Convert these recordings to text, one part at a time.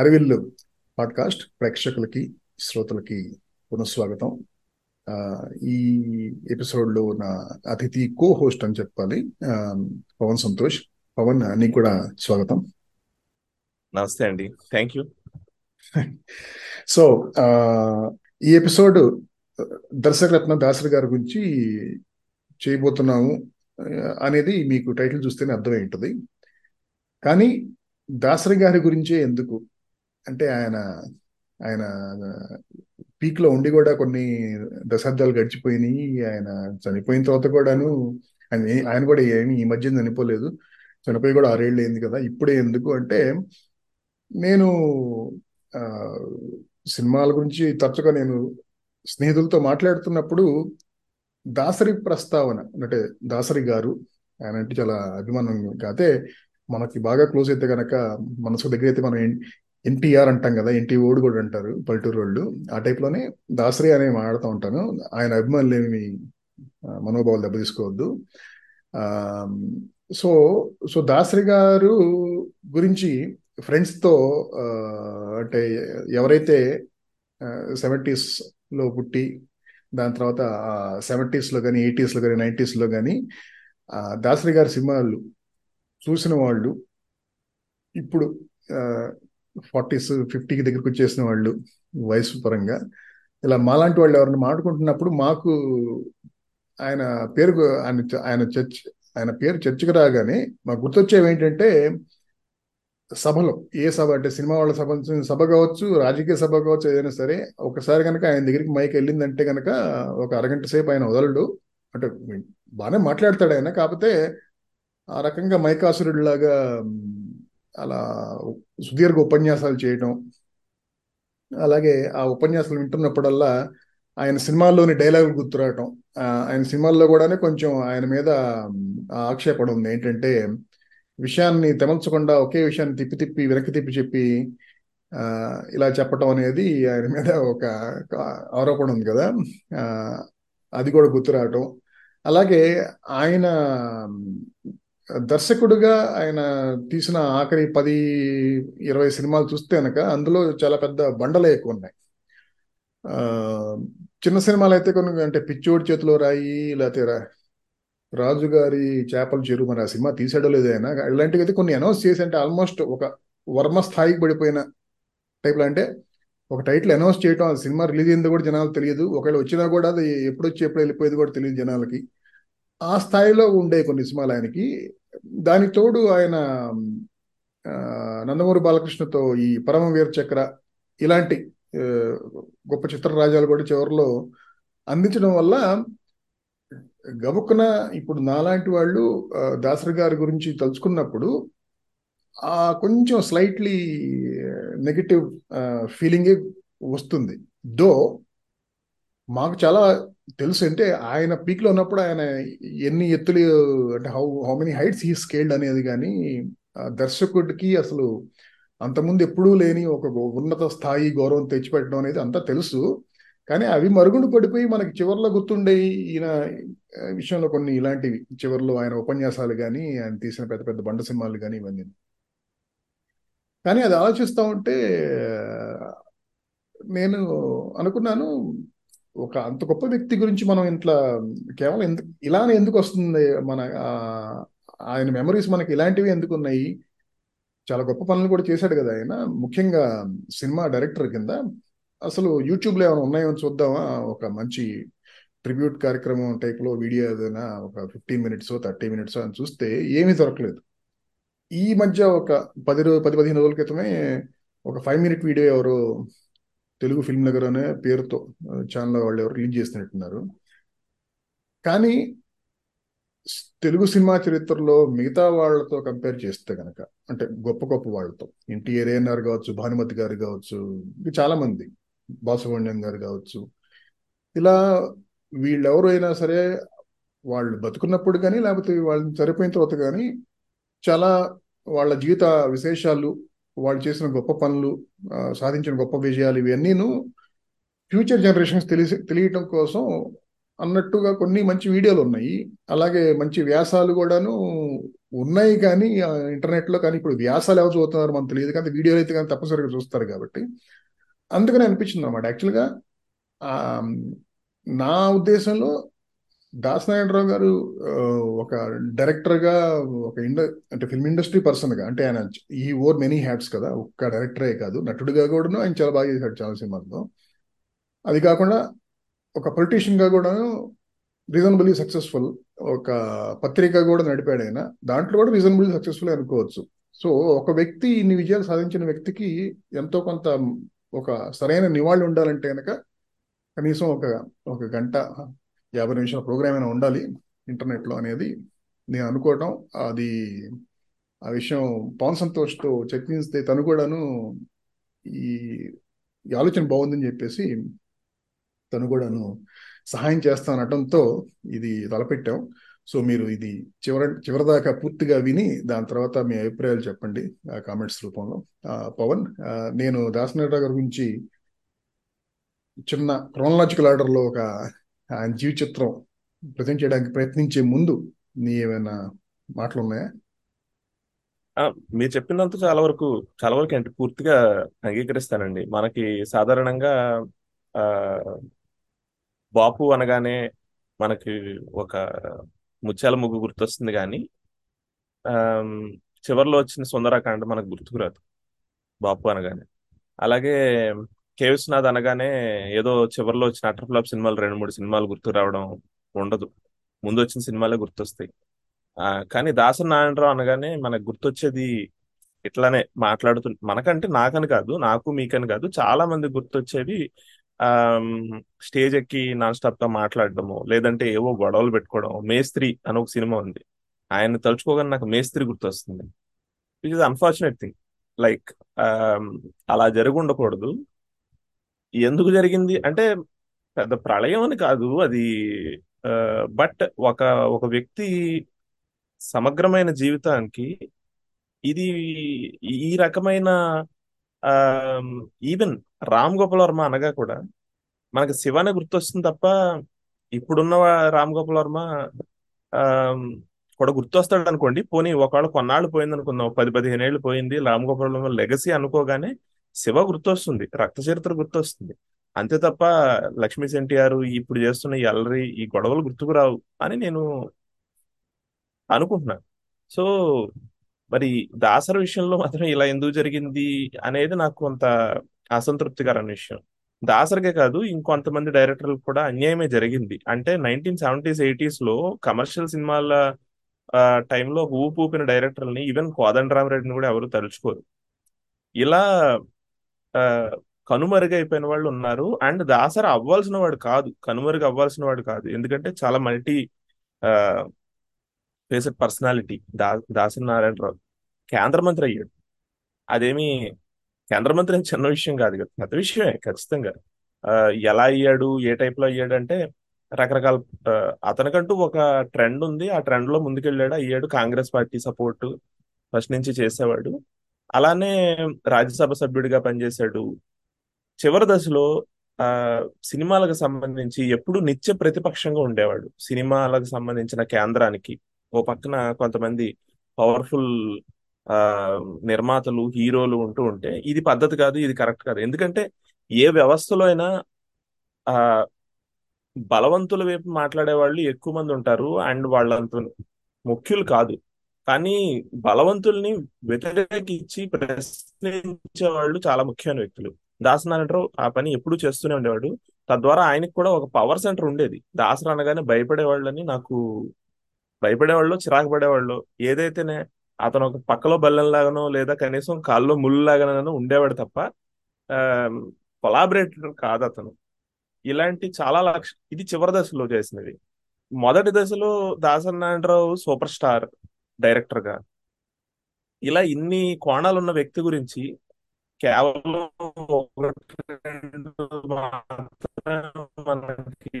హరివిల్లు podcast ప్రేక్షకులకి శ్రోతలకి పునఃస్వాగతం. ఈ ఎపిసోడ్లో నా అతిథి కో హోస్ట్ అని చెప్పాలి పవన్ సంతోష్. పవన్ నీకు కూడా స్వాగతం. నమస్తే అండి. Thank you. సో ఈ ఎపిసోడ్ దర్శకరత్న దాసరి గారి గురించి చేయబోతున్నాము అనేది మీకు టైటిల్ చూస్తేనే అర్థమై ఉంటుంది. కానీ దాసరి గారి గురించే ఎందుకు? అంటే ఆయన ఆయన పీక్లో ఉండి కూడా కొన్ని దశాబ్దాలు గడిచిపోయినాయి. ఆయన చనిపోయిన తర్వాత కూడాను ఆయన ఆయన కూడా ఏమి ఈ మధ్య చనిపోలేదు. చనిపోయి కూడా ఆరేళ్ళు అయింది కదా. ఇప్పుడే ఎందుకు అంటే నేను ఆ, సినిమాల గురించి తరచుగా నేను స్నేహితులతో మాట్లాడుతున్నప్పుడు దాసరి ప్రస్తావన అంటే దాసరి గారు ఆయన అంటే చాలా అభిమానం కాతే మనకి బాగా క్లోజ్ అయితే గనక మనసు దగ్గర అయితే మనం ఎన్టీఆర్ అంటాం కదా ఎన్టీ ఓడు కూడా అంటారు పల్లెటూరు వాళ్ళు. ఆ టైప్లోనే దాసరి అనే మాట్లాడుతూ ఉంటాను. ఆయన అభిమానులు ఏమి మనోభావాలు దెబ్బతీసుకోవద్దు. సో సో దాసరి గారు గురించి ఫ్రెండ్స్తో అంటే ఎవరైతే సెవెంటీస్లో పుట్టి దాని తర్వాత సెవెంటీస్లో కానీ ఎయిటీస్లో కానీ నైంటీస్లో కానీ దాసరి గారి సినిమాలు చూసిన వాళ్ళు ఇప్పుడు ఫార్టీస్ ఫిఫ్టీకి దగ్గరకు వచ్చేసిన వాళ్ళు వయసు పరంగా. ఇలా మాలాంటి వాళ్ళు ఎవరైనా మాట్లాడుకుంటున్నప్పుడు మాకు ఆయన పేరు ఆయన ఆయన చర్చ్ ఆయన పేరు చర్చకు రాగానే మాకు గుర్తొచ్చేవి ఏంటంటే సభలో. ఏ సభ అంటే సినిమా వాళ్ళ సభ సభ కావచ్చు రాజకీయ సభ కావచ్చు ఏదైనా సరే ఒకసారి కనుక ఆయన దగ్గరికి మైక్ వెళ్ళిందంటే కనుక ఒక అరగంట సేపు ఆయన వదలడు. అంటే బాగానే మాట్లాడతాడు ఆయన. కాకపోతే ఆ రకంగా మైకాసురుడిలాగా అలా సుదీర్ఘ ఉపన్యాసాలు చేయటం అలాగే ఆ ఉపన్యాసాలు వింటున్నప్పుడల్లా ఆయన సినిమాల్లోని డైలాగులు గుర్తురావటం ఆయన సినిమాల్లో కూడానే కొంచెం ఆయన మీద ఆక్షేపణ ఉంది. ఏంటంటే విషయాన్ని తెమల్చకుండా ఒకే విషయాన్ని తిప్పి తిప్పి వెనక్కి తిప్పి చెప్పి ఇలా చెప్పటం అనేది ఆయన మీద ఒక ఆరోపణ ఉంది కదా. అది కూడా గుర్తురావటం. అలాగే ఆయన దర్శకుడుగా ఆయన తీసిన ఆఖరి పది ఇరవై సినిమాలు చూస్తే కనుక అందులో చాలా పెద్ద బండలే ఎక్కువ ఉన్నాయి. చిన్న సినిమాలు అయితే కొన్ని అంటే పిచ్చోడి చేతిలో రాయి లేకపోతే రా- రాజు గారి చేపల చెరువు మరి ఆ సినిమా తీసాడో లేదో ఆయన ఇలాంటివి అయితే కొన్ని అనౌన్స్ చేసి అంటే ఆల్మోస్ట్ ఒక వర్మ స్థాయికి పడిపోయిన టైప్లో అంటే ఒక టైటిల్ అనౌన్స్ చేయటం ఆ సినిమా రిలీజ్ అయిందో కూడా జనాలు తెలియదు. ఒకవేళ వచ్చినా కూడా అది ఎప్పుడు వచ్చి ఎప్పుడు వెళ్ళిపోయేది కూడా తెలియదు జనాలకి. ఆ స్థాయిలో ఉండే కొన్ని సినిమాలు ఆయనకి. దానికి తోడు ఆయన నందమూరి బాలకృష్ణతో ఈ పరమవీర చక్ర ఇలాంటి గొప్ప చిత్ర రాజాలు కూడా చివరిలో అందించడం వల్ల గబుక్కున ఇప్పుడు నాలాంటి వాళ్ళు దాసరి గారి గురించి తలుచుకున్నప్పుడు ఆ కొంచెం స్లైట్లీ నెగిటివ్ ఫీలింగే వస్తుంది. దో మాకు చాలా తెలుసు అంటే ఆయన పీక్లో ఉన్నప్పుడు ఆయన ఎన్ని ఎత్తులు అంటే how how many heights he scaled అనేది కానీ దర్శకుడికి అసలు అంతకుముందు ఎప్పుడూ లేని ఒక ఉన్నత స్థాయి గౌరవం తెచ్చిపెట్టడం అనేది అంతా తెలుసు. కానీ అవి మరుగుడు పడిపోయి మనకి చివర్లో గుర్తుండే ఈయన విషయంలో కొన్ని ఇలాంటివి. చివర్లో ఆయన ఉపన్యాసాలు కానీ ఆయన తీసిన పెద్ద పెద్ద బండ సినిమాలు కానీ ఇవన్నీ. కానీ అది ఆలోచిస్తూ ఉంటే నేను అనుకున్నాను ఒక అంత గొప్ప వ్యక్తి గురించి మనం ఇంట్లో కేవలం ఎందుకు ఇలానే ఎందుకు వస్తుంది మన ఆయన మెమరీస్ మనకి ఇలాంటివి ఎందుకు ఉన్నాయి? చాలా గొప్ప పనులు కూడా చేశాడు కదా ఆయన. ముఖ్యంగా సినిమా డైరెక్టర్ కింద అసలు యూట్యూబ్లో ఏమైనా ఉన్నాయో చూద్దామా? ఒక మంచి ట్రిబ్యూట్ కార్యక్రమం టైప్లో వీడియో ఏదైనా ఒక ఫిఫ్టీన్ మినిట్స్ థర్టీ మినిట్స్ అని చూస్తే ఏమీ దొరకలేదు. ఈ మధ్య ఒక పది రోజు పది పదిహేను రోజుల క్రితమే ఒక ఫైవ్ మినిట్ వీడియో ఎవరు తెలుగు ఫిల్మ్ నగర్ అనే పేరుతో ఛానల్ వాళ్ళు ఎవరు రిలీజ్ చేస్తున్నట్టున్నారు కానీ తెలుగు సినిమా చరిత్రలో మిగతా వాళ్ళతో కంపేర్ చేస్తే కనుక అంటే గొప్ప గొప్ప వాళ్ళతో ఎన్టీఆర్ ఏఎన్ఆర్ కావచ్చు భానుమతి గారు కావచ్చు ఇంకా చాలా మంది బాసుబ్రహ్మణ్యం గారు కావచ్చు ఇలా వీళ్ళెవరైనా సరే వాళ్ళు బతుకున్నప్పుడు కానీ లేకపోతే వాళ్ళు చనిపోయిన తర్వాత కానీ చాలా వాళ్ళ జీవిత విశేషాలు వాళ్ళు చేసిన గొప్ప పనులు సాధించిన గొప్ప విజయాలు ఇవన్నీను ఫ్యూచర్ జనరేషన్స్ తెలిసి తెలియటం కోసం అన్నట్టుగా కొన్ని మంచి వీడియోలు ఉన్నాయి. అలాగే మంచి వ్యాసాలు కూడాను ఉన్నాయి కానీ ఇంటర్నెట్లో కానీ ఇప్పుడు వ్యాసాలు ఎవరు చదువుతున్నారు మనకు తెలియదు కానీ వీడియోలు అయితే కానీ తప్పనిసరిగా చూస్తారు కాబట్టి. అందుకని అనిపించింది అనమాట యాక్చువల్గా నా ఉద్దేశంలో దాసనారాయణరావు గారు ఒక డైరెక్టర్గా ఒక ఇండ అంటే ఫిల్మ్ ఇండస్ట్రీ పర్సన్గా అంటే ఆయన ఈ ఓర్ మెనీ హ్యాట్స్ కదా ఒక్క డైరెక్టరే కాదు. నటుడిగా కూడాను ఆయన చాలా బాగా చేశాడు చాలా సినిమాల్లో. అది కాకుండా ఒక పొలిటీషియన్గా కూడాను రీజనబుల్లీ సక్సెస్ఫుల్ ఒక పత్రిక కూడా నడిపాడు ఆయన. దాంట్లో కూడా రీజనబుల్లీ సక్సెస్ఫుల్ అనుకోవచ్చు. సో ఒక వ్యక్తి ఇన్ని విజయాలు సాధించిన వ్యక్తికి ఎంతో కొంత ఒక సరైన నివాళి ఉండాలంటే కనుక కనీసం ఒక ఒక గంట యాభై నిమిషాల ప్రోగ్రామ్ అయినా ఉండాలి ఇంటర్నెట్లో అనేది నేను అనుకోవటం. అది ఆ విషయం పవన్ సంతోష్తో చర్చిస్తే తను కూడాను ఈ ఈ ఆలోచన బాగుందని చెప్పేసి తను కూడాను సహాయం చేస్తానటంతో ఇది తలపెట్టాం. సో మీరు ఇది చివర చివరిదాకా పూర్తిగా విని దాని తర్వాత మీ అభిప్రాయాలు చెప్పండి ఆ కామెంట్స్ రూపంలో. పవన్ నేను దాసనారాయణ గారి గురించి చిన్న క్రోనలాజికల్ ఆర్డర్లో ఒక ఆయన జీవ చిత్రం ప్రజెంట్ చేయడానికి ప్రయత్నించే ముందు నీ ఏమైనా మాటలు ఉన్నాయా ఆ, మీరు చెప్పినంత చాలా వరకు చాలా వరకు అంటే పూర్తిగా అంగీకరిస్తానండి. మనకి సాధారణంగా ఆ బాపు అనగానే మనకి ఒక ముత్యాల ముగ్గు గుర్తొస్తుంది కానీ చివరిలో చివర్లో వచ్చిన సుందరకాండ మనకు గుర్తుకురాదు బాపు అనగానే. అలాగే కే నాథ్ అనగానే ఏదో చివర్లో వచ్చిన అటర్ ఫ్లాప్ సినిమాలు రెండు మూడు సినిమాలు గుర్తు రావడం ఉండదు. ముందు వచ్చిన సినిమాలే గుర్తొస్తాయి. ఆ, కానీ దాసరి నారాయణరావు అనగానే మనకు గుర్తొచ్చేది ఇట్లానే మాట్లాడుతు మనకంటే నాకని కాదు నాకు మీకని కాదు చాలా మంది గుర్తొచ్చేది ఆ స్టేజ్ ఎక్కి నాన్ స్టాప్గా మాట్లాడడము లేదంటే ఏవో గొడవలు పెట్టుకోవడం మేస్త్రి అని ఒక సినిమా ఉంది. ఆయన తలుచుకోగానే నాకు మేస్త్రి గుర్తొస్తుంది. Which is unfortunate thing like అలా జరుగుండకూడదు. ఎందుకు జరిగింది? అంటే పెద్ద ప్రళయం అని కాదు అది. బట్ ఒక ఒక వ్యక్తి సమగ్రమైన జీవితానికి ఇది ఈ రకమైన ఈవెన్ రామ్ గోపాల్ వర్మ అనగా కూడా మనకి శివానే గుర్తొస్తుంది తప్ప ఇప్పుడున్న రామ్ గోపాల్ వర్మ కూడా గుర్తొస్తాడు అనుకోండి పోనీ ఒకవేళ కొన్నాళ్ళు పోయింది అనుకుందాం పది పదిహేను ఏళ్ళు పోయింది. రామ్ గోపాల్ వర్మ లెగసీ అనుకోగానే శివ గుర్తొస్తుంది. రక్త చరిత్ర గుర్తొస్తుంది. అంతే తప్ప లక్ష్మీ ఎన్టీఆర్ ఇప్పుడు చేస్తున్న ఈ అల్లరి ఈ గొడవలు గుర్తుకు రావు అని నేను అనుకుంటున్నాను. సో మరి దాసర విషయంలో మాత్రం ఇలా ఎందుకు జరిగింది అనేది నాకు కొంత అసంతృప్తికరమైన విషయం. దాసరికే కాదు ఇంకొంతమంది డైరెక్టర్లకు కూడా అన్యాయమే జరిగింది. అంటే నైన్టీన్ సెవెంటీస్ ఎయిటీస్లో కమర్షియల్ సినిమాల టైంలో ఊపు ఊపిన డైరెక్టర్ని ఈవెన్ కోదండరామరెడ్డిని కూడా ఎవరు తలుచుకోరు. ఇలా కనుమరుగైపోయిన వాళ్ళు ఉన్నారు. అండ్ దాసరి అవ్వాల్సిన వాడు కాదు. కనుమరుగు అవ్వాల్సిన వాడు కాదు. ఎందుకంటే చాలా మల్టీ ఫేసెడ్ పర్సనాలిటీ. దా దాసరి నారాయణరావు. కేంద్ర మంత్రి అయ్యాడు. అదేమి కేంద్ర మంత్రి అని చిన్న విషయం కాదు కదా. పెద్ద విషయమే ఖచ్చితంగా. ఎలా అయ్యాడు? ఏ టైప్లో అయ్యాడు అంటే రకరకాల అతనికంటూ ఒక ట్రెండ్ ఉంది. ఆ ట్రెండ్లో ముందుకెళ్ళాడు. అయ్యాడు. కాంగ్రెస్ పార్టీ సపోర్ట్ ఫస్ట్ నుంచి చేసేవాడు. అలానే రాజ్యసభ సభ్యుడిగా పనిచేశాడు. చివరి దశలో ఆ సినిమాలకు సంబంధించి ఎప్పుడు నిత్య ప్రతిపక్షంగా ఉండేవాడు. సినిమాలకు సంబంధించిన కేంద్రానికి. ఓ పక్కన కొంతమంది పవర్ఫుల్ ఆ నిర్మాతలు హీరోలు ఉంటూ ఉంటే ఇది పద్ధతి కాదు ఇది కరెక్ట్ కాదు. ఎందుకంటే ఏ వ్యవస్థలో అయినా ఆ బలవంతుల వైపు మాట్లాడే వాళ్ళు ఎక్కువ మంది ఉంటారు. అండ్ వాళ్ళంత ముఖ్యులు కాదు. కానీ బలవంతుల్ని వ్యతిరేకించి ప్రశ్నించే వాళ్ళు చాలా ముఖ్యమైన వ్యక్తులు. దాసనారాయణరావు ఆ పని ఎప్పుడు చేస్తూనే ఉండేవాడు. తద్వారా ఆయనకు కూడా ఒక పవర్ సెంటర్ ఉండేది. దాసరు అనగానే భయపడే వాళ్ళని నాకు భయపడేవాళ్ళు చిరాకు పడేవాళ్ళు ఏదైతేనే అతను ఒక పక్కలో బల్లెంలాగానో లేదా కనీసం కాల్లో ముళ్ళులాగానో ఉండేవాడు తప్ప కొలాబరేటర్ కాదు అతను. ఇలాంటి చాలా లక్ష ఇది చివరి దశలో చేసినది. మొదటి దశలో దాసనారాయణరావు సూపర్ స్టార్ డైరెక్టర్గా. ఇలా ఇన్ని కోణాలు ఉన్న వ్యక్తి గురించి కేవలం మనకి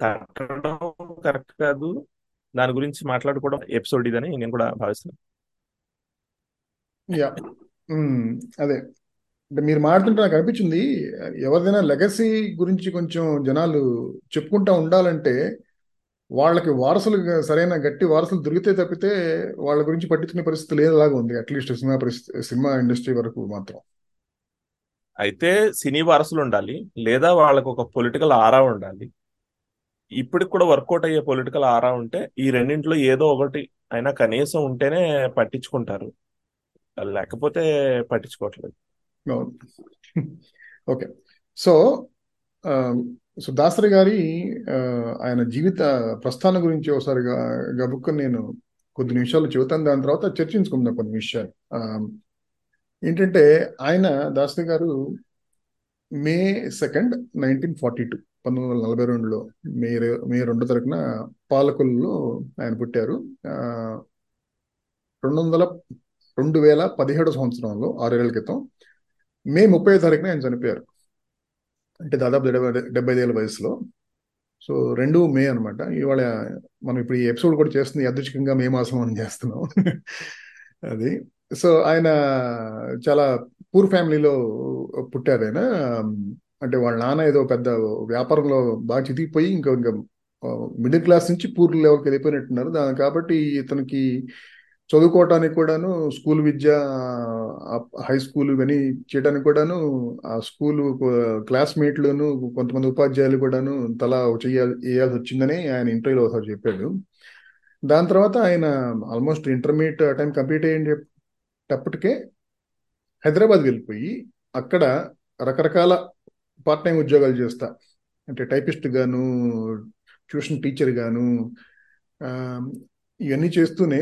తట్టడం కరెక్ట్ కాదు దాని గురించి మాట్లాడుకోవడం ఎపిసోడ్ ఇదని నేను కూడా భావిస్తున్నాను యా అదే. అంటే మీరు మాట్లాడుతుంటే నాకు అనిపించింది ఎవరిదైనా లెగసీ గురించి కొంచెం జనాలు చెప్పుకుంటా ఉండాలంటే వాళ్ళకి వారసులు సరైన గట్టి వారసులు దొరికితే తప్పితే వాళ్ళ గురించి పట్టించుకునే పరిస్థితి లేదులాగా ఉంది. అట్లీస్ట్ సినిమా పరిస్థితి సినిమా ఇండస్ట్రీ వరకు మాత్రం. అయితే సినీ వారసులు ఉండాలి లేదా వాళ్ళకు ఒక పొలిటికల్ ఆరా ఉండాలి. ఇప్పటికి కూడా వర్కౌట్ అయ్యే పొలిటికల్ ఆరా ఉంటే ఈ రెండింటిలో ఏదో ఒకటి అయినా కనీసం ఉంటేనే పట్టించుకుంటారు. లేకపోతే పట్టించుకోవట్లేదు. ఓకే. సో సో దాసరి గారి ఆయన జీవిత ప్రస్థానం గురించి ఒకసారి గబుక్కు నేను కొద్ది నిమిషాలు చెబుతాను. దాని తర్వాత చర్చించుకుందాం కొన్ని విషయాలు. ఆ, ఏంటంటే ఆయన దాసరి గారు May second nineteen forty two పంతొమ్మిది వందల నలభై రెండులో మే మే రెండో తారీఖున పాలకుల్లో ఆయన పుట్టారు. రెండు వందల రెండు వేల పదిహేడు సంవత్సరంలో ఆరేళ్ళ క్రితం మే ముప్పై తారీఖున ఆయన చనిపోయారు. అంటే దాదాపు డెబ్బై డెబ్బై ఐదేళ్ళ వయసులో. సో రెండు మే అన్నమాట. ఇవాళ మనం ఇప్పుడు ఈ ఎపిసోడ్ కూడా చేస్తుంది యాదృచ్ఛికంగా మే మాసం అని చేస్తున్నాం. అది. సో ఆయన చాలా పూర్ ఫ్యామిలీలో పుట్టారు ఆయన. అంటే వాళ్ళ నాన్న ఏదో పెద్ద వ్యాపారంలో బాగా చితికిపోయి ఇంకా ఇంకా మిడిల్ క్లాస్ నుంచి పూర్ లెవెల్కి వెళ్ళిపోయినట్టున్నారు. దాని కాబట్టి ఇతనికి చదువుకోవటానికి కూడాను స్కూల్ విద్య హై స్కూల్ ఇవన్నీ చేయడానికి కూడాను ఆ స్కూల్ క్లాస్మేట్లను కొంతమంది ఉపాధ్యాయులు కూడాను తలా చేయాలి వేయాల్సి వచ్చిందని ఆయన ఇంటర్వ్యూలో ఒకసారి చెప్పాడు. దాని తర్వాత ఆయన ఆల్మోస్ట్ ఇంటర్మీడియట్ టైం కంప్లీట్ అయ్యేటప్పటికే హైదరాబాద్ వెళ్ళిపోయి అక్కడ రకరకాల పార్ట్ టైం ఉద్యోగాలు చేస్తా. అంటే టైపిస్ట్ గాను ట్యూషన్ టీచర్ గాను ఇవన్నీ చేస్తూనే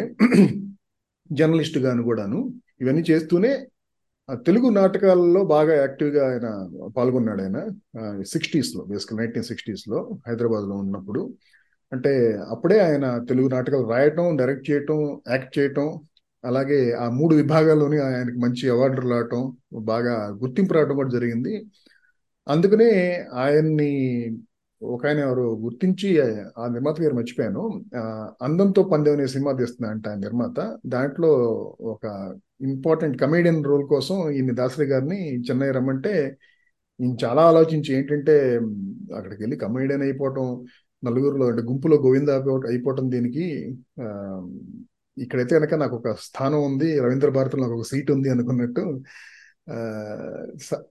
జర్నలిస్ట్ గాను కూడాను ఇవన్నీ చేస్తూనే తెలుగు నాటకాలలో బాగా యాక్టివ్గా ఆయన పాల్గొన్నాడు ఆయన. సిక్స్టీస్లో బేసికల్ నైన్టీన్ సిక్స్టీస్లో హైదరాబాద్లో ఉన్నప్పుడు. అంటే అప్పుడే ఆయన తెలుగు నాటకాలు రాయటం డైరెక్ట్ చేయటం యాక్ట్ చేయటం అలాగే ఆ మూడు విభాగాల్లోని ఆయనకి మంచి అవార్డులు రావటం బాగా గుర్తింపు రావడం కూడా జరిగింది. అందుకనే ఆయన్ని ఒక ఆయన ఎవరు గుర్తించి ఆ నిర్మాత గారు మర్చిపోయాను. అందంతో పందెం అనే సినిమా తీస్తున్నా అంట ఆ నిర్మాత. దాంట్లో ఒక ఇంపార్టెంట్ కమేడియన్ రోల్ కోసం ఈయన దాసరి గారిని చెన్నై రమ్మంటే ఈయన చాలా ఆలోచించి ఏంటంటే అక్కడికి వెళ్ళి కమేడియన్ అయిపోవటం నలుగురిలో అంటే గుంపులో గోవింద అయిపోవటం దీనికి ఇక్కడైతే కనుక నాకు ఒక స్థానం ఉంది రవీంద్ర భారతిలో నాకు ఒక సీట్ ఉంది అనుకున్నట్టు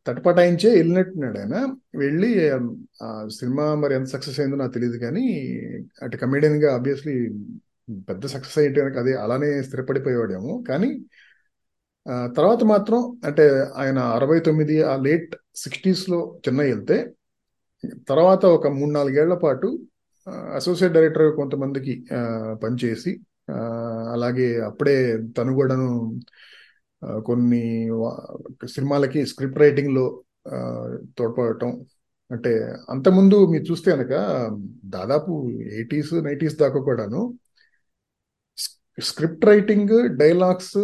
తటపటాయించే వెళ్ళినట్టున్నాడు ఆయన. వెళ్ళి సినిమా మరి ఎంత సక్సెస్ అయిందో నాకు తెలియదు కానీ అటు కమేడియన్గా ఆబ్వియస్లీ పెద్ద సక్సెస్ అయ్యేటానికి అదే అలానే స్థిరపడిపోయేవాడేమో. కానీ తర్వాత మాత్రం అంటే ఆయన అరవై తొమ్మిది ఆ లేట్ సిక్స్టీస్లో చెన్నై వెళ్తే తర్వాత ఒక మూడు నాలుగేళ్ళ పాటు అసోసియేట్ డైరెక్టర్ కొంతమందికి పనిచేసి అలాగే అప్పుడే తను కూడాను కొన్ని సినిమాలకి స్క్రిప్ట్ రైటింగ్లో తోడ్పడటం. అంటే అంతకుముందు మీరు చూస్తే కనుక దాదాపు ఎయిటీస్ నైంటీస్ దాకా కూడాను script writing dialogues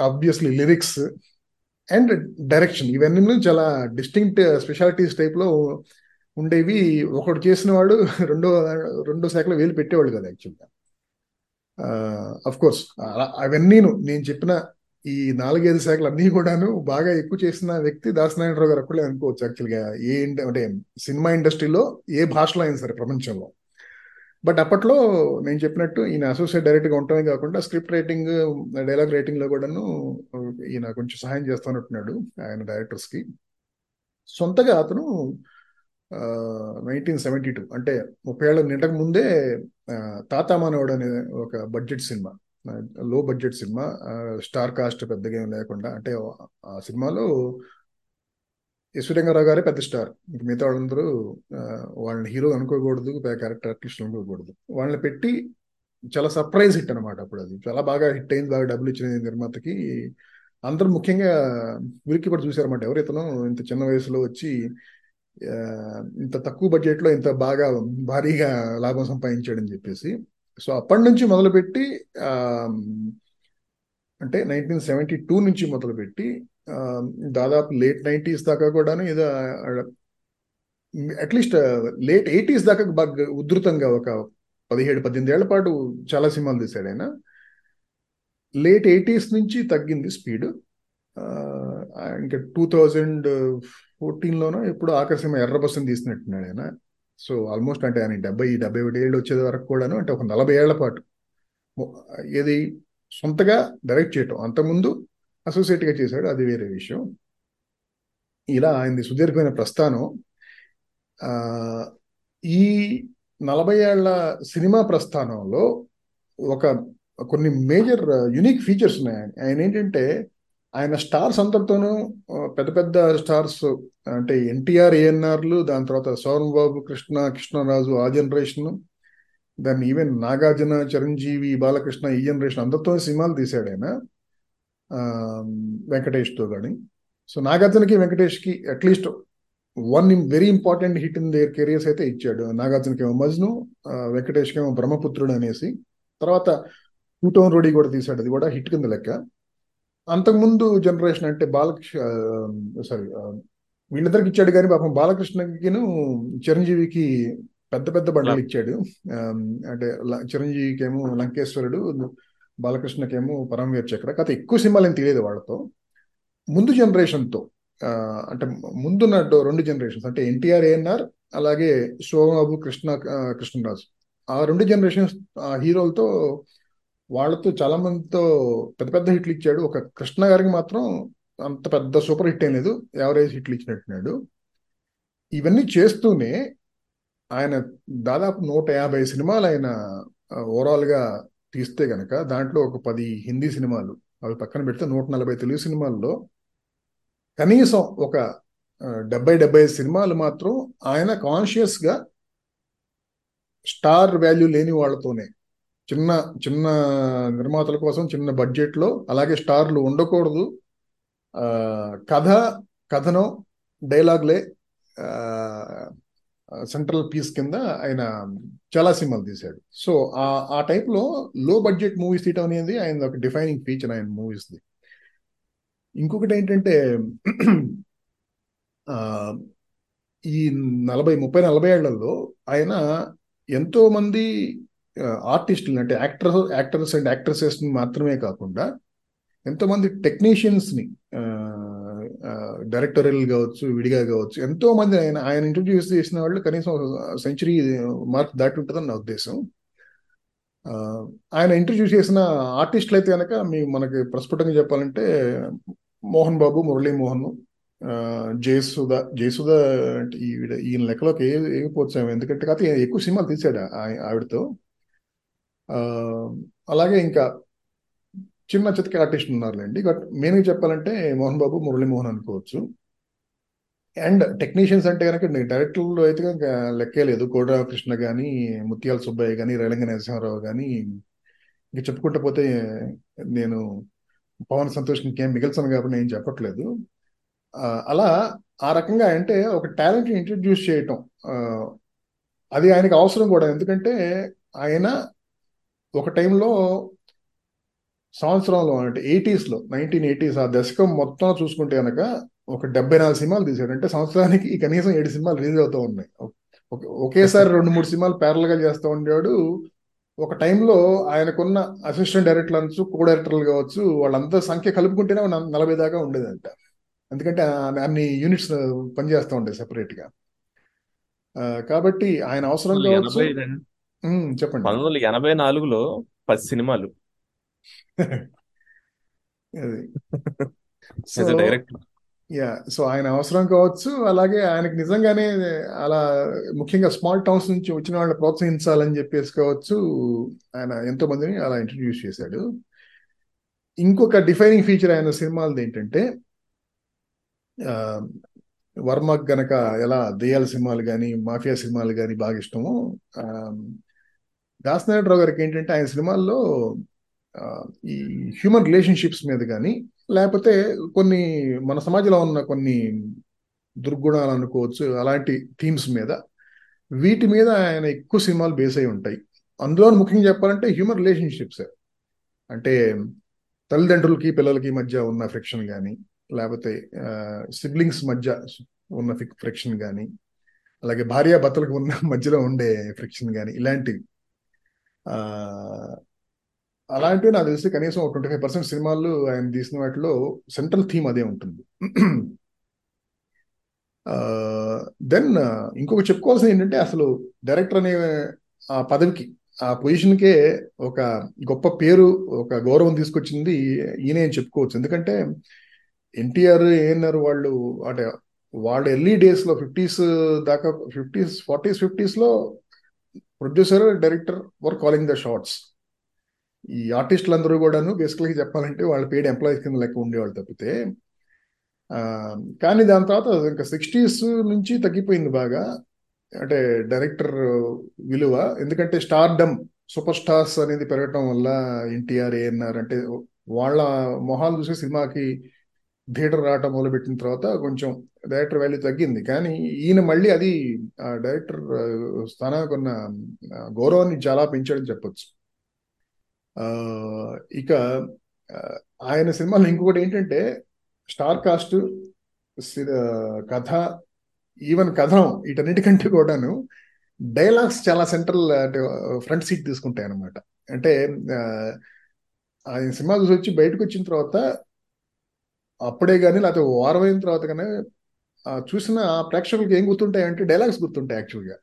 obviously lyrics and direction ఇవన్నీ చాలా డిస్టింక్ట్ స్పెషాలిటీస్ టైప్లో ఉండేవి. ఒకడు చేసిన వాడు రెండో రెండో శాఖలో వేలు పెట్టేవాళ్ళు కదా యాక్చువల్గా. అఫ్ కోర్స్ అవన్నీను నేను చెప్పిన ఈ నాలుగైదు శాఖలు అన్నీ కూడాను బాగా ఎక్కువ చేసిన వ్యక్తి దాసనారాయణరావు గారు ఒక్కడే అనుకోవచ్చు యాక్చువల్గా ఏ అంటే సినిమా ఇండస్ట్రీలో ఏ భాషలో అయినా సరే ప్రపంచంలో. బట్ అప్పట్లో నేను చెప్పినట్టు ఈయన అసోసియేట్ డైరెక్ట్గా ఉండటమే కాకుండా స్క్రిప్ట్ రైటింగ్ డైలాగ్ రైటింగ్లో కూడాను ఈయన కొంచెం సహాయం చేస్తున్నట్టున్నాడు ఆయన డైరెక్టర్స్కి సొంతగా అతను నైన్టీన్ సెవెంటీ టూ అంటే ముప్పై ఏళ్ళ నిండక ముందే తాత మానవుడు అనే ఒక budget cinema. Low budget cinema. Star cast పెద్దగా ఏం లేకుండా అంటే ఆ సినిమాలో యశ్వరంగారావు గారే పెద్ద స్టార్ ఇంక మిగతా వాళ్ళందరూ వాళ్ళని హీరో అనుకోకూడదు క్యారెక్టర్ ఆర్టిస్ట్ అనుకోకూడదు. వాళ్ళని పెట్టి చాలా సర్ప్రైజ్ హిట్ అనమాట అప్పుడు అది. చాలా బాగా హిట్ అయింది బాగా డబ్బులు ఇచ్చిన నిర్మాతకి. అందరూ ముఖ్యంగా ఉరికి కూడా చూసారన్నమాట ఎవరు ఇతను? ఇంత చిన్న వయసులో వచ్చి ఇంత తక్కువ బడ్జెట్లో ఇంత బాగా భారీగా లాభం సంపాదించాడని చెప్పేసి. సో అప్పటి నుంచి మొదలుపెట్టి అంటే నైన్టీన్ సెవెంటీ టూ నుంచి మొదలుపెట్టి దాదాపు లేట్ నైంటీస్ దాకా కూడాను ఏదో అట్లీస్ట్ లేట్ ఎయిటీస్ దాకా బాగా ఉధృతంగా ఒక పదిహేడు పద్దెనిమిది ఏళ్ళ పాటు చాలా సినిమాలు తీశాడు ఆయన. లేట్ ఎయిటీస్ నుంచి తగ్గింది స్పీడ్. ఇంకా టూ థౌజండ్ ఫోర్టీన్లోనో ఎప్పుడు ఆకర్షణ ఎర్ర బస్సును తీసినట్టున్నాడు ఆయన. సో ఆల్మోస్ట్ అంటే ఆయన డెబ్బై డెబ్బై ఒకటి ఏళ్ళు వచ్చే వరకు కూడాను అంటే ఒక నలభై ఏళ్ళ పాటు. ఏది సొంతగా డైరెక్ట్ చేయటం. అంతకుముందు అసోసియేట్గా చేశాడు అది వేరే విషయం. ఇలా ఆయనది సుదీర్ఘమైన ప్రస్థానం. ఈ నలభై ఏళ్ళ సినిమా ప్రస్థానంలో ఒక కొన్ని మేజర్ యునిక్ ఫీచర్స్ ఉన్నాయి. ఆయన ఏంటంటే ఆయన స్టార్స్ అందరితోనూ పెద్ద పెద్ద స్టార్స్ అంటే ఎన్టీఆర్ ఏఎన్ఆర్లు దాని తర్వాత సోరం బాబు కృష్ణ కృష్ణరాజు ఆ జనరేషన్ దాన్ని ఈవెన్ నాగార్జున చిరంజీవి బాలకృష్ణ ఈ జనరేషన్ అందరితో సినిమాలు తీశాడు ఆయన వెంకటేష్తో కానీ సో నాగార్జునకి వెంకటేష్కి at least one very important hit in their careers అయితే ఇచ్చాడు. నాగార్జునకి ఏమో మజ్ను వెంకటేష్కేమో వెంకటేష్కి ఏమో బ్రహ్మపుత్రుడు అనేసి. తర్వాత టూ టౌన్ రోడీ కూడా తీశాడు. అది కూడా హిట్ కింద లెక్క. అంతకుముందు జనరేషన్ అంటే బాలకృష్ణ సారీ వీళ్ళిద్దరికి ఇచ్చాడు కానీ పాపం బాలకృష్ణకిను చిరంజీవికి పెద్ద పెద్ద బండలు ఇచ్చాడు. అంటే చిరంజీవికి ఏమో లంకేశ్వరుడు బాలకృష్ణకేమో పరమవీర్ చక్ర కథ ఎక్కువ సినిమాలు ఏం తెలియదు వాళ్ళతో. ముందు జనరేషన్తో అంటే ముందున్న రెండు జనరేషన్స్ అంటే ఎన్టీఆర్ ఏఎన్ఆర్ అలాగే శోభాబు కృష్ణ కృష్ణరాజు. ఆ రెండు జనరేషన్స్ ఆ హీరోలతో వాళ్ళతో చాలా మందితో పెద్ద పెద్ద హిట్లు ఇచ్చాడు. ఒక కృష్ణ గారికి మాత్రం అంత పెద్ద సూపర్ హిట్ ఏం లేదు. యావరేజ్ హిట్లు ఇచ్చినట్టున్నాడు. ఇవన్నీ చేస్తూనే ఆయన దాదాపు నూట యాభై సినిమాలు ఆయన ఓవరాల్గా తీస్తే గనక దాంట్లో ఒక పది హిందీ సినిమాలు అవి పక్కన పెడితే నూట నలభై తెలుగు సినిమాల్లో కనీసం ఒక డెబ్బై డెబ్బై సినిమాలు మాత్రం ఆయన కాన్షియస్గా స్టార్ వాల్యూ లేని వాళ్ళతోనే చిన్న చిన్న నిర్మాతల కోసం చిన్న బడ్జెట్లో అలాగే స్టార్లు ఉండకూడదు. కథ కథనం డైలాగ్లే సెంట్రల్ పీస్ కింద ఆయన చాలా సినిమాలు తీశాడు. సో ఆ ఆ టైప్లో లో బడ్జెట్ మూవీస్ తీయటం అనేది ఆయన ఒక డిఫైనింగ్ ఫీచర్ ఆయన మూవీస్ ది ఇంకొకటి ఏంటంటే ఈ నలభై ముప్పై నలభై ఏళ్ళలో ఆయన ఎంతో మంది ఆర్టిస్టులు అంటే యాక్టర్ యాక్టర్స్ అండ్ యాక్ట్రసెస్ మాత్రమే కాకుండా ఎంతోమంది టెక్నీషియన్స్ని డైరెక్టోరియల్ కావచ్చు విడిగా కావచ్చు ఎంతో మంది ఆయన ఆయన ఇంట్రొడ్యూస్ చేసిన వాళ్ళు కనీసం సెంచరీ మార్క్ దాటి ఉంటుందని నా ఉద్దేశం. ఆయన ఇంట్రడ్యూస్ చేసిన ఆర్టిస్టులు అయితే కనుక మీ మనకి ప్రస్ఫుటంగా చెప్పాలంటే మోహన్ బాబు మురళీ మోహన్ జయసుధ జయసుధ అంటే ఈవిడ ఈయన లెక్కలోకి ఏ ఏగిపోవచ్చాము ఎందుకంటే కాకపోతే ఎక్కువ సినిమాలు తీశాడు ఆవిడతో. అలాగే ఇంకా చిన్న చితక ఆర్టిస్ట్ ఉన్నారులేండి. బట్ మెయిన్గా చెప్పాలంటే మోహన్ బాబు మురళీ మోహన్ అనుకోవచ్చు. అండ్ టెక్నీషియన్స్ అంటే కనుక డైరెక్టర్లో అయితే కనుక లెక్కే లేదు. కోటరామకృష్ణ కానీ ముత్యాల సుబ్బయ్య కానీ రేలంగ నరసింహారావు కానీ ఇంకా చెప్పుకుంటూ పోతే నేను పవన్ సంతోష్ ఇంకేం మిగిల్చను కాబట్టి నేను చెప్పట్లేదు. అలా ఆ రకంగా అంటే ఒక టాలెంట్ ఇంట్రడ్యూస్ చేయటం అది ఆయనకి అవసరం కూడా. ఎందుకంటే ఆయన ఒక టైంలో సంవత్సరంలో అంటే ఎయిటీస్లో నైన్టీన్ ఎయిటీస్ ఆ దశకం మొత్తం చూసుకుంటే కనుక ఒక డెబ్బై నాలుగు సినిమాలు తీశాడు. అంటే సంవత్సరానికి కనీసం ఏడు సినిమాలు రిలీజ్ అవుతూ ఉన్నాయి. ఒక- ఒకేసారి రెండు మూడు సినిమాలు ప్యారల్గా చేస్తూ ఉండేవాడు. ఒక టైంలో ఆయనకున్న అసిస్టెంట్ డైరెక్టర్లు అనొచ్చు కో డైరెక్టర్లు కావచ్చు వాళ్ళంతా సంఖ్య కలుపుకుంటేనే నలభై దాకా ఉండేదంట. ఎందుకంటే అన్ని యూనిట్స్ పనిచేస్తూ ఉంటాయి సెపరేట్గా. ఆ, కాబట్టి ఆయన అవసరం కావచ్చు. చెప్పండి. పంతొమ్మిది వందల ఎనభై నాలుగులో పది సినిమాలు. అది. సో డైరెక్టర్ యా సో ఆయన అవసరం కావచ్చు అలాగే ఆయనకి నిజంగానే అలా ముఖ్యంగా స్మాల్ టౌన్స్ నుంచి వచ్చిన వాళ్ళని ప్రోత్సహించాలని చెప్పేసి కావచ్చు ఆయన ఎంతో మందిని అలా ఇంట్రడ్యూస్ చేశాడు. ఇంకొక డిఫైనింగ్ ఫీచర్ ఆయన సినిమాలది ఏంటంటే వర్మకు గనక ఎలా దెయ్యాల సినిమాలు కానీ మాఫియా సినిమాలు కానీ బాగా ఇష్టమో దాసనారాయణరావు గారికి ఏంటంటే ఆయన సినిమాల్లో ఈ హ్యూమన్ రిలేషన్షిప్స్ మీద కానీ లేకపోతే కొన్ని మన సమాజంలో ఉన్న కొన్ని దుర్గుణాలు అనుకోవచ్చు అలాంటి థీమ్స్ మీద వీటి మీద ఆయన ఎక్కువ సినిమాలు బేస్ అయి ఉంటాయి. అందులో ముఖ్యంగా చెప్పాలంటే హ్యూమన్ రిలేషన్షిప్స్. అంటే తల్లిదండ్రులకి పిల్లలకి మధ్య ఉన్న ఫ్రిక్షన్ కానీ లేకపోతే సిబ్లింగ్స్ మధ్య ఉన్న ఫ్రిక్షన్ కానీ అలాగే భార్యాభర్తలకు ఉన్న మధ్యలో ఉండే ఫ్రిక్షన్ కానీ ఇలాంటివి. అలాంటివి నాకు తెలిసి కనీసం ట్వంటీ ఫైవ్ పర్సెంట్ సినిమాలు ఆయన తీసిన వాటిలో సెంట్రల్ థీమ్ అదే ఉంటుంది. దెన్ ఇంకొక చెప్పుకోవాల్సింది ఏంటంటే అసలు డైరెక్టర్ అనే ఆ పదవికి ఆ పొజిషన్కే ఒక గొప్ప పేరు ఒక గౌరవం తీసుకొచ్చింది ఈయనే అని చెప్పుకోవచ్చు. ఎందుకంటే ఎన్టీఆర్ ఏఎన్ఆర్ వాళ్ళు అంటే వాళ్ళ ఎర్లీ డేస్లో ఫిఫ్టీస్ దాకా fifties forties ఫిఫ్టీస్లో producer director were calling the shots. ఈ ఆర్టిస్టులందరూ కూడాను బేసికల్గా చెప్పాలంటే వాళ్ళ పెయిడ్ ఎంప్లాయీస్ కింద లెక్క ఉండేవాళ్ళు తప్పితే కానీ దాని తర్వాత ఇంకా సిక్స్టీస్ నుంచి తగ్గిపోయింది బాగా. అంటే డైరెక్టర్ విలువ ఎందుకంటే స్టార్డమ్ సూపర్ స్టార్స్ అనేది పెరగటం వల్ల ఎన్టీఆర్ ఏఎన్ఆర్ అంటే వాళ్ళ మొహాలు చూసి సినిమాకి థియేటర్ రావటం మొదలుపెట్టిన తర్వాత కొంచెం డైరెక్టర్ వాల్యూ తగ్గింది. కానీ ఈయన మళ్ళీ అది ఆ డైరెక్టర్ స్థానానికి ఉన్న గౌరవాన్ని చాలా పెంచాడని చెప్పొచ్చు. ఇక ఆయన సినిమాలో ఇంకొకటి ఏంటంటే స్టార్ కాస్ట్ సి- కథ ఈవెన్ కథనం వీటన్నిటికంటే కూడాను డైలాగ్స్ చాలా సెంట్రల్ అంటే ఫ్రంట్ సీట్ తీసుకుంటాయి అనమాట అంటే ఆయన సినిమా చూసి వచ్చి బయటకు వచ్చిన తర్వాత అప్పుడే కానీ లేకపోతే వారం అయిన తర్వాత కానీ చూసిన ప్రేక్షకులకి ప్రేక్షకులకు ఏం గుర్తుంటాయి అంటే డైలాగ్స్ గుర్తుంటాయి యాక్చువల్గా.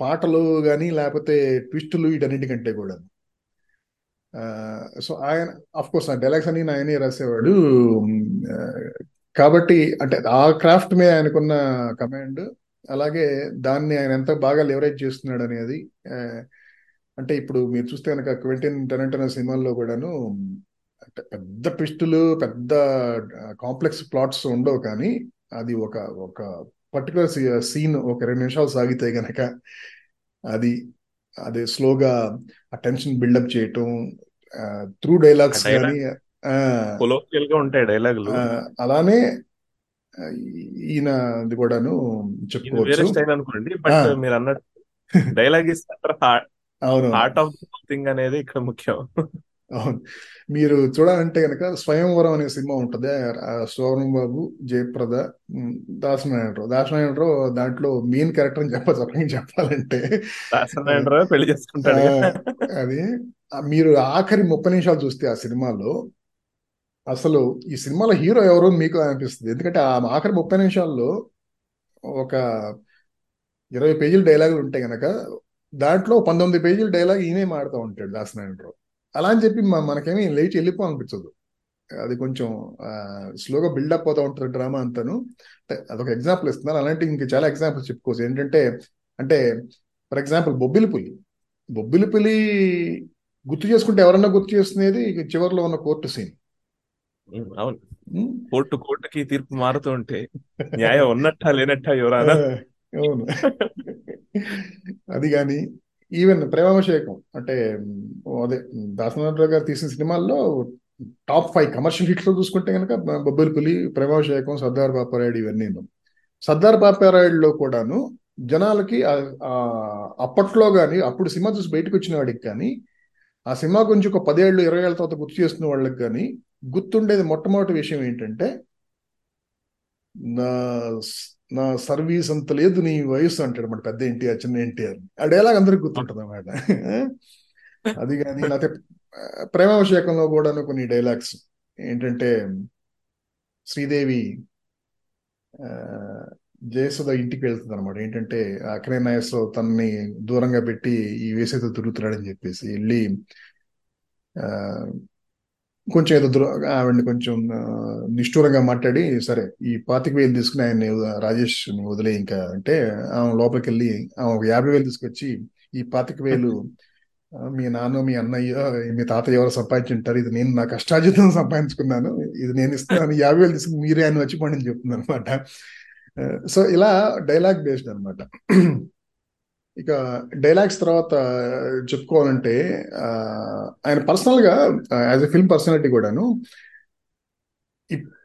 పాటలు కానీ లేకపోతే ట్విస్టులు వీటన్నిటికంటే కూడా. సో ఆయన అఫ్ కోర్స్ ఆ డైలాగ్స్ అని ఆయనే రాసేవాడు. కాబట్టి అంటే ఆ క్రాఫ్ట్ మీద ఆయనకున్న కమాండ్ అలాగే దాన్ని ఆయన ఎంత బాగా లెవరేజ్ చేస్తున్నాడు అనేది అంటే ఇప్పుడు మీరు చూస్తే కనుక క్వింటిన్ టెరెంటో సినిమాల్లో కూడాను పెద్ద ట్విస్టులు పెద్ద కాంప్లెక్స్ ప్లాట్స్ ఉండవు కానీ అది ఒక ఒక పర్టికులర్ సీన్ ఒక రెండు నిమిషాలు సాగితే గనక అది అదే స్లోగా ఆ టెన్షన్ బిల్డప్ చేయటం త్రూ డైలాగ్స్ డైలాగ్ కానీ ఉంటాయి డైలాగులు. అలానే ఈయన ఇది కూడాను చెప్పుకోవచ్చు. అనుకోండి బట్ మీరు అన్నట్టు డైలాగ్ ఇస్ అవునవును హార్ట్ ఆఫ్ థింగ్ అనేది ఇక్కడ ముఖ్యం. అవును. మీరు చూడాలంటే కనుక స్వయంవరం అనే సినిమా ఉంటుంది. శోభన్ బాబు జయప్రద దాసనారాయణరావు దాసనారాయణరావు దాంట్లో మెయిన్ క్యారెక్టర్ అని చెప్పచ్చు చెప్పాలంటే దాసనారాయణరావు పెళ్ళి చేసుకుంటాడు అది మీరు ఆఖరి ముప్పై నిమిషాలు చూస్తే ఆ సినిమాలో అసలు ఈ సినిమాలో హీరో ఎవరో మీకు అనిపిస్తుంది. ఎందుకంటే ఆ ఆఖరి ముప్పై నిమిషాల్లో ఒక ఇరవై పేజీల డైలాగులు ఉంటాయి గనక దాంట్లో పంతొమ్మిది పేజీల డైలాగ్ ఈయనే మాడుతూ ఉంటాడు దాసనారాయణరావు అలా అని చెప్పి మనకేమీ లేచి వెళ్ళిపోవాలనిపించదు అది కొంచెం స్లోగా బిల్డప్ అవుతూ ఉంటుంది డ్రామా అంతాను. అదొక ఎగ్జాంపుల్ ఇస్తున్నాను. అలాంటి ఇంకా చాలా ఎగ్జాంపుల్స్ చెప్పుకోవచ్చు. ఏంటంటే అంటే ఫర్ ఎగ్జాంపుల్ బొబ్బిలి పులి. బొబ్బిలి పులి గుర్తు చేసుకుంటే ఎవరన్నా గుర్తు చేస్తున్నది చివరిలో ఉన్న కోర్టు సీన్. అవును. కోర్టు కోర్టుకి తీర్పు మారుతూ ఉంటే న్యాయం ఉన్నట్టా లేనట్టా ఆ, ఎవరన్నా అవును. అది కానీ ఈవెన్ ప్రేమాభిషేకం అంటే అదే దాసనాథరావు గారు తీసిన సినిమాల్లో టాప్ ఫైవ్ కమర్షియల్ హిట్స్లో చూసుకుంటే కనుక బొబ్బిలిపులి ప్రేమాభిషేకం సర్దార్ బాపారాయుడు ఇవన్నీ సర్దార్ బాపారాయుడులో కూడాను జనాలకి అప్పట్లో కానీ అప్పుడు సినిమా చూసి బయటకు వచ్చిన వాడికి కానీ ఆ సినిమా గురించి ఒక పదేళ్ళు ఇరవై ఏళ్ళ తర్వాత గుర్తు చేస్తున్న వాళ్ళకి కానీ గుర్తుండేది మొట్టమొదటి విషయం ఏంటంటే నా సర్వీస్ అంత లేదు నీ వయసు అంటాడు మన పెద్ద ఎన్టీఆర్ చిన్న ఎన్టీఆర్. ఆ డైలాగ్ అందరికి గుర్తుంటుంది అన్నమాట అది కానీ లేకపోతే ప్రేమాభిషేకంలో కూడా కొన్ని డైలాగ్స్ ఏంటంటే శ్రీదేవి ఆ, జయసుధ ఇంటికి వెళ్తుంది అనమాట ఏంటంటే అక్కడే నాగేశ్వరరావు తనని దూరంగా పెట్టి ఈ వేసేతో తిరుగుతున్నాడని చెప్పేసి వెళ్ళి ఆ, కొంచెం ఏదో ఆవిడని కొంచెం నిష్ఠూరంగా మాట్లాడి సరే ఈ పాతిక వేలు తీసుకుని ఆయన్ని రాజేష్ వదిలే ఇంకా అంటే ఆమె లోపలికి వెళ్ళి ఆమె ఒక యాభై వేలు తీసుకొచ్చి ఈ పాతిక వేలు మీ నాన్న మీ అన్నయ్య మీ తాతయ్య ఎవరు సంపాదించుంటారు ఇది నేను నా కష్టార్జితం సంపాదించుకున్నాను ఇది నేను ఇస్తున్నాను యాభై వేలు తీసుకుని మీరే ఆయన వచ్చి పండి చెప్తుంది అనమాట సో ఇలా డైలాగ్ బేస్డ్ అనమాట ఇక డైలాగ్స్ తర్వాత చెప్పుకోవాలంటే ఆయన పర్సనల్గా యాజ్ ఎ ఫిల్మ్ పర్సనాలిటీ కూడాను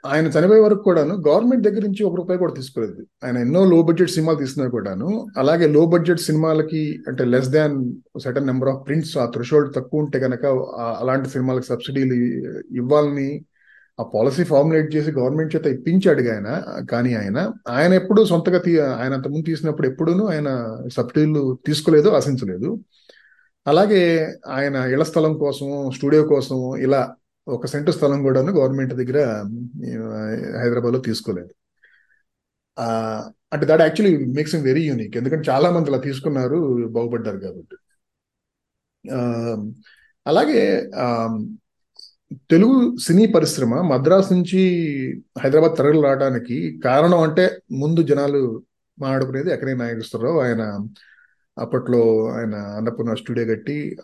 ఆయన చనిపోయే వరకు కూడాను గవర్నమెంట్ దగ్గర నుంచి ఒక రూపాయి కూడా తీసుకోలేదు. ఆయన ఎన్నో లో బడ్జెట్ సినిమాలు తీసినా కూడాను. అలాగే లో బడ్జెట్ సినిమాలకి అంటే less than certain number of prints ఆ థ్రెషోల్డ్ తక్కువ ఉంటే కనుక అలాంటి సినిమాలకు సబ్సిడీలు ఇవ్వాలని ఆ పాలసీ ఫార్ములేట్ చేసి గవర్నమెంట్ చేత ఇప్పించాడు ఆయన కానీ ఆయన ఆయన ఎప్పుడు సొంతగా తీ ఆయన అంతకుముందు తీసినప్పుడు ఎప్పుడూ ఆయన సబ్సిడీలు తీసుకోలేదు ఆశించలేదు. అలాగే ఆయన ఇళ్ళ స్థలం కోసం స్టూడియో కోసం ఇలా ఒక సెంటు స్థలం కూడాను గవర్నమెంట్ దగ్గర హైదరాబాద్లో తీసుకోలేదు. అంటే that actually makes him very unique. ఎందుకంటే చాలా మంది అలా తీసుకున్నారు బాగుపడ్డారు కాబట్టి. అలాగే తెలుగు సినీ పరిశ్రమ మద్రాసు నుంచి హైదరాబాద్ తరలి రావడానికి కారణం అంటే ముందు జనాలు మాట్లాడుకునేది ఎక్కడే నాయకుస్తారో ఆయన అప్పట్లో ఆయన అన్నపూర్ణ స్టూడియో కట్టి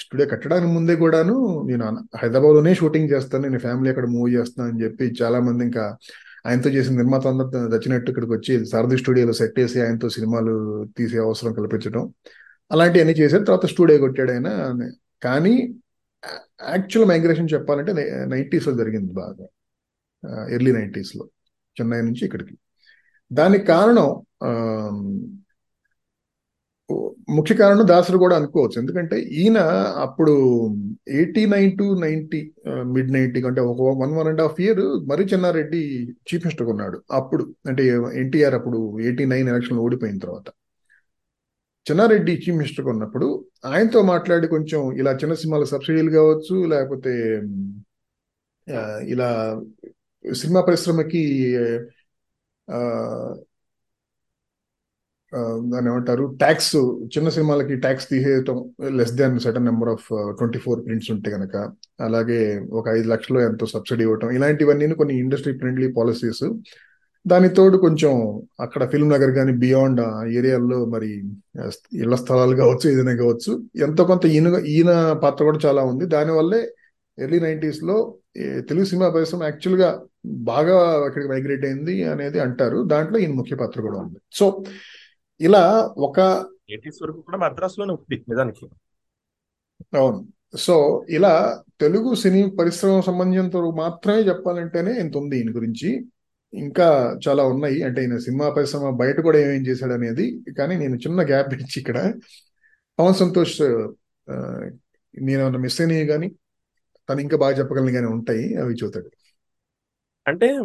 స్టూడియో కట్టడానికి ముందే కూడాను నేను హైదరాబాద్లోనే షూటింగ్ చేస్తాను నేను ఫ్యామిలీ అక్కడ మూవ్ చేస్తాను అని చెప్పి చాలా మంది ఇంకా ఆయనతో చేసిన నిర్మాత అందరూ దచ్చినట్టు ఇక్కడికి వచ్చి సారథి స్టూడియోలో సెట్ చేసి ఆయనతో సినిమాలు తీసే అవసరం కల్పించడం. అలాంటివన్నీ చేశారు. తర్వాత స్టూడియో కొట్టాడు ఆయన. కానీ యాక్చువల్ మైగ్రేషన్ చెప్పాలంటే నైంటీస్లో జరిగింది బాగా. ఎర్లీ నైంటీస్లో చెన్నై నుంచి ఇక్కడికి. దానికి కారణం ఆ, ముఖ్య కారణం దాసరు కూడా అనుకోవచ్చు. ఎందుకంటే ఈయన అప్పుడు eighty nine to ninety mid ninety అంటే ఒక one one and half year మరి చెన్నారెడ్డి చీఫ్ మినిస్టర్ ఉన్నాడు అప్పుడు అంటే ఎన్టీఆర్ అప్పుడు ఎయిటీ నైన్ ఎలక్షన్ ఓడిపోయిన తర్వాత. చిన్నారెడ్డి చీఫ్ మినిస్టర్ ఉన్నప్పుడు ఆయనతో మాట్లాడి కొంచెం ఇలా చిన్న సినిమాల సబ్సిడీలు కావచ్చు లేకపోతే ఇలా సినిమా పరిశ్రమకి ఆ, దాన్ని ఏమంటారు ట్యాక్స్ చిన్న సినిమాలకి tax తీసేయటం less than certain number of twenty four prints ఉంటే కనుక అలాగే ఒక ఐదు లక్షలు ఎంతో సబ్సిడీ ఇవ్వటం ఇలాంటివన్నీ కొన్ని ఇండస్ట్రీ ఫ్రెండ్లీ పాలసీస్ దాని తోడు కొంచెం అక్కడ ఫిల్మ్ నగర్ కానీ బియాండ్ ఆ ఏరియాల్లో మరి ఇళ్ళ స్థలాలు కావచ్చు ఏదైనా కావచ్చు ఎంతో కొంత ఈయన ఈయన పాత్ర కూడా చాలా ఉంది. దానివల్లే ఎర్లీ నైంటీస్లో తెలుగు సినిమా పరిశ్రమ యాక్చువల్గా బాగా అక్కడికి మైగ్రేట్ అయింది అనేది అంటారు. దాంట్లో ఈయన ముఖ్య పాత్ర కూడా ఉంది. సో ఇలా ఒక ఎయిటీస్ వరకు కూడా మద్రాసులోనే ఉంది నిజానికి. అవును. సో ఇలా తెలుగు సినీ పరిశ్రమ సంబంధించినంత వరకు మాత్రమే చెప్పాలంటేనే ఇంత ఉంది ఈయన గురించి. ఇంకా చాలా ఉన్నాయి. అంటే ఈయన సినిమా పరిశ్రమ బయట కూడా ఏమేం చేశాడు అనేది కానీ నేను చిన్న గ్యాప్ ఇచ్చి ఇక్కడ. పవన్ సంతోష్ నేను మిస్ అయినవి కానీ తను ఇంకా బాగా చెప్పగలను కానీ ఉంటాయి అవి చూతాడు అంటే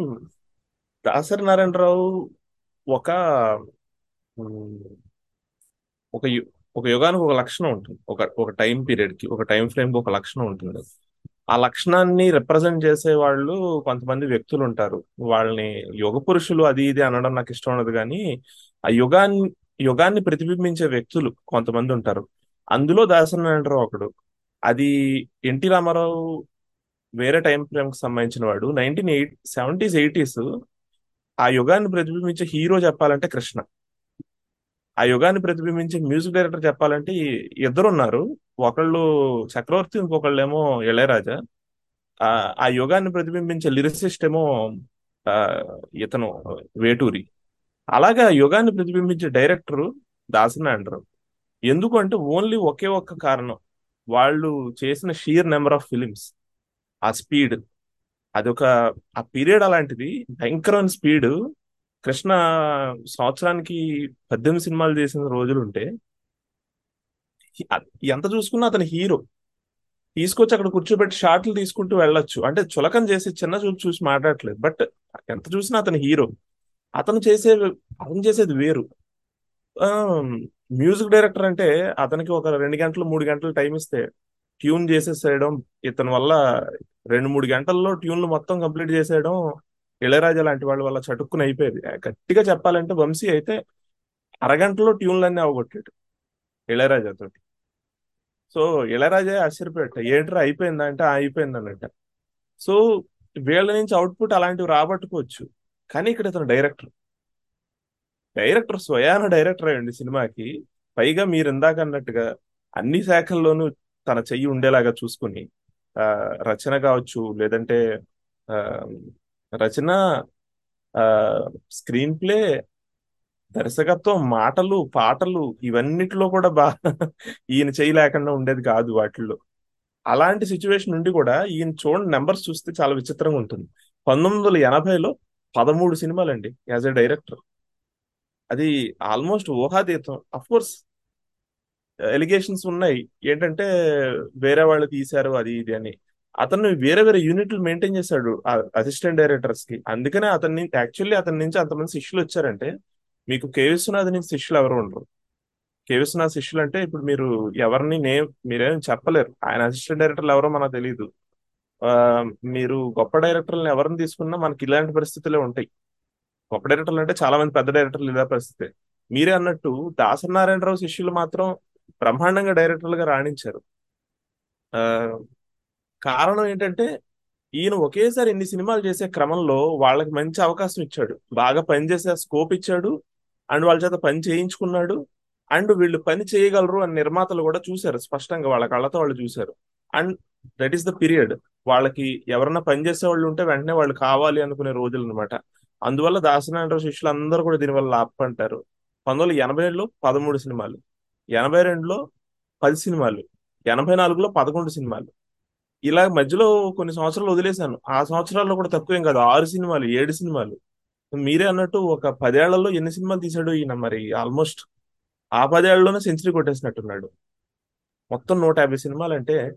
దాసరి నారాయణరావు ఒక ఒక యు- ఒక యుగానికి ఒక లక్షణం ఉంటుంది. ఒక ఒక టైం పీరియడ్కి ఒక టైం ఫ్రేమ్కి ఒక లక్షణం ఉంటుంది. ఆ లక్షణాన్ని రిప్రజెంట్ చేసే వాళ్ళు కొంతమంది వ్యక్తులు ఉంటారు వాళ్ళని యుగ పురుషులు అది ఇది అనడం నాకు ఇష్టం ఉండదు కానీ ఆ యుగాన్ని యుగాన్ని ప్రతిబింబించే వ్యక్తులు కొంతమంది ఉంటారు. అందులో దాసనారాయణరావు ఒకడు. అది ఎన్టీ రామారావు వేరే టైం ఫ్రేమ్కి సంబంధించిన వాడు. నైన్టీన్ ఎయిట్ సెవెంటీస్ ఎయిటీస్ ఆ యుగాన్ని ప్రతిబింబించే హీరో చెప్పాలంటే కృష్ణ. ఆ యుగాన్ని ప్రతిబింబించే మ్యూజిక్ డైరెక్టర్ చెప్పాలంటే ఇద్దరు ఉన్నారు ఒకళ్ళు చక్రవర్తి ఇంకొకళ్ళేమో ఇళయరాజా. ఆ యుగాన్ని ప్రతిబింబించే లిరిసిస్ట్ ఏమో ఇతను వేటూరి. అలాగే ఆ యుగాన్ని ప్రతిబింబించే డైరెక్టర్ దాసనారాయణరావు ఎందుకు అంటే ఓన్లీ ఒకే ఒక్క కారణం. వాళ్ళు చేసిన షీర్ నెంబర్ ఆఫ్ ఫిలిమ్స్ ఆ స్పీడ్. అదొక ఆ పీరియడ్ అలాంటిది. భయంకరమైన స్పీడ్. కృష్ణ సంవత్సరానికి పద్దెనిమిది సినిమాలు చేసిన రోజులు ఉంటే ఎంత చూసుకున్నా అతని హీరో. తీసుకొచ్చి అక్కడ కూర్చోబెట్టి షాట్లు తీసుకుంటూ వెళ్ళొచ్చు. అంటే చులకం చేసి చిన్న చూపు చూసి మాట్లాడట్లేదు. బట్ ఎంత చూసినా అతని హీరో. అతను చేసే అతను చేసేది వేరు. మ్యూజిక్ డైరెక్టర్ అంటే అతనికి ఒక రెండు గంటలు మూడు గంటలు టైం ఇస్తే ట్యూన్ చేసేసేయడం ఇతని వల్ల రెండు మూడు గంటల్లో ట్యూన్లు మొత్తం కంప్లీట్ చేసేయడం ఇళయరాజా లాంటి వాళ్ళ వల్ల చటుక్కుని అయిపోయేది. గట్టిగా చెప్పాలంటే వంశీ అయితే అరగంటలో ట్యూన్లన్నీ అవగొట్టాడు ఇళయరాజా తోటి సో ఇళయరాజా ఆశ్చర్యపోయాట ఏంట్రా అయిపోయిందా అంటే "ఆ, అయిపోయింది అన్నట్ట. సో వీళ్ళ నుంచి అవుట్పుట్ అలాంటివి రాబట్టుకోవచ్చు. కానీ ఇక్కడ ఇతను డైరెక్టర్. డైరెక్టర్ స్వయాన డైరెక్టర్ అయ్యండి సినిమాకి. పైగా మీరు ఇందాక అన్నట్టుగా అన్ని శాఖల్లోనూ తన చెయ్యి ఉండేలాగా చూసుకుని రచన కావచ్చు లేదంటే ఆ, రచన స్క్రీన్ ప్లే దర్శకత్వం మాటలు పాటలు ఇవన్నిటిలో కూడా బాగా ఈయన చేయలేకుండా ఉండేది కాదు వాటిల్లో. అలాంటి సిచ్యువేషన్ నుండి కూడా ఈయన చూడండి నెంబర్స్ చూస్తే చాలా విచిత్రంగా ఉంటుంది. పంతొమ్మిది వందల ఎనభైలో పదమూడు సినిమాలండి యాజ్ ఎ డైరెక్టర్. అది ఆల్మోస్ట్ ఊహాతీతం. అఫ్ కోర్స్ ఎలిగేషన్స్ ఉన్నాయి. ఏంటంటే వేరే వాళ్ళు తీశారు అది ఇది అని. అతను వేరే వేరే యూనిట్లు మెయింటైన్ చేశాడు అసిస్టెంట్ డైరెక్టర్స్కి. అందుకనే అతన్ని యాక్చువల్లీ అతని నుంచి అంతమంది శిష్యులు వచ్చారంటే మీకు కే విశ్వనాథ్ నుంచి శిష్యులు ఎవరు ఉండరు. కే విశ్వనాథ్ శిష్యులు అంటే ఇప్పుడు మీరు ఎవరిని నేమ్ మీరేం చెప్పలేరు. ఆయన అసిస్టెంట్ డైరెక్టర్లు ఎవరో మనకు తెలియదు ఆ, మీరు గొప్ప డైరెక్టర్లను ఎవరిని తీసుకున్నా మనకి ఇలాంటి పరిస్థితులే ఉంటాయి. గొప్ప డైరెక్టర్లు అంటే చాలా మంది పెద్ద డైరెక్టర్లు ఇలా పరిస్థితి. మీరే అన్నట్టు దాసనారాయణరావు శిష్యులు మాత్రం బ్రహ్మాండంగా డైరెక్టర్లుగా రాణించారు. ఆ, కారణం ఏంటంటే ఈయన ఒకేసారి ఇన్ని సినిమాలు చేసే క్రమంలో వాళ్ళకి మంచి అవకాశం ఇచ్చాడు. బాగా పనిచేసే స్కోప్ ఇచ్చాడు. అండ్ వాళ్ళ చేత పని చేయించుకున్నాడు. అండ్ వీళ్ళు పని చేయగలరు అని నిర్మాతలు కూడా చూశారు. స్పష్టంగా వాళ్ళ కళ్ళతో వాళ్ళు చూశారు. And that is the period. వాళ్ళకి ఎవరన్నా పని చేసే వాళ్ళు ఉంటే వెంటనే వాళ్ళు కావాలి అనుకునే రోజులు అనమాట అందువల్ల దాసనారాయణరావు శిష్యులు అందరూ కూడా దీనివల్ల లాభపంటారు పంతొమ్మిది వందల ఎనభై ఏడులో పదమూడు సినిమాలు ఎనభై రెండులో పది సినిమాలు ఎనభై నాలుగులో పదకొండు సినిమాలు. ఇలా మధ్యలో కొన్ని సంవత్సరాలు వదిలేశాను. ఆ సంవత్సరాల్లో కూడా తక్కువేం కాదు. ఆరు సినిమాలు ఏడు సినిమాలు. మీరే అన్నట్టు ఒక పదేళ్ళలో ఎన్ని సినిమాలు తీశాడు ఈయన మరి? ఆల్మోస్ట్ ఆ పదేళ్ళలోనే సెంచరీ కొట్టేసినట్టున్నాడు. మొత్తం నూట యాభై సినిమాలు అంటే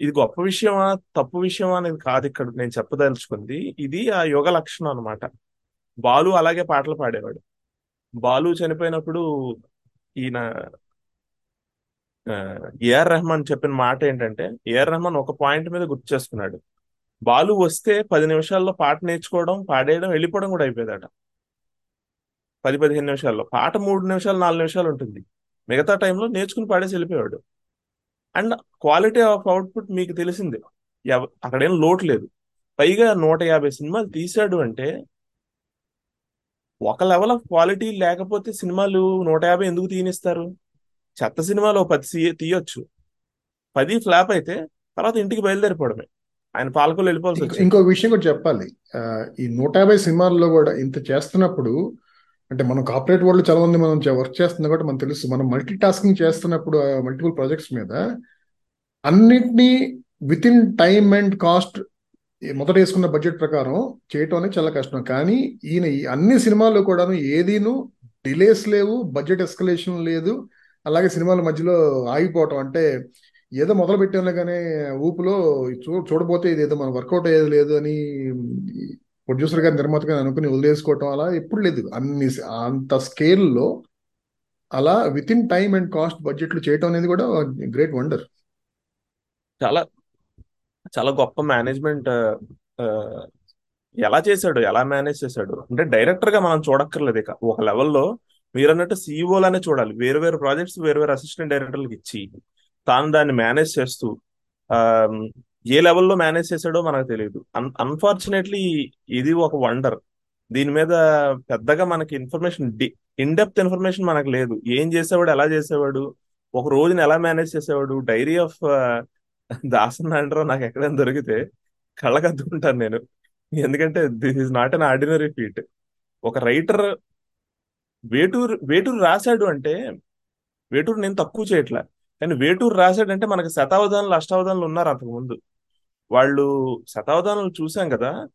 ఇది గొప్ప విషయమా తప్పు విషయమా అనేది కాదు ఇక్కడ నేను చెప్పదలుచుకుంది. ఇది ఆ యుగ లక్షణం అన్నమాట. బాలు అలాగే పాటలు పాడేవాడు. బాలు చనిపోయినప్పుడు ఈయన ఏఆర్ రెహమాన్ చెప్పిన మాట ఏంటంటే ఏఆర్ రెహమాన్ ఒక పాయింట్ మీద గుర్తు చేసుకున్నాడు. బాలు వస్తే పది నిమిషాల్లో పాట నేర్చుకోవడం పాడేయడం వెళ్ళిపోవడం కూడా అయిపోయేదట. పది పదిహేను నిమిషాల్లో. పాట మూడు నిమిషాలు నాలుగు నిమిషాలు ఉంటుంది. మిగతా టైంలో నేర్చుకుని పాడేసి వెళ్ళిపోయాడు అండ్ క్వాలిటీ ఆఫ్ అవుట్పుట్ మీకు తెలిసింది. అక్కడేం లోటు లేదు. పైగా నూట యాభై సినిమాలు తీశాడు అంటే ఒక లెవెల్ ఆఫ్ క్వాలిటీ లేకపోతే సినిమాలు నూట యాభై ఎందుకు తీయనిస్తారు? చెత్త సినిమాలు పది తీయ- తీయొచ్చు. పది ఫ్లాప్ అయితే తర్వాత ఇంటికి బయలుదేరిపోవడమే. ఆయన పాలకులు వెళ్ళిపోవాల్సి ఇంకో వచ్చింది. ఇంకో విషయం కూడా చెప్పాలి. ఈ నూట యాభై సినిమాల్లో కూడా ఇంత చేస్తున్నప్పుడు అంటే మనం కార్పొరేట్ వరల్డ్ చాలా మంది మనం వర్క్ చేస్తున్నా కూడా మనకు తెలుసు మనం మల్టీ టాస్కింగ్ చేస్తున్నప్పుడు మల్టిపుల్ ప్రాజెక్ట్స్ మీద అన్నిటినీ within time and cost మొదట వేసుకున్న బడ్జెట్ ప్రకారం చేయటం అనేది చాలా కష్టం. కానీ ఈయన ఈ అన్ని సినిమాల్లో కూడాను ఏదీను డిలేస్ లేవు బడ్జెట్ ఎస్కలేషన్ లేదు అలాగే సినిమాల మధ్యలో ఆగిపోవటం అంటే ఏదో మొదలు పెట్టాను కానీ ఊపులో చూ చూడబోతే ఇది ఏదో మనం వర్కౌట్ అయ్యేది లేదు అని ప్రొడ్యూసర్ గారి నిర్మాత గారు అనుకుని వదిలేసుకోవటం అలా ఎప్పుడు లేదు. అన్ని అంత స్కేల్లో అలా within time and cost బడ్జెట్లు చేయటం అనేది కూడా గ్రేట్ వండర్ చాలా చాలా గొప్ప మేనేజ్మెంట్ ఎలా చేశాడు ఎలా మేనేజ్ చేశాడు? అంటే డైరెక్టర్గా మనం చూడక్కర్లేదు ఇక. ఒక లెవెల్లో మీరు అన్నట్టు సీఈఓలానే చూడాలి. వేరు వేరు ప్రాజెక్ట్స్ వేరు వేరు అసిస్టెంట్ డైరెక్టర్లకు ఇచ్చి తాను దాన్ని మేనేజ్ చేస్తూ ఆ, ఏ లెవెల్లో మేనేజ్ చేశాడో మనకు తెలియదు అన్ అన్ఫార్చునేట్లీ ఇది ఒక వండర్ దీని మీద పెద్దగా మనకి ఇన్ఫర్మేషన్ ఇన్ డెప్త్ ఇన్ఫర్మేషన్ మనకు లేదు. ఏం చేసేవాడు ఎలా చేసేవాడు ఒక రోజుని ఎలా మేనేజ్ చేసేవాడు డైరీ ఆఫ్ దాసన్ అంటారో నాకు ఎక్కడైనా దొరికితే కళ్ళకద్దుకుంటాను నేను. ఎందుకంటే this is not an ordinary feat ఒక రైటర్ వేటూరు వేటూరు రాశాడు అంటే వేటూరు నేను తక్కువ చేయట్లే. కానీ వేటూరు రాశాడంటే మనకి శతావధానులు అష్టావధానులు ఉన్నారు అంతకుముందు వాళ్ళు శతావధానులు చూసాం కదా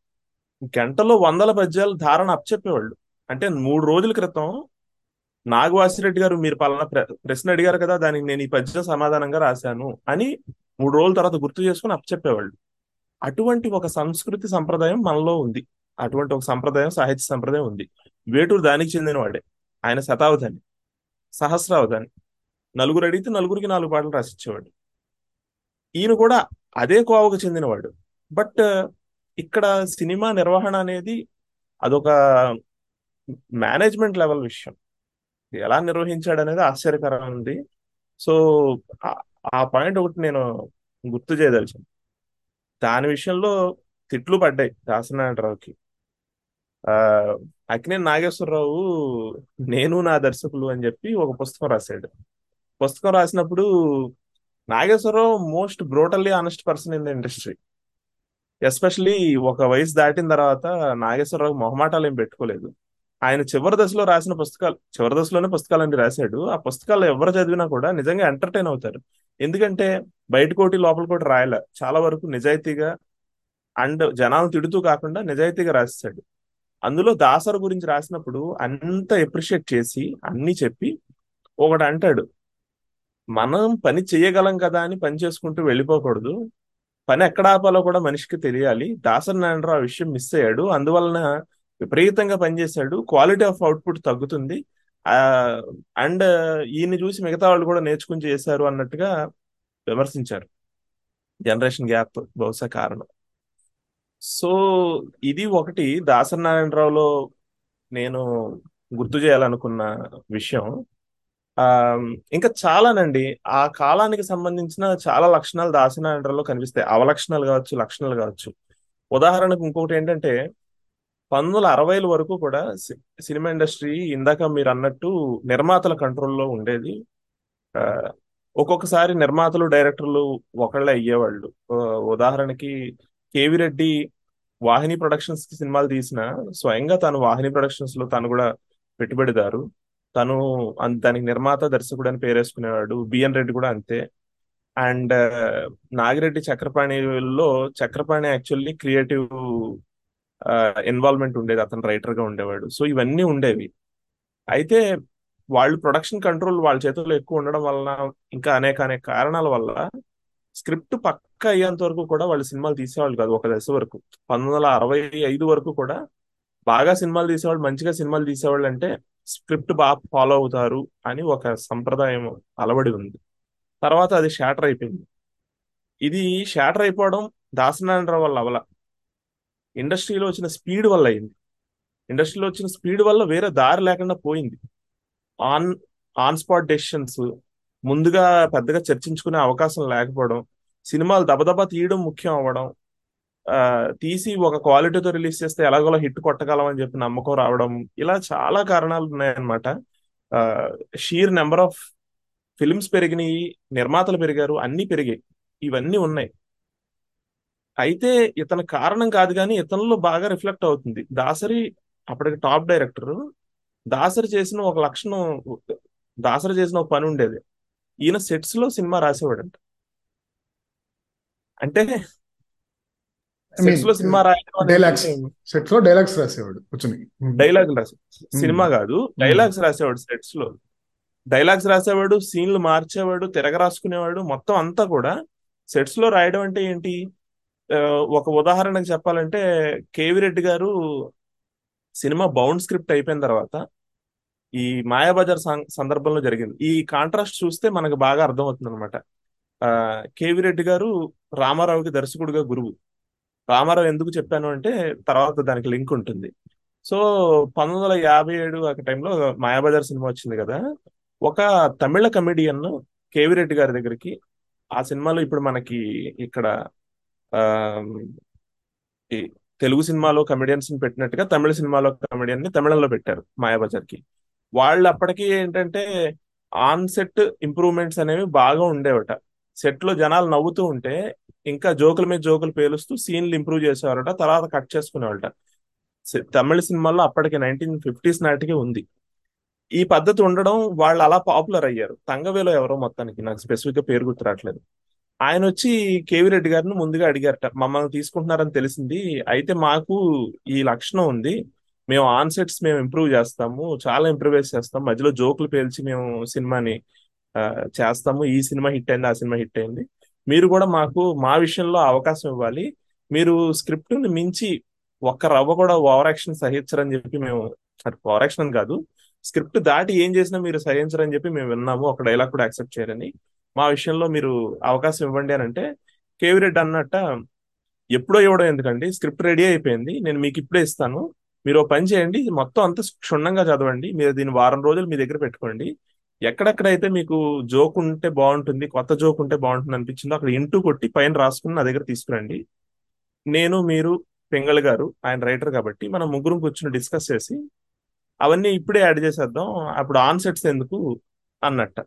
గంటలో వందల పద్యాలు ధారణ అప్పచెప్పేవాళ్ళు. అంటే మూడు రోజుల క్రితం నాగవాసిరెడ్డి గారు మీరు పలానా ప్ర- ప్రశ్న అడిగారు కదా దానికి నేను ఈ పద్యం సమాధానంగా రాశాను అని మూడు రోజుల తర్వాత గుర్తు చేసుకుని అప్పచెప్పేవాళ్ళు. అటువంటి ఒక సంస్కృతి సంప్రదాయం మనలో ఉంది. అటువంటి ఒక సంప్రదాయం సాహిత్య సంప్రదాయం ఉంది. వేటూరు దానికి చెందినవాడే. ఆయన శతావధాని సహస్రావధాని. నలుగురు అడిగితే నలుగురికి నాలుగు పాటలు రాసిచ్చేవాడు. ఈయన కూడా అదే కోవకు చెందినవాడు. బట్ ఇక్కడ సినిమా నిర్వహణ అనేది అదొక మేనేజ్మెంట్ లెవెల్ విషయం. ఎలా నిర్వహించాడు అనేది ఆశ్చర్యకరంగా ఉంది సో ఆ- పాయింట్ ఒకటి నేను గుర్తు చేయదలిచాను. దాని విషయంలో తిట్లు పడ్డాయి దాసనారాయణరావుకి అక్కినే నాగేశ్వరరావు నేను నా దర్శకులు అని చెప్పి ఒక పుస్తకం రాశాడు. పుస్తకం రాసినప్పుడు Nageswara Rao most brutally honest person in the industry. Especially ఒక వయసు దాటిన తర్వాత నాగేశ్వరరావు మొహమాటాలు ఏం పెట్టుకోలేదు. ఆయన చివరి దశలో రాసిన పుస్తకాలు చివరి దశలోనే పుస్తకాలన్నీ రాశాడు. ఆ పుస్తకాలు ఎవరు చదివినా కూడా నిజంగా ఎంటర్టైన్ అవుతారు. ఎందుకంటే బయట కోటి లోపల కోటి రాయలే. చాలా వరకు నిజాయితీగా అండ్ జనాలను తిడుతూ కాకుండా నిజాయితీగా రాశాడు అందులో దాసర్ గురించి రాసినప్పుడు అంత ఎప్రిషియేట్ చేసి అన్ని చెప్పి ఒకడు అంటాడు మనం పని చేయగలం కదా అని పని చేసుకుంటూ వెళ్ళిపోకూడదు. పని ఎక్కడ ఆపాలో కూడా మనిషికి తెలియాలి. దాసర్ నారాయణరావు ఆ విషయం మిస్ అయ్యాడు. అందువలన విపరీతంగా పనిచేశాడు క్వాలిటీ ఆఫ్ అవుట్పుట్ తగ్గుతుంది. ఆ అండ్ ఈయన్ని చూసి మిగతా వాళ్ళు కూడా నేర్చుకుని చేశారు అన్నట్టుగా విమర్శించారు. జనరేషన్ గ్యాప్ బహుశా కారణం. సో ఇది ఒకటి. దాసరి నారాయణరావులో నేను గుర్తు చేయాలనుకున్న విషయం. ఆ ఇంకా చాలానండి. ఆ కాలానికి సంబంధించిన చాలా లక్షణాలు దాసనారాయణలో కనిపిస్తాయి. అవలక్షణాలు కావచ్చు లక్షణాలు కావచ్చు. ఉదాహరణకు ఇంకొకటి ఏంటంటే పంతొమ్మిది వందల అరవైల వరకు కూడా సి- సినిమా ఇండస్ట్రీ ఇందాక మీరు అన్నట్టు నిర్మాతల కంట్రోల్లో ఉండేది. ఆ, ఒక్కొక్కసారి నిర్మాతలు డైరెక్టర్లు ఒకళ్ళే అయ్యేవాళ్ళు. ఉదాహరణకి కేవి రెడ్డి వాహిని ప్రొడక్షన్స్కి సినిమాలు తీసిన స్వయంగా తను వాహిని ప్రొడక్షన్స్లో తను కూడా పెట్టుబడిదారు. తను దానికి నిర్మాత దర్శకుడు అని పేరేసుకునేవాడు బిఎన్ రెడ్డి కూడా అంతే. అండ్ నాగిరెడ్డి చక్రపాణిలో చక్రపాణి యాక్చువల్లీ క్రియేటివ్ ఇన్వాల్వ్మెంట్ ఉండేది. అతను రైటర్గా ఉండేవాడు. సో ఇవన్నీ ఉండేవి. అయితే వాళ్ళు ప్రొడక్షన్ కంట్రోల్ వాళ్ళ చేతుల్లో ఎక్కువ ఉండడం వలన ఇంకా అనేక అనేక కారణాల వల్ల స్క్రిప్ట్ పక్క అయ్యేంత వరకు కూడా వాళ్ళు సినిమాలు తీసేవాళ్ళు కాదు ఒక దశ వరకు. పంతొమ్మిది వందల అరవై ఐదు వరకు కూడా బాగా సినిమాలు తీసేవాళ్ళు మంచిగా సినిమాలు తీసేవాళ్ళు అంటే స్క్రిప్ట్ బాగా ఫాలో అవుతారు అని ఒక సంప్రదాయం అలవడి ఉంది. తర్వాత అది షాటర్ అయిపోయింది. ఇది షాటర్ అయిపోవడం దాసనారాయణరావు వల్ల అవల. ఇండస్ట్రీలో వచ్చిన స్పీడ్ వల్ల అయింది. ఇండస్ట్రీలో వచ్చిన స్పీడ్ వల్ల వేరే దారి లేకుండా పోయింది. ఆన్ ఆన్ స్పాట్ డెసిషన్స్ ముందుగా పెద్దగా చర్చించుకునే అవకాశం లేకపోవడం సినిమాలు దబదబా తీయడం ముఖ్యం అవ్వడం ఆ, తీసి ఒక క్వాలిటీతో రిలీజ్ చేస్తే ఎలాగోలా హిట్ కొట్టగలం అని చెప్పి నమ్మకం రావడం ఇలా చాలా కారణాలు ఉన్నాయన్నమాట. షీర్ నెంబర్ ఆఫ్ ఫిల్మ్స్ పెరిగినాయి నిర్మాతలు పెరిగారు అన్ని పెరిగాయి. ఇవన్నీ ఉన్నాయి. అయితే ఇతని కారణం కాదు కానీ ఇతనిలో బాగా రిఫ్లెక్ట్ అవుతుంది. దాసరి అప్పటికి టాప్ డైరెక్టర్. దాసరి చేసిన ఒక లక్షణం దాసరి చేసిన ఒక పని ఉండేది. ఈయన సెట్స్లో సినిమా రాసేవాడంట. అంటే సెట్స్లో సినిమా డైలాగ్స్ అనేది సెట్స్లో డైలాగ్స్ రాసేవాడు కూర్చుని. డైలాగ్ రాసే సినిమా కాదు డైలాగ్స్ రాసేవాడు సెట్స్లో డైలాగ్స్ రాసేవాడు సీన్లు మార్చేవాడు తిరగ రాసుకునేవాడు మొత్తం అంతా కూడా సెట్స్లో రాయడం అంటే ఏంటి? ఒక ఉదాహరణకు చెప్పాలంటే కేవి రెడ్డి గారు సినిమా బౌండ్ స్క్రిప్ట్ అయిపోయిన తర్వాత ఈ మాయాబజార్ సందర్భంలో జరిగింది. ఈ కాంట్రాస్ట్ చూస్తే మనకు బాగా అర్థమవుతుంది అనమాట కేవి రెడ్డి గారు రామారావుకి దర్శకుడిగా గురువు. రామారావు ఎందుకు చెప్పాను అంటే తర్వాత దానికి లింక్ ఉంటుంది. సో పంతొమ్మిది వందల యాభై ఏడు ఆ టైంలో మాయాబజార్ సినిమా వచ్చింది కదా. ఒక తమిళ కమెడియన్ కేవి రెడ్డి గారి దగ్గరికి ఆ సినిమాలో ఇప్పుడు మనకి ఇక్కడ ఆ ఈ తెలుగు సినిమాలో కమెడియన్స్ని పెట్టినట్టుగా తమిళ సినిమాలో కమెడియన్ని తమిళంలో పెట్టారు మాయాబజార్కి వాళ్ళు అప్పటికి ఏంటంటే ఆన్ సెట్ ఇంప్రూవ్మెంట్స్ అనేవి బాగా ఉండేవట. సెట్లో జనాలు నవ్వుతూ ఉంటే ఇంకా జోకుల మీద జోకులు పేలుస్తూ సీన్లు ఇంప్రూవ్ చేసేవారట తర్వాత కట్ చేసుకునేవారట తమిళ సినిమాల్లో అప్పటికి నైన్టీన్ ఫిఫ్టీస్ నాటికే ఉంది. ఈ పద్ధతి ఉండడం వాళ్ళు అలా పాపులర్ అయ్యారు. తంగవేలో ఎవరో మొత్తానికి నాకు స్పెసిఫిక్గా పేరు గుర్తు రావట్లేదు. ఆయన వచ్చి కేవి రెడ్డి గారిని ముందుగా అడిగారట మమ్మల్ని తీసుకుంటున్నారని తెలిసింది అయితే మాకు ఈ లక్షణం ఉంది మేము ఆన్ సెట్స్ మేము ఇంప్రూవ్ చేస్తాము చాలా ఇంప్రూవైజ్ చేస్తాం. మధ్యలో జోకులు పేల్చి మేము సినిమాని చేస్తాము. ఈ సినిమా హిట్ అయింది ఆ సినిమా హిట్ అయింది. మీరు కూడా మాకు మా విషయంలో అవకాశం ఇవ్వాలి. మీరు స్క్రిప్ట్ని మించి ఒక్క రవ్వ కూడా ఓవర్ యాక్షన్ సహించరని చెప్పి మేము ఓవర్ యాక్షన్ అని కాదు. స్క్రిప్ట్ దాటి ఏం చేసినా మీరు సహించరని చెప్పి మేము విన్నాము. ఒక డైలాగ్ కూడా యాక్సెప్ట్ చేయరని. మా విషయంలో మీరు అవకాశం ఇవ్వండి అని అంటే కేవీ రెడ్డి అన్నట్ట ఎప్పుడో ఇవ్వడం ఎందుకండి స్క్రిప్ట్ రెడీ అయిపోయింది. నేను మీకు ఇప్పుడే ఇస్తాను. మీరు పని చేయండి మొత్తం అంతా క్షుణ్ణంగా చదవండి. మీరు దీన్ని వారం రోజులు మీ దగ్గర పెట్టుకోండి. ఎక్కడెక్కడైతే మీకు జోక్ ఉంటే బాగుంటుంది కొత్త జోక్ ఉంటే బాగుంటుంది అనిపించిందో అక్కడ ఇంటూ కొట్టి పైన రాసుకుని నా దగ్గర తీసుకురండి. నేను మీరు పెంగళ్ గారు ఆయన రైటర్ కాబట్టి మనం ముగ్గురం కూర్చుని డిస్కస్ చేసి అవన్నీ ఇప్పుడే యాడ్ చేసేద్దాం. అప్పుడు ఆన్సెట్స్ ఎందుకు అన్నట్ట.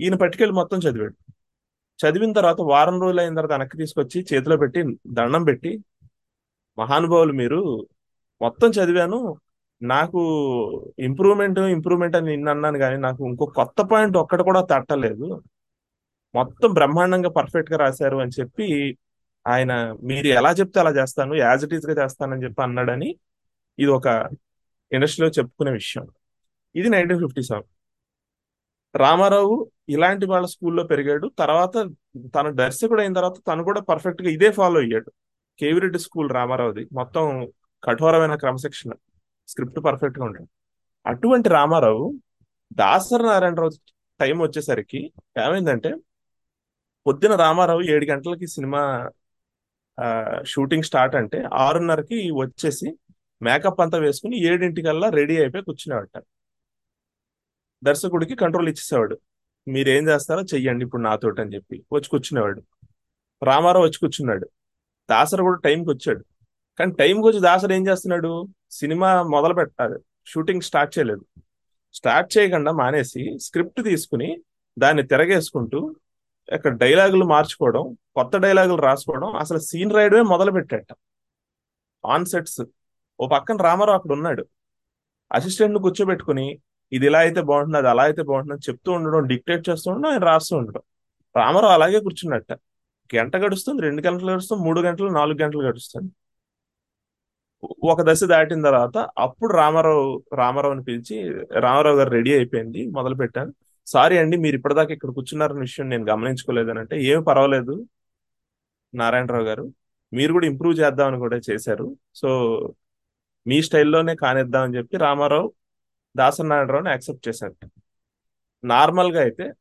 ఈయన పట్టుకెళ్ళి మొత్తం చదివాడు. చదివిన తర్వాత వారం రోజులు అయిన తర్వాత వెనక్కి తీసుకొచ్చి చేతిలో పెట్టి దండం పెట్టి మహానుభావులు మీరు మొత్తం చదివాను. నాకు ఇంప్రూవ్మెంట్ ఇంప్రూవ్మెంట్ అని నిన్న అన్నాను కానీ నాకు ఇంకో కొత్త పాయింట్ ఒక్కటి కూడా తట్టలేదు. మొత్తం బ్రహ్మాండంగా పర్ఫెక్ట్గా రాశారు అని చెప్పి ఆయన మీరు ఎలా చెప్తే అలా చేస్తాను యాజ్ ఇట్ ఈస్గా చేస్తానని చెప్పి అన్నాడని ఇది ఒక ఇండస్ట్రీలో చెప్పుకునే విషయం. ఇది నైన్టీన్ ఫిఫ్టీ సెవెన్ రామారావు ఇలాంటి వాళ్ళ స్కూల్లో పెరిగాడు. తర్వాత తన దర్శకుడు అయిన తర్వాత తను కూడా పర్ఫెక్ట్గా ఇదే ఫాలో అయ్యాడు. కేవిరెడ్డి స్కూల్ రామారావుది. మొత్తం కఠోరమైన క్రమశిక్షణ స్క్రిప్ట్ పర్ఫెక్ట్గా ఉంటుంది అటువంటి రామారావు దాసరి నారాయణరావు టైం వచ్చేసరికి ఏమైందంటే పొద్దున రామారావు ఏడు గంటలకి సినిమా షూటింగ్ స్టార్ట్ అంటే ఆరున్నరకి వచ్చేసి మేకప్ అంతా వేసుకుని ఏడింటికల్లా రెడీ అయిపోయి కూర్చునేవాట. దర్శకుడికి కంట్రోల్ ఇచ్చేసేవాడు. మీరేం చేస్తారో చెయ్యండి ఇప్పుడు నాతోటి అని చెప్పి వచ్చి కూర్చునేవాడు. రామారావు వచ్చి కూర్చున్నాడు. దాసరి కూడా టైంకి వచ్చాడు. కానీ టైంకి వచ్చి దాసరి ఏం చేస్తున్నాడు? సినిమా మొదలు పెట్టాలి షూటింగ్ స్టార్ట్ చేయలేదు. స్టార్ట్ చేయకుండా మానేసి స్క్రిప్ట్ తీసుకుని దాన్ని తిరగేసుకుంటూ అక్కడ డైలాగులు మార్చుకోవడం కొత్త డైలాగులు రాసుకోవడం అసలు సీన్ రాయడమే మొదలు పెట్టాట. On sets. ఓ పక్కన రామారావు అక్కడ ఉన్నాడు. అసిస్టెంట్ను కూర్చోబెట్టుకుని ఇది ఇలా అయితే బాగుంటుంది అది అలా అయితే బాగుంటుంది చెప్తూ ఉండడం డిక్టేట్ చేస్తూ ఉండడం ఆయన రాస్తూ ఉండడం. రామారావు అలాగే కూర్చున్నట్ట. గంట గడుస్తుంది రెండు గంటలు గడుస్తుంది మూడు గంటలు నాలుగు గంటలు గడుస్తుంది. ఒక దశ దాటిన తర్వాత అప్పుడు రామారావు రామారావుని పిలిచి రామారావు గారు రెడీ అయిపోయింది మొదలు పెట్టాను. సారీ అండి మీరు ఇప్పటిదాకా ఇక్కడ కూర్చున్నారన్న విషయం నేను గమనించుకోలేదని అంటే ఏమి పర్వాలేదు నారాయణరావు గారు. మీరు కూడా ఇంప్రూవ్ చేద్దామని కూడా చేశారు. సో మీ స్టైల్లోనే కానిద్దామని చెప్పి రామారావు దాసనారాయణరావుని యాక్సెప్ట్ చేశారు. నార్మల్గా అయితే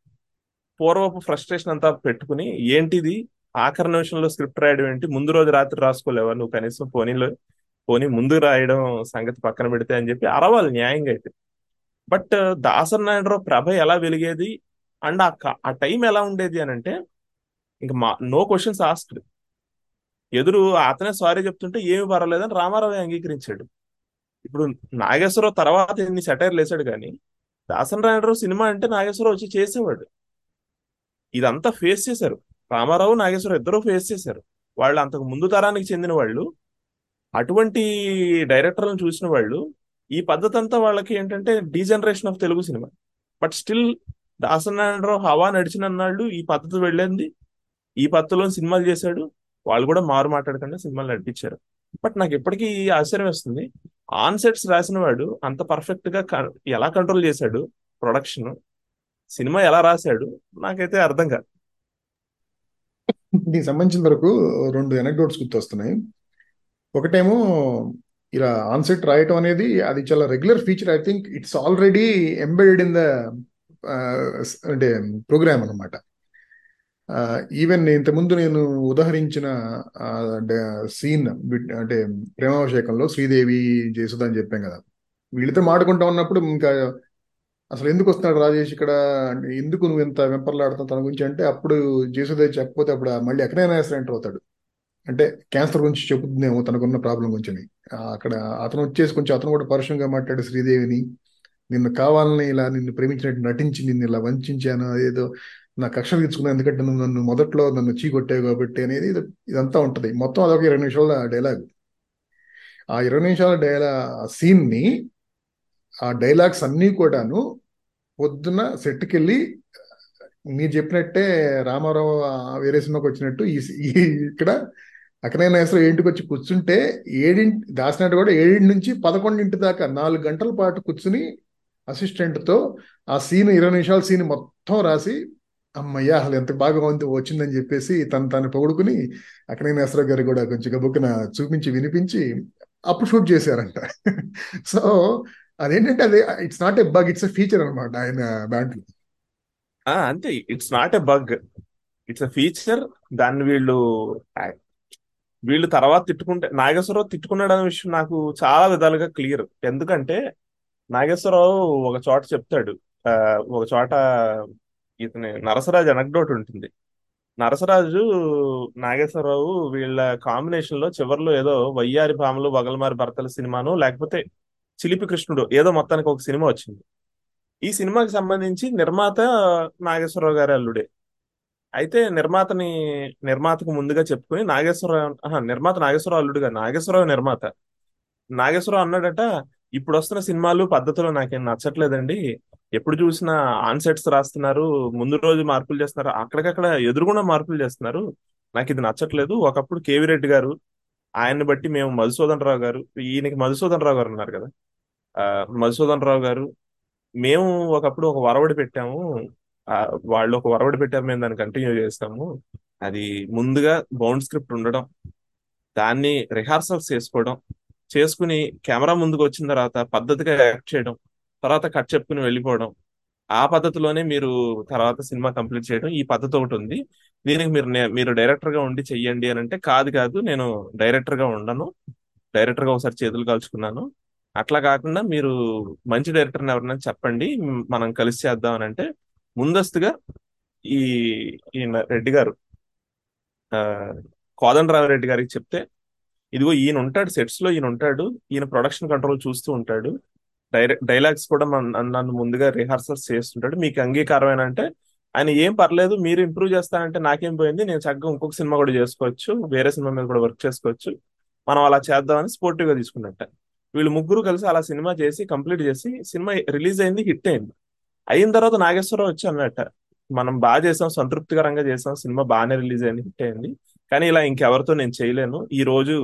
పూర్వపు ఫ్రస్ట్రేషన్ అంతా పెట్టుకుని ఏంటిది? ఆఖరి నిమిషంలో స్క్రిప్ట్ రాయడం ఏంటి? ముందు రోజు రాత్రి రాసుకోలేవా? నువ్వు కనీసం పోనీలో పోనీ ముందు రాయడం సంగతి పక్కన పెడితే అని చెప్పి అరవాలి న్యాయంగా అయితే. బట్ దాసర్ నాయుడు ప్రభ ఎలా వెలిగేది? అండ్ ఆ ఆ టైం ఎలా ఉండేది అని అంటే ఇంకా మా నో క్వశ్చన్స్ ఆస్క్డ్. ఎదురు అతనే సారీ చెప్తుంటే ఏమి పర్వాలేదని రామారావు అంగీకరించాడు. ఇప్పుడు నాగేశ్వరరావు తర్వాత ఎన్ని సెటైర్లు వేసాడు కానీ దాసన్ నాయుడు సినిమా అంటే నాగేశ్వరరావు వచ్చి చేసేవాడు. ఇదంతా ఫేస్ చేశారు. రామారావు నాగేశ్వరరావు ఇద్దరు ఫేస్ చేశారు. వాళ్ళు అంతకు ముందు తరానికి చెందిన వాళ్ళు. అటువంటి డైరెక్టర్లను చూసిన వాళ్ళు ఈ పద్ధతి అంతా వాళ్ళకి ఏంటంటే degeneration of Telugu cinema. But still Dasa Narayana Rao హవా నడిచిన నాళ్ళు ఈ పద్ధతి వెళ్ళింది. ఈ పద్ధతిలో సినిమాలు చేశాడు. వాళ్ళు కూడా మారు మాట్లాడకుండా సినిమాలు నడిపించారు. బట్ నాకు ఎప్పటికీ ఆశ్చర్యం వేస్తుంది. ఆన్ సెట్స్ రాసిన వాడు అంత పర్ఫెక్ట్గా ఎలా కంట్రోల్ చేశాడు ప్రొడక్షన్? సినిమా ఎలా రాశాడు? నాకైతే అర్థం కాదు. దీనికి సంబంధించిన వరకు రెండు ఎనక్డోట్స్ గుర్తొస్తున్నాయి. ఒకటేమో ఇలా ఆన్సెట్ రాయటం అనేది అది చాలా regular feature I think it's already embedded in the అంటే ప్రోగ్రామ్ అనమాట ఈవెన్ ఇంతకుముందు నేను ఉదహరించిన uh, సీన్ అంటే ప్రేమాభిషేకంలో శ్రీదేవి జయసుధ అని చెప్పాం కదా. వీళ్ళతో మాడుకుంటా ఉన్నప్పుడు ఇంకా అసలు ఎందుకు వస్తున్నాడు రాజేష్ ఇక్కడ? ఎందుకు నువ్వు ఇంత వెంపర్లాడుతావు తన గురించి అంటే అప్పుడు జయసుధ చెప్పకపోతే అప్పుడు మళ్ళీ ఎక్కడైనా ఎంటర్ అవుతాడు. అంటే క్యాన్సర్ గురించి చెబుతుందేమో తనకున్న ప్రాబ్లం గురించి అని. అక్కడ అతను వచ్చేసి కొంచెం అతను కూడా పరుషంగా మాట్లాడే శ్రీదేవిని నిన్ను కావాలని ఇలా నిన్ను ప్రేమించినట్టు నటించి నిన్ను ఇలా వంచాను ఏదో నా కక్ష తీర్చుకున్నాను ఎందుకంటే నువ్వు నన్ను మొదట్లో నన్ను చీకొట్టావు కాబట్టి అనేది ఇదంతా ఉంటుంది మొత్తం అదొక ఇరవై నిమిషాల డైలాగ్ ఆ ఇరవై నిమిషాల డైలా సీన్ని ఆ డైలాగ్స్ అన్నీ కూడాను పొద్దున సెట్కి వెళ్ళి మీరు చెప్పినట్టే రామారావు ఆ వేరే సినిమాకి వచ్చినట్టు ఈ ఇక్కడ అక్కడే నాగేశ్వరరావు ఏంటికి వచ్చి కూర్చుంటే ఏడింటి దాసినట్టు కూడా ఏడింటి నుంచి పదకొండింటి దాకా నాలుగు గంటల పాటు కూర్చుని అసిస్టెంట్తో ఆ సీన్ ఇరవై నిమిషాల సీన్ మొత్తం రాసి అమ్మయ్యా అసలు ఎంత బాగా ఉంది వచ్చిందని చెప్పేసి తను తను పొగుడుకుని అక్కడే నాగేశ్వరరావు గారు కూడా కొంచెం గబుక్కున చూపించి వినిపించి అప్పుడు షూట్ చేశారంట. సో అదేంటంటే అది it's not a bug it's a feature అనమాట ఆయన దాంట్లో అంతే it's not a bug it's a feature దాన్ని వీళ్ళు వీళ్ళు తర్వాత తిట్టుకుంటే నాగేశ్వరరావు తిట్టుకున్నాడు అనే విషయం నాకు చాలా విధాలుగా క్లియర్. ఎందుకంటే నాగేశ్వరరావు ఒక చోట చెప్తాడు ఒక చోట ఇతని నరసరాజు అనక్డోట్ ఉంటుంది. నరసరాజు నాగేశ్వరరావు వీళ్ళ కాంబినేషన్లో చివర్లో ఏదో వయ్యారి భామలు వగలమారి భర్తల సినిమాను లేకపోతే చిలిపి కృష్ణుడు ఏదో మొత్తానికి ఒక సినిమా వచ్చింది. ఈ సినిమాకి సంబంధించి నిర్మాత నాగేశ్వరరావు గారి అల్లుడే. అయితే నిర్మాతని నిర్మాతకు ముందుగా చెప్పుకుని నాగేశ్వరరావు నిర్మాత నాగేశ్వరరావు అల్లుడుగా నాగేశ్వరరావు నిర్మాత. నాగేశ్వరరావు అన్నాడట ఇప్పుడు వస్తున్న సినిమాలు పద్ధతులు నాకేం నచ్చట్లేదండి. ఎప్పుడు చూసినా ఆన్సెట్స్ రాస్తున్నారు ముందు రోజు మార్పులు చేస్తున్నారు అక్కడికక్కడ ఎదురుగుండా మార్పులు చేస్తున్నారు. నాకు ఇది నచ్చట్లేదు. ఒకప్పుడు కేవీ రెడ్డి గారు ఆయన్ని బట్టి మేము మధుసూదన్ రావు గారు ఈయనకి మధుసూదన్ రావు గారు ఉన్నారు కదా. ఆ, మధుసూదన్ రావు గారు మేము ఒకప్పుడు ఒక వరవడి పెట్టాము. వాళ్ళు ఒక వరవడి పెట్టారు మేము దాన్ని కంటిన్యూ చేస్తాము. అది ముందుగా బౌండ్ స్క్రిప్ట్ ఉండడం దాన్ని రిహార్సల్స్ చేసుకోవడం చేసుకుని కెమెరా ముందుకు వచ్చిన తర్వాత పద్ధతిగా యాక్ట్ చేయడం తర్వాత కట్ చెప్పుకుని వెళ్ళిపోవడం ఆ పద్ధతిలోనే మీరు తర్వాత సినిమా కంప్లీట్ చేయడం ఈ పద్ధతి ఒకటి ఉంది. దీనికి మీరు మీరు డైరెక్టర్గా ఉండి చెయ్యండి అని అంటే కాదు కాదు నేను డైరెక్టర్గా ఉండను. డైరెక్టర్గా ఒకసారి చేతులు కాల్చుకున్నాను. అట్లా కాకుండా మీరు మంచి డైరెక్టర్ని ఎవరైనా చెప్పండి మనం కలిసి చేద్దాం అని అంటే ముందస్తుగా ఈ ఈయన రెడ్డి గారు ఆ, కోదండరామిరెడ్డి గారికి చెప్తే ఇదిగో ఈయన ఉంటాడు సెట్స్లో ఈయన ఉంటాడు ఈయన ప్రొడక్షన్ కంట్రోల్ చూస్తూ ఉంటాడు డైరెక్ట్ డైలాగ్స్ కూడా నన్ను ముందుగా రిహార్సల్స్ చేస్తుంటాడు. మీకు అంగీకారమైన అంటే ఆయన ఏం పర్లేదు మీరు ఇంప్రూవ్ చేస్తానంటే నాకేం పోయింది నేను చక్కగా ఇంకొక సినిమా కూడా చేసుకోవచ్చు వేరే సినిమా మీద కూడా వర్క్ చేసుకోవచ్చు మనం అలా చేద్దామని స్పోర్టివ్గా తీసుకున్నట్ట. వీళ్ళు ముగ్గురు కలిసి అలా సినిమా చేసి కంప్లీట్ చేసి సినిమా రిలీజ్ అయింది హిట్ అయింది. అయిన తర్వాత నాగేశ్వరరావు వచ్చి అన్నట్ట మనం బాగా చేసాం సంతృప్తికరంగా చేసాం సినిమా బాగానే రిలీజ్ అయింది హిట్ అయింది. కానీ ఇలా ఇంకెవరితో నేను చేయలేను. ఈ రోజు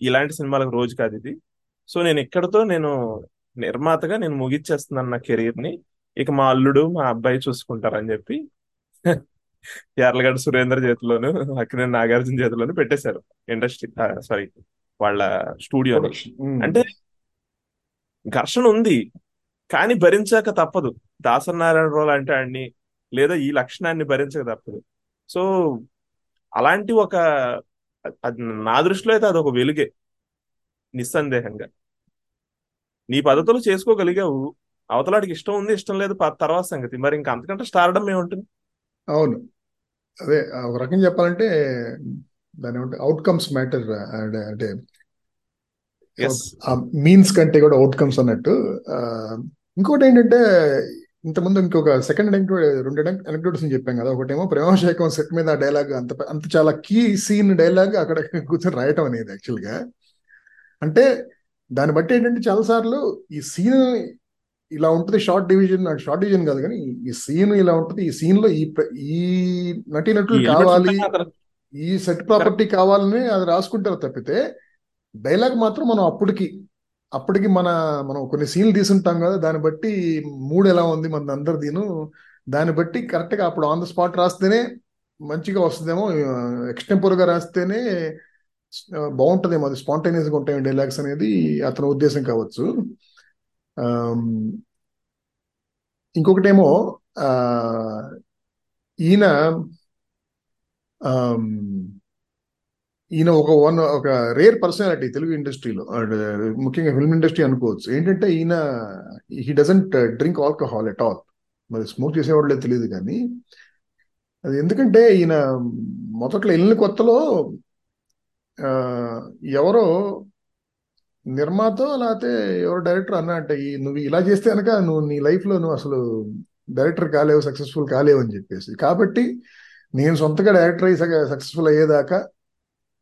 ఇలాంటి సినిమాలకు రోజు కాదు ఇది. సో నేను ఇక్కడతో నేను నిర్మాతగా నేను ముగిచ్చేస్తున్నాను నా కెరీర్ని ఇక మా అల్లుడు మా అబ్బాయి చూసుకుంటారని చెప్పి యార్లగడ్డ సురేందర్ చేతిలోను అక్కినే నాగార్జున చేతిలోను పెట్టేశారు ఇండస్ట్రీ సారీ వాళ్ళ ఉమ్. అంటే ఘర్షణ ఉంది కానీ భరించాక తప్పదు. దాసనారాయణరావు లాంటి వాడిని లేదా ఈ లక్షణాన్ని భరించక తప్పదు సో అలాంటి ఒక నా దృష్టిలో అయితే అది ఒక వెలుగే. నిస్సందేహంగా. నీ పద్ధతులు చేసుకోగలిగావు. అవతలాడికి ఇష్టం ఉంది ఇష్టం లేదు తర్వాత సంగతి. మరి ఇంకా అంతకంటే స్టార్డమ్ ఏముంటుంది? అవును. అదే ఒక రకంగా చెప్పాలంటే దాని ఏమంటే అవుట్కమ్స్ మ్యాటర్ అంటే మీన్స్ కంటే కూడా అవుట్కమ్స్ అన్నట్టు ఇంకోటి ఏంటంటే ఇంతకుముందు ఇంకొక సెకండ్ రెండు అనెక్డోట్స్ చెప్పాం కదా. ఒకటేమో ప్రేమాభిషేకం సెట్ మీద ఆ డైలాగ్ అంత అంత చాలా కీ సీన్ డైలాగ్ అక్కడ కూర్చొని రాయటం అనేది యాక్చువల్గా అంటే దాన్ని బట్టి ఏంటంటే చాలాసార్లు ఈ సీన్ ఇలా ఉంటుంది షార్ట్ డివిజన్ షార్ట్ డివిజన్ కాదు కానీ ఈ సీన్ ఇలా ఉంటుంది ఈ సీన్లో ఈ ఈ నటీనటులు కావాలి ఈ సెట్ ప్రాపర్టీ కావాలని అది రాసుకుంటారు తప్పితే డైలాగ్ మాత్రం మనం అప్పటికి అప్పటికి మన మనం కొన్ని సీన్లు తీసుంటాం కదా దాన్ని బట్టి మూడు ఎలా ఉంది మన అందరు దీని. దాన్ని బట్టి కరెక్ట్గా అప్పుడు ఆన్ ద స్పాట్ రాస్తేనే మంచిగా వస్తుందేమో ఎక్స్టెంపోర్గా రాస్తేనే బాగుంటుందేమో అది స్పాంటేనియస్గా ఉంటాయి డైలాగ్స్ అనేది అతని ఉద్దేశం కావచ్చు. ఇంకొకటేమో ఈయన ఈయన ఒక వన్ ఒక రేర్ పర్సనాలిటీ తెలుగు ఇండస్ట్రీలో ముఖ్యంగా ఫిల్మ్ ఇండస్ట్రీ అనుకోవచ్చు. ఏంటంటే ఈయన he doesn't drink alcohol at all మరి స్మోక్ చేసేవాళ్ళే తెలియదు కానీ అది ఎందుకంటే ఈయన మొదట్లో వెళ్ళిన కొత్తలో ఎవరో నిర్మాత లేకపోతే ఎవరో డైరెక్టర్ అన్న అంటే ఈ నువ్వు ఇలా చేస్తే కనుక నువ్వు నీ లైఫ్లో నువ్వు అసలు డైరెక్టర్ కాలేవు సక్సెస్ఫుల్ కాలేవు అని చెప్పేసి. కాబట్టి నేను సొంతగా డైరెక్టర్ అయ్యి సక్సెస్ఫుల్ అయ్యేదాకా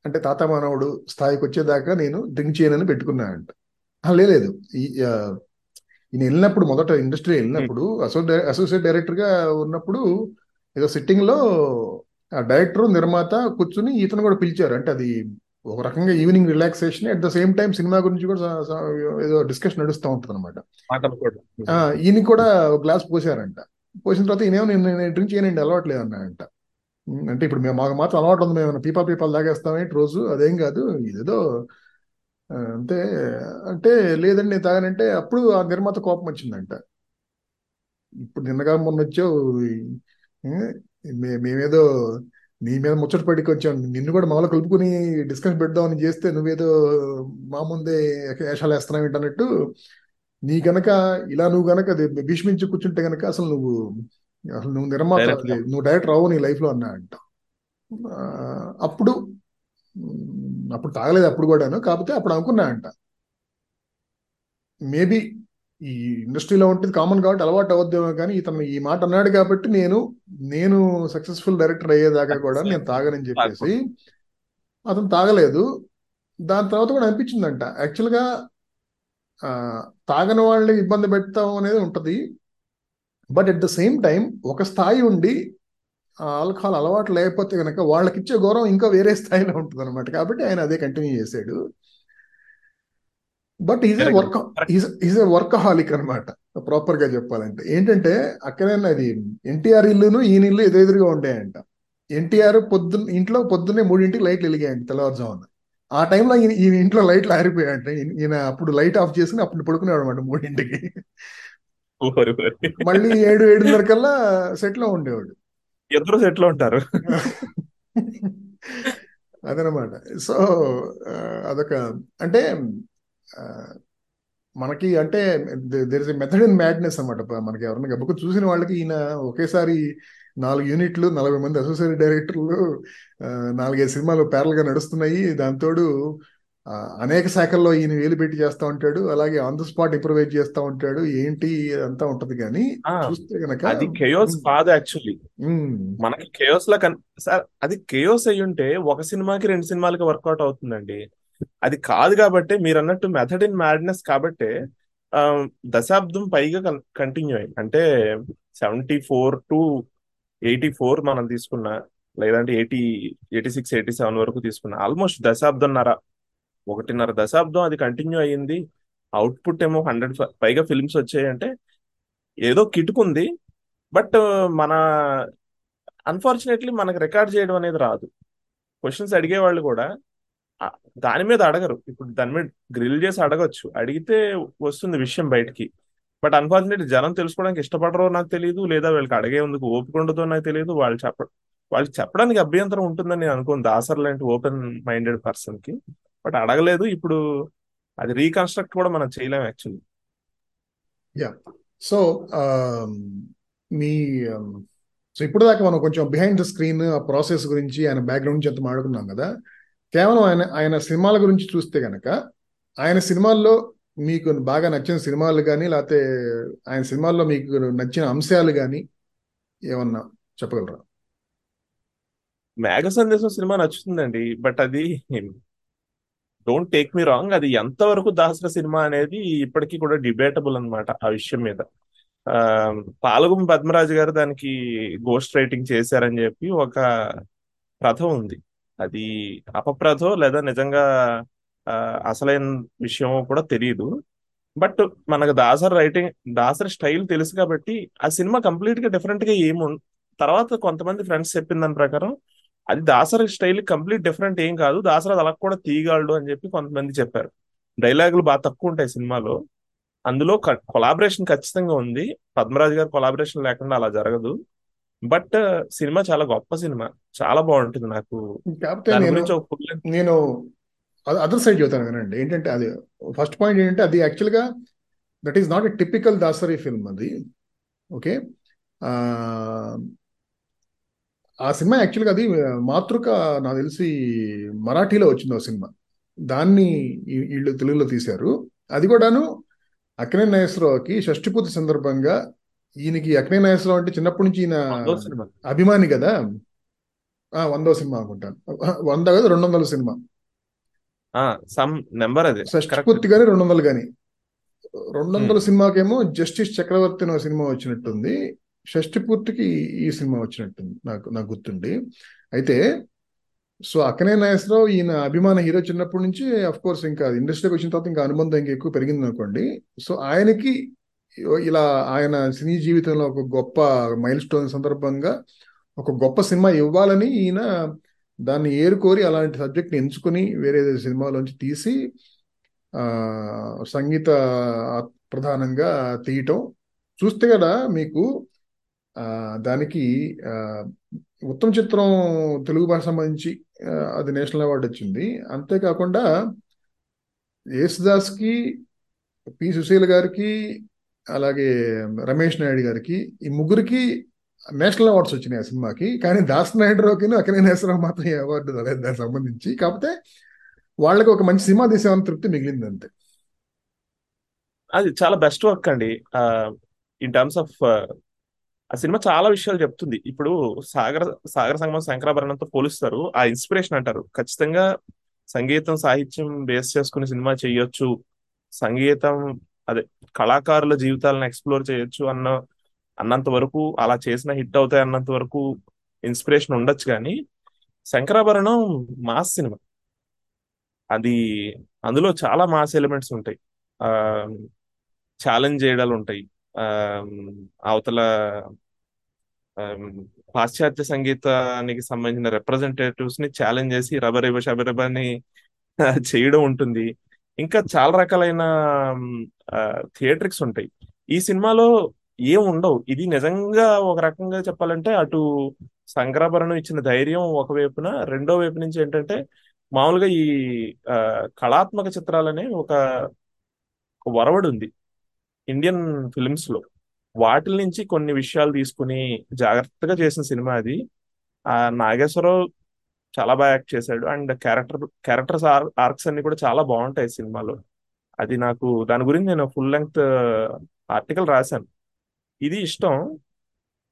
అంటే తాత మానవుడు స్థాయికి వచ్చేదాకా నేను డ్రింక్ చేయనని పెట్టుకున్నానంట. లేదు ఈయన వెళ్ళినప్పుడు మొదట ఇండస్ట్రీ వెళ్ళినప్పుడు అసో అసోసియేట్ డైరెక్టర్గా ఉన్నప్పుడు ఏదో సిట్టింగ్లో ఆ డైరెక్టర్ నిర్మాత కూర్చుని ఇతను కూడా పిలిచారు. అంటే అది ఒక రకంగా evening relaxation at the same time cinema గురించి కూడా ఏదో డిస్కషన్ నడుస్తూ ఉంటుంది అనమాట ఈయన కూడా ఒక గ్లాస్ పోసారంట. పోసిన తర్వాత ఈయనేమో నేను డ్రింక్ చేయనండి అలవాట్లేదు అన్నాడంట అంటే ఇప్పుడు మేము మాకు మాత్రం అలవాటు ఉంది. మేము పీపాల్ తాగేస్తాం ఏంటి రోజు? అదేం కాదు. ఇదేదో అంతే అంటే లేదండి నేను తాగానంటే అప్పుడు ఆ నిర్మాత కోపం వచ్చిందంట. ఇప్పుడు నిన్నగా మొన్న వచ్చావు. మేమేదో నీ మీద ముచ్చట పడి కొంచెం నిన్ను కూడా మామూలు కలుపుకుని డిస్కషన్ పెడదామని చేస్తే నువ్వేదో మా ముందే వేషాలు వేస్తున్నావు ఏంటన్నట్టు నీ గనక ఇలా నువ్వు గనక అది భీష్మించి కూర్చుంటే గనక అసలు నువ్వు అసలు నువ్వు నిర్మాత డైరెక్ట్ నువ్వు డైరెక్టర్ రావు నీ లైఫ్లో అన్నా అంట. అప్పుడు అప్పుడు తాగలేదు అప్పుడు కూడాను కాకపోతే అప్పుడు అనుకున్నా అంట. మేబీ ఈ ఇండస్ట్రీలో ఉంటుంది కామన్ కాబట్టి అలవాటు అవద్దేమో కానీ ఇతను ఈ మాట అన్నాడు కాబట్టి నేను నేను సక్సెస్ఫుల్ డైరెక్టర్ అయ్యేదాకా కూడా నేను తాగనని చెప్పేసి అతను తాగలేదు. దాని తర్వాత కూడా అనిపించిందంట. యాక్చువల్గా తాగని వాళ్ళని ఇబ్బంది పెడతాం అనేది ఉంటది. But at the same time ఒక స్థాయి ఉండి ఆల్కహాల్ అలవాటు లేకపోతే కనుక వాళ్ళకి ఇచ్చే గౌరవం ఇంకా వేరే స్థాయిలో ఉంటుంది అనమాట కాబట్టి ఆయన అదే కంటిన్యూ చేశాడు. But is a. Work is a workaholic అనమాట ప్రాపర్గా చెప్పాలంటే. ఏంటంటే అక్కడే అది ఎన్టీఆర్ ఇల్లును ఈయన ఇల్లు ఎదురెదురుగా ఉంటాయంట ఎన్టీఆర్ పొద్దున్న ఇంట్లో పొద్దున్నే మూడింటికి లైట్లు వెలిగాయంట తెల్లవారుజామున. ఆ టైంలో ఈయన ఈయన ఇంట్లో లైట్లు ఆరిపోయాయంట. ఈయన అప్పుడు లైట్ ఆఫ్ చేసుకుని అప్పుడు పడుకునేవాడు అనమాట మూడింటికి. మళ్ళీ ఏడు ఏడున్నర కల్లా సెట్లో ఉండేవాడు. ఇద్దరు సెట్లో ఉంటారు. అదనమాట. సో అదొక అంటే మనకి అంటే there is a method in madness అనమాట మనకి ఎవరైనా గబ్బకు చూసిన వాళ్ళకి ఈయన ఒకేసారి నాలుగు యూనిట్లు నలభై మంది అసోసియేట్ డైరెక్టర్లు నాలుగైదు సినిమాలు ప్యారల్గా నడుస్తున్నాయి. దాంతోడు అనేక శాఖల్లో ఈయన వేలు పెట్టి చేస్తా ఉంటాడు. అలాగే ఆన్ ద స్పాట్ ఇంప్రూవైజ్ చేస్తా ఉంటాడు. ఏంటి అంతా ఉంటది కానీ చూస్తే గనక అది కేయోస్ కాదు యాక్చువల్లీ మనకి కేయోస్ లా కన్ సార్ అది కేయోస్ అయి ఉంటే ఒక సినిమాకి రెండు సినిమాలకి వర్కౌట్ అవుతుందండి. అది కాదు కాబట్టి మీరు అన్నట్టు మెథడ్ ఇన్ మ్యాడ్నెస్ కాబట్టి ఆ, దశాబ్దం పైగా కంటిన్యూ అయింది అంటే seventy four to eighty four మనం తీసుకున్న లేదంటే eighty eighty six eighty seven వరకు తీసుకున్న ఆల్మోస్ట్ దశాబ్దంన్నర ఒకటిన్నర దశాబ్దం అది కంటిన్యూ అయ్యింది. అవుట్పుట్ ఏమో హండ్రెడ్ పైగా ఫిల్మ్స్ వచ్చాయంటే ఏదో కిటుకుంది. బట్ మన అన్ఫార్చునేట్లీ మనకు రికార్డ్ చేయడం అనేది రాదు. క్వశ్చన్స్ అడిగే వాళ్ళు కూడా దాని మీద అడగరు. ఇప్పుడు దాని మీద గ్రిల్ చేసి అడగచ్చు. అడిగితే వస్తుంది విషయం బయటికి. బట్ అన్ఫార్చునేట్ జనం తెలుసుకోవడానికి ఇష్టపడరో నాకు తెలియదు లేదా వీళ్ళకి అడిగేందుకు ఓపిక ఉండదో నాకు తెలియదు వాళ్ళు చెప్ప వాళ్ళకి చెప్పడానికి అభ్యంతరం ఉంటుందని నేను అనుకోను. దాసర్ లాంటి ఓపెన్ మైండెడ్ పర్సన్కి బట్ అడగలేదు. ఇప్పుడు అది రీకన్స్ట్రక్ట్ కూడా మనం చేయలేం యాక్చువల్లీ. యా. సో మీ సో ఇప్పుడు దాకా మనం కొంచెం బిహైండ్ ద స్క్రీన్ ఆ ప్రాసెస్ గురించి ఆయన బ్యాక్గ్రౌండ్ నుంచి అంత మాట్లాడుకున్నాం కదా. కేవలం ఆయన ఆయన సినిమాల గురించి చూస్తే గనక ఆయన సినిమాల్లో మీకు బాగా నచ్చిన సినిమాలు కానీ లేకపోతే ఆయన సినిమాల్లో మీకు నచ్చిన అంశాలు కానీ ఏమన్నా చెప్పగలరా? మేఘ సందేశం సినిమా నచ్చుతుందండి. బట్ అది డోంట్ టేక్ మీ రాంగ్ అది ఎంతవరకు దాసర సినిమా అనేది ఇప్పటికీ కూడా డిబేటబుల్ అన్నమాట ఆ విషయం మీద. ఆ పాలగుం పద్మరాజు గారు దానికి గోస్ట్ రైటింగ్ చేశారని చెప్పి ఒక ప్రథ ఉంది. అది అపప్రథో లేదా నిజంగా ఆ, అసలైన విషయం కూడా తెలియదు బట్ మనకు దాసర్ రైటింగ్ దాసర్ స్టైల్ తెలుసు కాబట్టి ఆ సినిమా కంప్లీట్గా డిఫరెంట్గా ఏమి తర్వాత కొంతమంది ఫ్రెండ్స్ చెప్పిన దాని ప్రకారం అది దాసరి స్టైల్ కంప్లీట్ డిఫరెంట్ ఏం కాదు. దాసరి అది అలా కూడా తీయగలడు అని చెప్పి కొంతమంది చెప్పారు. డైలాగులు బాగా తక్కువ ఉంటాయి సినిమాలో. అందులో కొలాబరేషన్ ఖచ్చితంగా ఉంది. పద్మరాజు గారు కొలాబరేషన్ లేకుండా అలా జరగదు. బట్ సినిమా చాలా గొప్ప సినిమా. చాలా బాగుంటుంది నాకు. నేను అదర్ సైడ్ చెబుతాను వినండి. ఏంటంటే అది ఫస్ట్ పాయింట్ ఏంటంటే అది యాక్చువల్గా that is not a typical Dasari film అది. ఓకే? ఆ సినిమా యాక్చువల్గా అది మాతృక నాకు తెలిసి మరాఠీలో వచ్చింది ఆ సినిమా. దాన్ని వీళ్ళు తెలుగులో తీశారు. అది కూడాను అక్నే నాగేశ్వరరావుకి షష్ఠిపూర్తి సందర్భంగా ఈయనకి అక్నే నాగేశ్వరరావు అంటే చిన్నప్పటి నుంచి ఈయన అభిమాని కదా. ఆ, వందో సినిమా అనుకుంటాను. వంద కదా రెండు వందల సినిమా. సమ్ నెంబర్ అదే. షష్ఠి కరెక్ట్. పూర్తి కానీ రెండు వందలు కానీ రెండు వందల సినిమాకేమో జస్టిస్ చక్రవర్తి అనే సినిమా వచ్చినట్టుంది. షష్టి పూర్తికి ఈ సినిమా వచ్చినట్టుంది. నాకు నాకు గుర్తుండి. అయితే సో అక్కనే నాగేశ్వరరావు ఈయన అభిమాన హీరో చిన్నప్పటి నుంచి అఫ్ కోర్స్ ఇంకా ఇండస్ట్రీకి వచ్చిన తర్వాత ఇంకా అనుబంధం ఇంకా ఎక్కువ పెరిగింది అనుకోండి. సో ఆయనకి ఇలా ఆయన సినీ జీవితంలో ఒక గొప్ప మైల్ స్టోన్ సందర్భంగా ఒక గొప్ప సినిమా ఇవ్వాలని ఈయన దాన్ని ఏరుకోరి అలాంటి సబ్జెక్ట్ని ఎంచుకుని వేరే సినిమాలోంచి తీసి సంగీత ప్రధానంగా తీయటం. చూస్తే కదా మీకు దానికి ఉత్తమ చిత్రం తెలుగు భాష సంబంధించి అది నేషనల్ అవార్డు వచ్చింది. అంతేకాకుండా యేసుదాస్కి పి. సుశీల్ గారికి అలాగే రమేష్ నాయుడు గారికి ఈ ముగ్గురికి నేషనల్ అవార్డ్స్ వచ్చినాయి ఆ సినిమాకి. కానీ దాస్ నాయుడురావుకి అక్కడే నేసరావు మాత్రం అవార్డు రాలేదు దానికి సంబంధించి. కాకపోతే వాళ్ళకి ఒక మంచి సినిమా తీసామని తృప్తి మిగిలింది అంతే. అది చాలా బెస్ట్ వర్క్ అండి. ఇన్ టర్మ్స్ ఆఫ్ ఆ సినిమా చాలా విషయాలు చెప్తుంది. ఇప్పుడు సాగర సాగర సంగమం శంకరాభరణంతో పోలుస్తారు. ఆ ఇన్స్పిరేషన్ అంటారు. ఖచ్చితంగా సంగీతం సాహిత్యం బేస్ చేసుకుని సినిమా చేయొచ్చు. సంగీతం అదే కళాకారుల జీవితాలను ఎక్స్ప్లోర్ చేయొచ్చు అన్న అన్నంత వరకు అలా చేసిన హిట్ అవుతాయి అన్నంత వరకు ఇన్స్పిరేషన్ ఉండొచ్చు కానీ శంకరాభరణం మాస్ సినిమా. అది అందులో చాలా మాస్ ఎలిమెంట్స్ ఉంటాయి. ఆ ఛాలెంజ్ చేయడాలు ఉంటాయి. ఆ అవతల పాశ్చాత్య సంగీతానికి సంబంధించిన రిప్రజెంటేటివ్స్ని ఛాలెంజ్ చేసి రబరేబ షబరిబని చేయడం ఉంటుంది. ఇంకా చాలా రకాలైన థియేట్రిక్స్ ఉంటాయి. ఈ సినిమాలో ఏం ఉండవు. ఇది నిజంగా ఒక రకంగా చెప్పాలంటే అటు శంకరాభరణం ఇచ్చిన ధైర్యం ఒకవైపున రెండో వైపు నుంచి ఏంటంటే మామూలుగా ఈ కళాత్మక చిత్రాలనే ఒక ఒక ఉంది ఇండియన్ ఫిలిమ్స్లో వాటి నుంచి కొన్ని విషయాలు తీసుకుని జాగ్రత్తగా చేసిన సినిమా అది. ఆ నాగేశ్వరరావు చాలా బాగా యాక్ట్ చేశాడు. అండ్ క్యారెక్టర్ క్యారెక్టర్స్ ఆర్క్స్ అన్ని కూడా చాలా బాగుంటాయి సినిమాలో. అది నాకు దాని గురించి నేను ఫుల్ లెంగ్త్ ఆర్టికల్ రాశాను. ఇది ఇష్టం.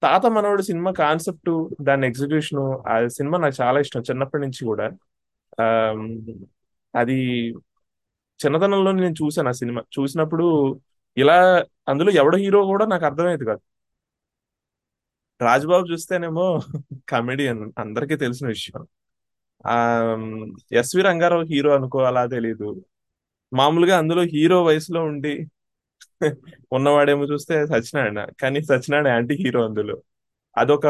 తాత మనవడు సినిమా కాన్సెప్ట్ దాని ఎగ్జిక్యూషన్ ఆ సినిమా నాకు చాలా ఇష్టం చిన్నప్పటి నుంచి కూడా. అది చిన్నతనంలో నేను చూసాను ఆ సినిమా. చూసినప్పుడు ఇలా అందులో ఎవడ హీరో కూడా నాకు అర్థమైంది కాదు. రాజ్బాబు చూస్తేనేమో కమెడియన్ అందరికీ తెలిసిన విషయం. ఆ ఎస్వి రంగారావు హీరో అనుకో అలా తెలీదు. మామూలుగా అందులో హీరో వయసులో ఉండి ఉన్నవాడేమో చూస్తే సత్యనారాయణ కానీ సత్యనారాయణ యాంటీ హీరో అందులో. అదొక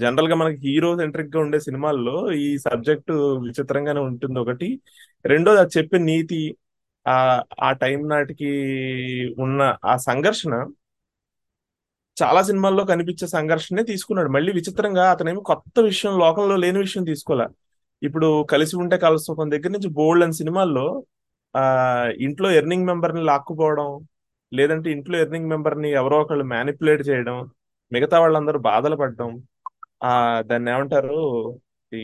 జనరల్గా మనకి హీరో సెంట్రిక్గా ఉండే సినిమాల్లో ఈ సబ్జెక్ట్ విచిత్రంగానే ఉంటుంది. ఒకటి. రెండోది అది చెప్పే నీతి ఆ ఆ టైం నాటికి ఉన్న ఆ సంఘర్షణ చాలా సినిమాల్లో కనిపించే సంఘర్షణనే తీసుకున్నాడు. మళ్ళీ విచిత్రంగా అతనేమి కొత్త విషయం లోకంలో లేని విషయం తీసుకోలే. ఇప్పుడు కలిసి ఉంటే కలుసుకోవడం దగ్గర నుంచి బోల్డ్ అని సినిమాల్లో ఆ ఇంట్లో ఎర్నింగ్ మెంబర్ని లాక్కుపోవడం లేదంటే ఇంట్లో ఎర్నింగ్ మెంబర్ని ఎవరో ఒకళ్ళు మ్యానిపులేట్ చేయడం మిగతా వాళ్ళందరూ బాధలు పడడం ఆ దాన్ని ఏమంటారు? ఈ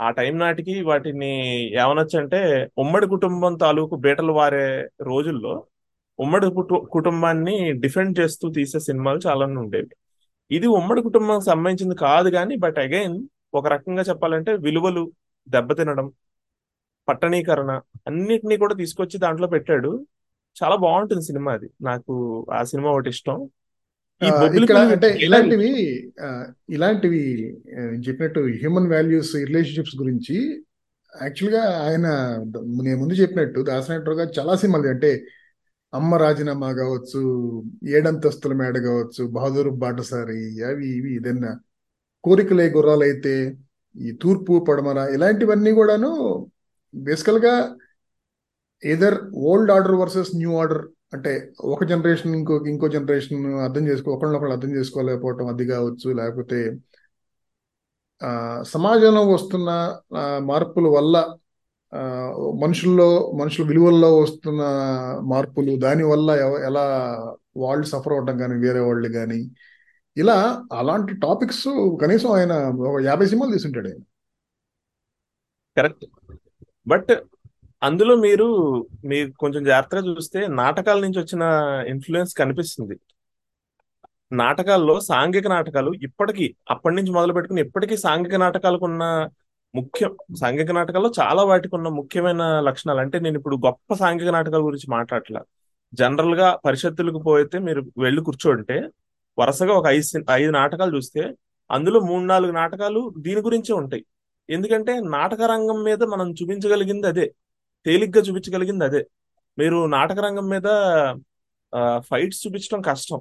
ఆ, టైం నాటికి వాటిని ఏమనొచ్చంటే ఉమ్మడి కుటుంబం తాలూకు బీటలు వారే రోజుల్లో ఉమ్మడి కుటు- కుటుంబాన్ని డిఫెండ్ చేస్తూ తీసే సినిమాలు చాలా ఉండేవి. ఇది ఉమ్మడి కుటుంబం సంబంధించింది కాదు కానీ బట్ అగైన్ ఒక రకంగా చెప్పాలంటే విలువలు దెబ్బతినడం పట్టణీకరణ అన్నిటినీ కూడా తీసుకొచ్చి దాంట్లో పెట్టాడు. చాలా బాగుంటుంది సినిమా అది. నాకు ఆ సినిమా ఒకటి ఇష్టం. ఇక్కడ అంటే ఇలాంటివి ఇలాంటివి చెప్పినట్టు హ్యూమన్ వాల్యూస్ రిలేషన్షిప్స్ గురించి యాక్చువల్గా ఆయన నేను ముందు చెప్పినట్టు దాసనాయుడు గారు చాలా సినిమాలు అంటే అమ్మ రాజీనామా కావచ్చు ఏడంతస్తుల మేడ కావచ్చు బహదూర్ బాటసారి అవి ఇవి ఏదన్నా కోరికలే గుర్రాలైతే ఈ తూర్పు పడమర ఇలాంటివన్నీ కూడాను బేసికల్గా either old order versus new order అంటే ఒక జనరేషన్ ఇంకో ఇంకో జనరేషన్ అర్థం చేసుకో ఒకళ్ళనొకళ్ళు అర్థం చేసుకోలేకపోవటం అది కావచ్చు లేకపోతే సమాజంలో వస్తున్న మార్పుల వల్ల మనుషుల్లో మనుషుల విలువల్లో వస్తున్న మార్పులు దాని వల్ల ఎలా వాళ్ళు సఫర్ అవడం కానీ వేరే వాళ్ళు కానీ ఇలా అలాంటి టాపిక్స్ కనీసం ఆయన ఒక యాభై సినిమాలు తీసుంటాడు ఆయన. కరెక్ట్. బట్ అందులో మీరు మీరు కొంచెం జాగ్రత్తగా చూస్తే నాటకాల నుంచి వచ్చిన ఇన్ఫ్లుయెన్స్ కనిపిస్తుంది. నాటకాల్లో సాంఘిక నాటకాలు ఇప్పటికీ అప్పటి నుంచి మొదలు పెట్టుకుని ఇప్పటికీ సాంఘిక నాటకాలకు ఉన్న ముఖ్యం సాంఘిక నాటకాల్లో చాలా వాటికి ఉన్న ముఖ్యమైన లక్షణాలు. అంటే నేను ఇప్పుడు గొప్ప సాంఘిక నాటకాల గురించి మాట్లాడట్లా. జనరల్గా పరిషత్తులకు పోయితే మీరు వెళ్ళి కూర్చోంటే వరుసగా ఒక ఐదు ఐదు నాటకాలు చూస్తే అందులో మూడు నాలుగు నాటకాలు దీని గురించే ఉంటాయి. ఎందుకంటే నాటక రంగం మీద మనం చూపించగలిగింది అదే. తేలిగ్గా చూపించగలిగింది అదే. మీరు నాటక రంగం మీద ఫైట్స్ చూపించడం కష్టం.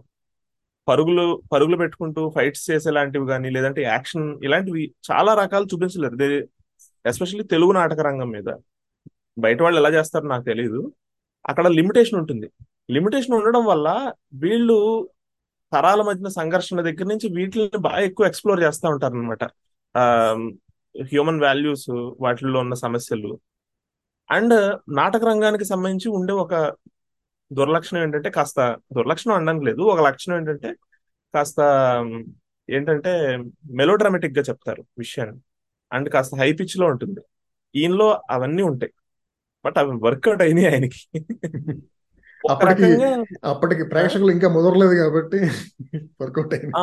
పరుగులు పరుగులు పెట్టుకుంటూ ఫైట్స్ చేసేలాంటివి కానీ లేదంటే యాక్షన్ ఇలాంటివి చాలా రకాలు చూపించలేరు. ఎస్పెషల్లీ తెలుగు నాటక రంగం మీద. బయట వాళ్ళు ఎలా చేస్తారో నాకు తెలియదు అక్కడ లిమిటేషన్ ఉంటుంది. లిమిటేషన్ ఉండడం వల్ల వీళ్ళు తరాల మధ్యన సంఘర్షణ దగ్గర నుంచి వీటిని బాగా ఎక్కువ ఎక్స్ప్లోర్ చేస్తూ ఉంటారు అనమాట హ్యూమన్ వాల్యూస్ వాటిల్లో ఉన్న సమస్యలు అండ్ నాటక రంగానికి సంబంధించి ఉండే ఒక దుర్లక్షణం ఏంటంటే కాస్త దుర్లక్షణం అనడానికి లేదు. ఒక లక్షణం ఏంటంటే కాస్త ఏంటంటే మెలోడ్రామాటిక్గా చెప్తారు విషయాన్ని. అండ్ కాస్త హై పిచ్లో ఉంటుంది. ఈయనలో అవన్నీ ఉంటాయి. బట్ అవి వర్కౌట్ అయినాయి ఆయనకి. అప్పటికి ప్రేక్షకులు ఇంకా ముదరలేదు కాబట్టి వర్కౌట్ అయింది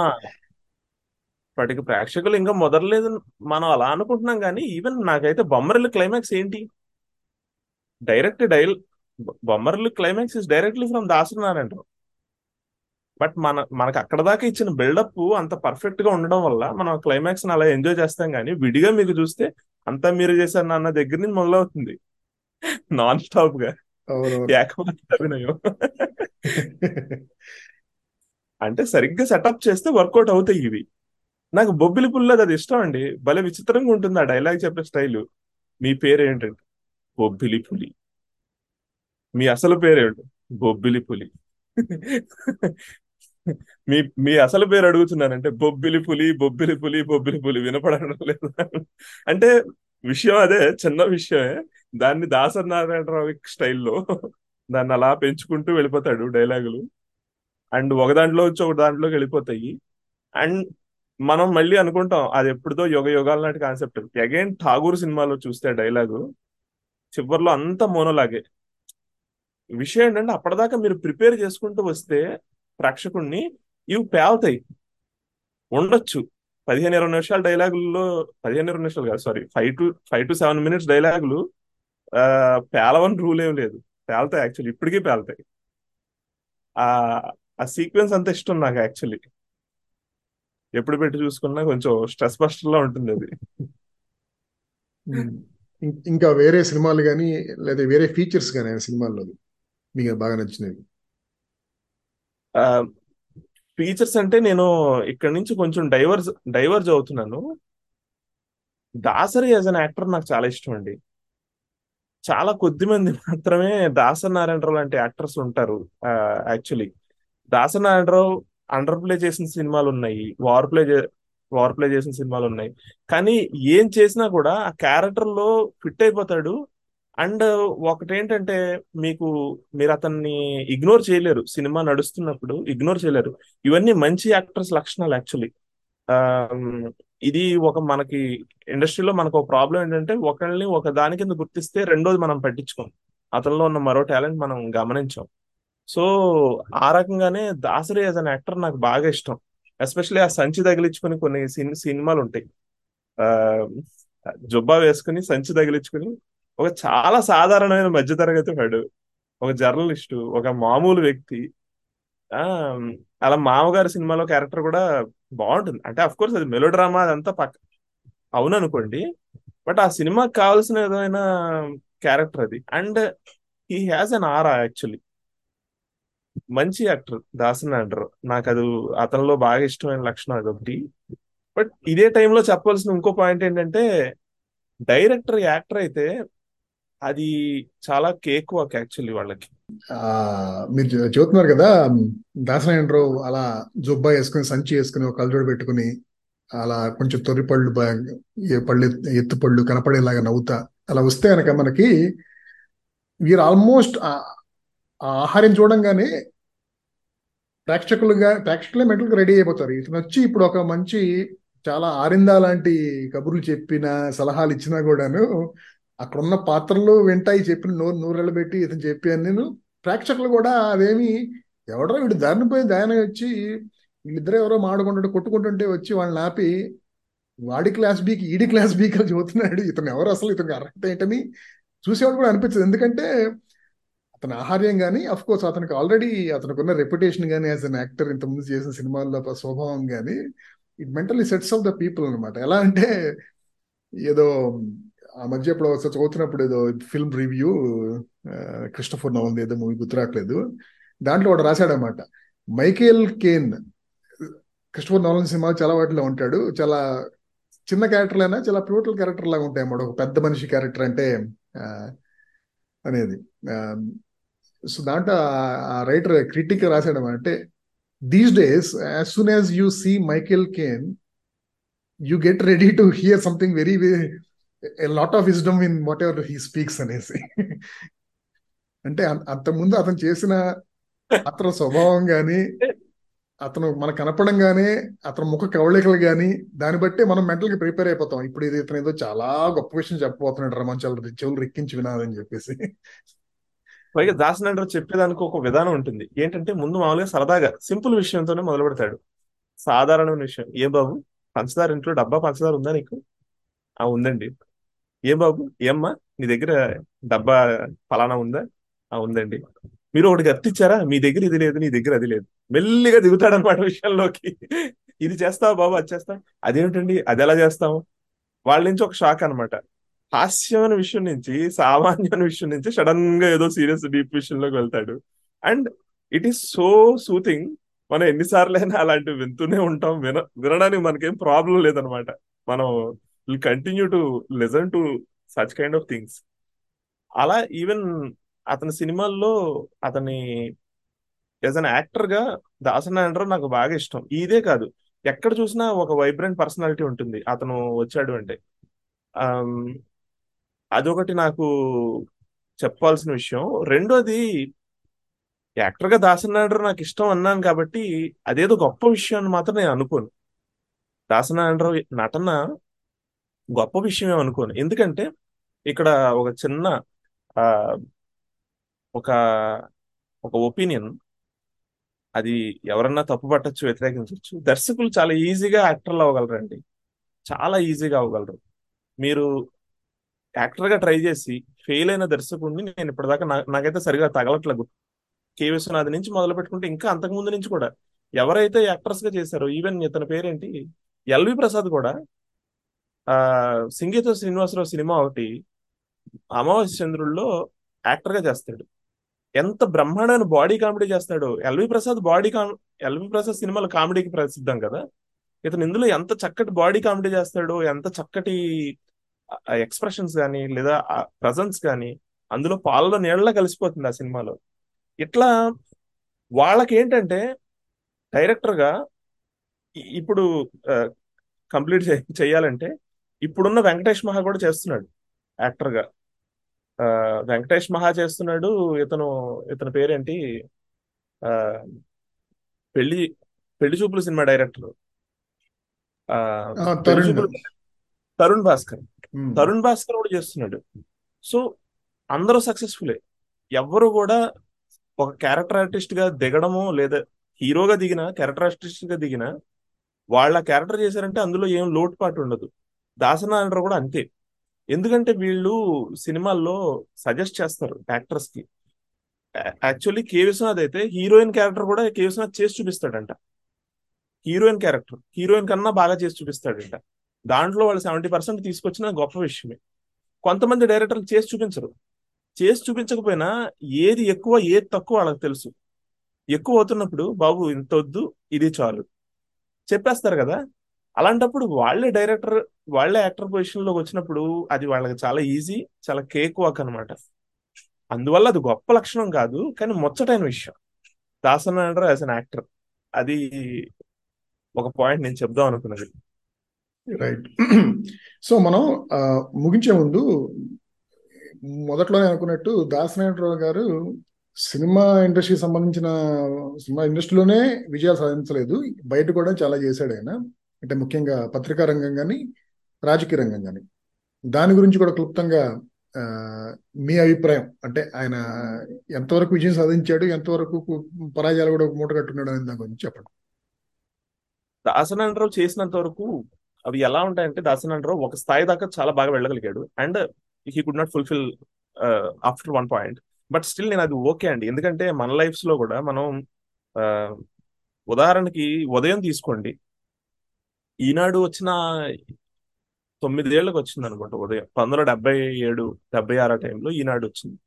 ఇప్పటికి ప్రేక్షకులు ఇంకా మొదలలేదు మనం అలా అనుకుంటున్నాం కానీ ఈవెన్ నాకైతే బొమ్మరిల్లు క్లైమాక్స్ ఏంటి? Direct dial Bommarillu climax is directly from Dasari Narayana but మన మనకు అక్కడ దాకా ఇచ్చిన బిల్డప్ అంత పర్ఫెక్ట్గా ఉండడం వల్ల మనం క్లైమాక్స్ అలా ఎంజాయ్ చేస్తాం కానీ విడిగా మీకు చూస్తే అంతా మీరు చేశారు నాన్న దగ్గర నుంచి మొదలవుతుంది. నాన్ స్టాప్గా. అభినయం. అంటే సరిగ్గా సెటప్ చేస్తే వర్కౌట్ అవుతాయి ఇవి. నాకు బొబ్బిలి పుల్లది అది ఇష్టం అండి. భలే విచిత్రంగా ఉంటుంది ఆ డైలాగ్ చెప్పే స్టైల్ మీ పేరు ఏంటంటే బొబ్బిలి పులి. మీ అసలు పేరేంటి? బొబ్బిలి పులి. మీ మీ అసలు పేరు అడుగుతున్నానంటే బొబ్బిలి పులి బొబ్బిలి పులి బొబ్బిలి పులి వినపడడం లేదు. అంటే విషయం అదే చిన్న విషయమే. దాన్ని దాసరి నారాయణరావు స్టైల్లో దాన్ని అలా పెంచుకుంటూ వెళ్ళిపోతాడు డైలాగులు. అండ్ ఒక దాంట్లో వచ్చి ఒక దాంట్లోకి వెళ్ళిపోతాయి. అండ్ మనం మళ్ళీ అనుకుంటాం అది ఎప్పుడుదో యుగ యుగాల నాటి కాన్సెప్ట్. అగైన్ ఠాగూర్ సినిమాలో చూస్తే డైలాగు చివరిలో అంత మోనోలాగే. విషయం ఏంటంటే అప్పటిదాకా మీరు ప్రిపేర్ చేసుకుంటూ వస్తే ప్రేక్షకుణ్ణి ఇవి పేలుతాయి. ఉండొచ్చు. పదిహేను ఇరవై నిమిషాల డైలాగుల్లో పదిహేను ఇరవై నిమిషాలు కాదు sorry five to five to seven minutes డైలాగులు ఆ, పేలవని రూల్ ఏం లేదు. పేలుతాయి యాక్చువల్లీ ఇప్పటికీ పేలుతాయి. ఆ ఆ సీక్వెన్స్ అంత ఇష్టం నాకు యాక్చువల్లీ. ఎప్పుడు పెట్టి చూసుకున్నా కొంచెం స్ట్రెస్ బస్టర్ లా ఉంటుంది అది. ఇంకా వేరే సినిమాలు కానీ లేదా వేరే ఫీచర్స్ కానీ ఆయన సినిమాల్లో మీకు బాగా నచ్చినవి. ఫీచర్స్ అంటే నేను ఇక్కడ నుంచి కొంచెం డైవర్స్ డైవర్జ్ అవుతున్నాను. దాసరి యాజ్ అన్ యాక్టర్ నాకు చాలా ఇష్టం అండి. చాలా కొద్ది మంది మాత్రమే దాసరి నారాయణరావు లాంటి యాక్టర్స్ ఉంటారు actually Dasari Narayana Rao underplay చేసిన సినిమాలు ఉన్నాయి వార్ ప్లే వార్ ప్లే చేసిన సినిమాలు ఉన్నాయి. కానీ ఏం చేసినా కూడా ఆ క్యారెక్టర్లో ఫిట్ అయిపోతాడు. అండ్ ఒకటేంటంటే మీకు మీరు అతన్ని ఇగ్నోర్ చేయలేరు. సినిమా నడుస్తున్నప్పుడు ఇగ్నోర్ చేయలేరు. ఇవన్నీ మంచి యాక్టర్స్ లక్షణాలు యాక్చువల్లీ ఇది ఒక మనకి ఇండస్ట్రీలో మనకు ఒక ప్రాబ్లం ఏంటంటే ఒకళ్ళని ఒక దాని కింద గుర్తిస్తే రెండోది మనం పట్టించుకోం. అతనిలో ఉన్న మరో టాలెంట్ మనం గమనించాం. సో ఆ రకంగానే దాసరి యాజ్ అన్ యాక్టర్ నాకు బాగా ఇష్టం. ఎస్పెషల్లీ ఆ సంచి తగిలించుకుని కొన్ని సినిమాలు ఉంటాయి ఆ జుబ్బా వేసుకుని సంచి తగిలించుకుని ఒక చాలా సాధారణమైన మధ్యతరగతి వాడు ఒక జర్నలిస్టు ఒక మామూలు వ్యక్తి ఆ అలా మామగారి సినిమాలో క్యారెక్టర్ కూడా బాగుంటుంది అంటే అఫ్ కోర్స్ అది మెలో డ్రామా అదంతా పక్క అవుననుకోండి బట్ ఆ సినిమాకి కావాల్సిన విధమైన క్యారెక్టర్ అది. అండ్ హీ హ్యాస్ అన్ ఆర్ యాక్చువల్లీ. మంచి యాక్టర్ దాసన్ అంటారు నాకు అది అతనిలో బాగా ఇష్టమైన లక్షణం అదొకటి. ఒకటి బట్ ఇదే టైంలో చెప్పవలసిన ఇంకో పాయింట్ ఏంటంటే డైరెక్టర్ యాక్టర్ అయితే అది చాలా కేక్ వర్క్ యాక్చువల్లీ వాళ్ళకి. మీరు చూస్తున్నారు చెబుతున్నారు కదా దాసనారాయణరావు అలా జుబ్బా వేసుకుని సంచి వేసుకుని ఒక కళ్ళజోడు పెట్టుకుని అలా కొంచెం తొర్రి పళ్ళు పళ్ళు ఎత్తు పళ్ళు కనపడేలాగా నవ్వుతా అలా వస్తే కనుక మనకి వీర్ ఆల్మోస్ట్ ఆ ఆహారం చూడంగానే ప్రేక్షకులుగా ప్రేక్షకులే మెంటల్గా రెడీ అయిపోతారు. ఇతను వచ్చి ఇప్పుడు ఒక మంచి చాలా ఆరిందా లాంటి కబుర్లు చెప్పిన సలహాలు ఇచ్చినా కూడాను అక్కడ ఉన్న పాత్రలు వింటాయి చెప్పిన నోరు నూరెళ్ళ పెట్టి ఇతను చెప్పాను నేను. ప్రేక్షకులు కూడా అదేమి ఎవడో వీడు దారిని పోయి దాని వచ్చి వీళ్ళిద్దరూ ఎవరో మాడుకుంటుంటే కొట్టుకుంటుంటే వచ్చి వాళ్ళని ఆపి వాడి క్లాస్ బీకి ఈడి క్లాస్ బీకి అని చెబుతున్నాడు. ఇతను ఎవరు అసలు? ఇతనికి అర్హత ఏంటని చూసేవాడు కూడా అనిపించదు. ఎందుకంటే అతని ఆహార్యం కానీ అఫ్ కోర్స్ అతనికి ఆల్రెడీ అతనికి ఉన్న రెప్యుటేషన్ కానీ యాజ్ అన్ యాక్టర్ ఇంతకుముందు చేసిన సినిమాల్లో స్వభావం కానీ it mentally sets off the people అనమాట ఎలా అంటే ఏదో ఆ మధ్య ఇప్పుడు ఒకసారి చదువుతున్నప్పుడు ఏదో ఫిల్మ్ రివ్యూ క్రిస్టఫర్ నవల్ ఏదో మూవీ గుర్తురాట్లేదు దాంట్లో వాడు రాశాడనమాట Michael Caine Christopher Nolan cinema చాలా వాటిలో ఉంటాడు. చాలా చిన్న క్యారెక్టర్లైనా చాలా ప్యూటల్ క్యారెక్టర్ లాగా ఉంటాయి అన్నమాట ఒక పెద్ద మనిషి క్యారెక్టర్ అంటే అనేది. సో దాంట్లో ఆ రైటర్ క్రిటిక్ రాశాడు అంటే these days as soon as you see Michael Caine you get ready to hear something very lot of wisdom in whatever he speaks అనేసి. అంటే అంతకుముందు అతను చేసిన అతని స్వభావం కానీ అతను మనకు కానీ అతను ముఖ కవళికలు కానీ దాన్ని బట్టి మనం మెంటల్ ప్రిపేర్ అయిపోతాం. ఇప్పుడు ఇది ఇతను ఏదో చాలా గొప్ప విషయం చెప్పబోతున్నాడు రమంచాలు చెవులు రిక్కించి వినాలని చెప్పేసి. పైగా దాసనంటారు చెప్పేదానికి ఒక విధానం ఉంటుంది. ఏంటంటే ముందు మామూలుగా సరదాగా సింపుల్ విషయంతోనే మొదలు పెడతాడు. సాధారణమైన విషయం ఏ బాబు పంచదార ఇంట్లో డబ్బా పంచదార ఉందా నీకు? ఆ ఉందండి. ఏ బాబు ఏమ్మా నీ దగ్గర డబ్బా ఫలానా ఉందా? ఆ ఉందండి. మీరు ఒకటి గర్తిచ్చారా మీ దగ్గర ఇది లేదు నీ దగ్గర అది లేదు. మెల్లిగా దిగుతాడు అనమాట విషయంలోకి. ఇది చేస్తావా బాబు? అది చేస్తావు? అదేమిటండి? అది ఎలా చేస్తాము వాళ్ళ నుంచి ఒక షాక్ అన్నమాట. హాస్యమైన విషయం నుంచి సామాన్యమైన విషయం నుంచి సడన్గా ఏదో సీరియస్ డీప్ విషయంలోకి వెళ్తాడు. And it is so soothing మనం ఎన్నిసార్లైనా అలాంటివి వింటూనే ఉంటాం విన వినడానికి మనకేం ప్రాబ్లం లేదనమాట. మనం will continue to listen to such kind of things. అలా ఈవెన్ అతని సినిమాల్లో అతని యాజ్ అన్ యాక్టర్గా దాసన్ నారాయణరావు నాకు బాగా ఇష్టం. ఇదే కాదు ఎక్కడ చూసినా ఒక వైబ్రెంట్ పర్సనాలిటీ ఉంటుంది. అతను వచ్చాడు అంటే. అదొకటి నాకు చెప్పాల్సిన విషయం. రెండోది యాక్టర్గా దాసరి నాకు ఇష్టం అన్నాను కాబట్టి అదేదో గొప్ప విషయం అని మాత్రం నేను అనుకోను. దాసరి నటన గొప్ప విషయం అనుకోను. ఎందుకంటే ఇక్కడ ఒక చిన్న ఒక ఒక ఒపీనియన్. అది ఎవరన్నా తప్పు పట్టచ్చు వ్యతిరేకించవచ్చు దర్శకులు చాలా ఈజీగా యాక్టర్లు అవ్వగలరండి. చాలా ఈజీగా అవ్వగలరు. మీరు యాక్టర్గా ట్రై చేసి ఫెయిల్ అయిన దర్శకుడిని నేను ఇప్పటిదాకా నా- నాకైతే సరిగా తగలట్లేదు. కే. విశ్వనాథ్ నుంచి మొదలు పెట్టుకుంటే ఇంకా అంతకు ముందు నుంచి కూడా ఎవరైతే యాక్టర్స్గా చేశారో ఈవెన్ ఇతని పేరేంటి? ఎల్వి ప్రసాద్ కూడా ఆ సింగీత శ్రీనివాసరావు సినిమా ఒకటి అమావాస్య చంద్రుల్లో యాక్టర్గా చేస్తాడు. ఎంత బ్రహ్మాండమైన బాడీ కామెడీ చేస్తాడు. ఎల్వి ప్రసాద్ బాడీ కామ్ ఎల్వి ప్రసాద్ సినిమాలు కామెడీకి ప్రసిద్ధం కదా. ఇతను ఇందులో ఎంత చక్కటి బాడీ కామెడీ చేస్తాడు ఎంత చక్కటి ఎక్స్ప్రెషన్స్ కానీ లేదా ప్రజెన్స్ కానీ అందులో పాలలో నీళ్ళ కలిసిపోతుంది ఆ సినిమాలో. ఇట్లా వాళ్ళకి ఏంటంటే డైరెక్టర్గా ఇ- ఇప్పుడు కంప్లీట్ చేయాలంటే ఇప్పుడున్న వెంకటేష్ మహా కూడా చేస్తున్నాడు యాక్టర్గా ఆ, వెంకటేష్ మహా చేస్తున్నాడు ఇతను ఇతని పేరేంటి? పెళ్ళి పెళ్ళి చూపులు cinema director. Tarun Bhaskar. Hmm. Tarun Bhaskar కూడా చేస్తున్నాడు. సో అందరూ సక్సెస్ఫులే. ఎవ్వరు కూడా ఒక క్యారెక్టర్ ఆర్టిస్ట్గా దిగడము లేదా హీరోగా దిగిన క్యారెక్టర్ ఆర్టిస్ట్గా దిగిన వాళ్ళ క్యారెక్టర్ చేశారంటే అందులో ఏం లోటుపాటు ఉండదు. దాసనారాయణరావు కూడా అంతే. ఎందుకంటే వీళ్ళు సినిమాల్లో సజెస్ట్ చేస్తారు యాక్టర్స్కి యాక్చువల్లీ కే విశ్వనాథ్ అయితే హీరోయిన్ క్యారెక్టర్ కూడా కే విశ్వనాథ్ చేసి చూపిస్తాడంట. Heroine character. హీరోయిన్ కన్నా బాగా చేసి చూపిస్తాడంట. దాంట్లో వాళ్ళు సెవెంటీ పర్సెంట్ తీసుకొచ్చిన గొప్ప విషయమే. కొంతమంది డైరెక్టర్లు చేసి చూపించరు. చేసి చూపించకపోయినా ఏది ఎక్కువ ఏది తక్కువ వాళ్ళకి తెలుసు. ఎక్కువ అవుతున్నప్పుడు బాబు ఇంత వద్దు ఇది చాలు. చెప్పేస్తారు కదా. అలాంటప్పుడు వాళ్ళే డైరెక్టర్ వాళ్ళే యాక్టర్ పొజిషన్లోకి వచ్చినప్పుడు అది వాళ్ళకి చాలా ఈజీ చాలా కేక్ వాక్ అనమాట అందువల్ల అది గొప్ప లక్షణం కాదు కానీ ముచ్చటైన విషయం. Dasari Narayana Rao as an actor. అది ఒక పాయింట్ నేను చెప్దాం అనుకున్నది. రైట్ సో మనం ముగించే ముందు మొదట్లోనే అనుకున్నట్టు దాసనారాయణరావు గారు సినిమా ఇండస్ట్రీకి సంబంధించిన సినిమా ఇండస్ట్రీలోనే విజయాలు సాధించలేదు. బయట కూడా చాలా చేశాడు ఆయన. అంటే ముఖ్యంగా పత్రికా రంగం కానీ రాజకీయ రంగం కానీ దాని గురించి కూడా క్లుప్తంగా ఆ, మీ అభిప్రాయం. అంటే ఆయన ఎంతవరకు విజయం సాధించాడు ఎంతవరకు పరాజయాలు కూడా మూట కట్టున్నాడు అనే దాని గురించి చెప్పండి. దాసనారాయణరావు చేసినంత వరకు అవి ఎలా ఉంటాయంటే దాసనారాయణరావు ఒక స్థాయి దాకా చాలా బాగా వెళ్ళగలిగాడు. And he could not fulfil after one point. But still నేను అది ఓకే అండి. ఎందుకంటే మన లైఫ్స్లో కూడా మనం ఆ, ఉదాహరణకి ఉదయం తీసుకోండి. ఈనాడు వచ్చిన తొమ్మిదేళ్ళకు వచ్చింది అనుకుంటా ఉదయం. పంతొమ్మిది వందల డెబ్బై ఏడు డెబ్బై ఆరు టైంలో ఈనాడు వచ్చింది.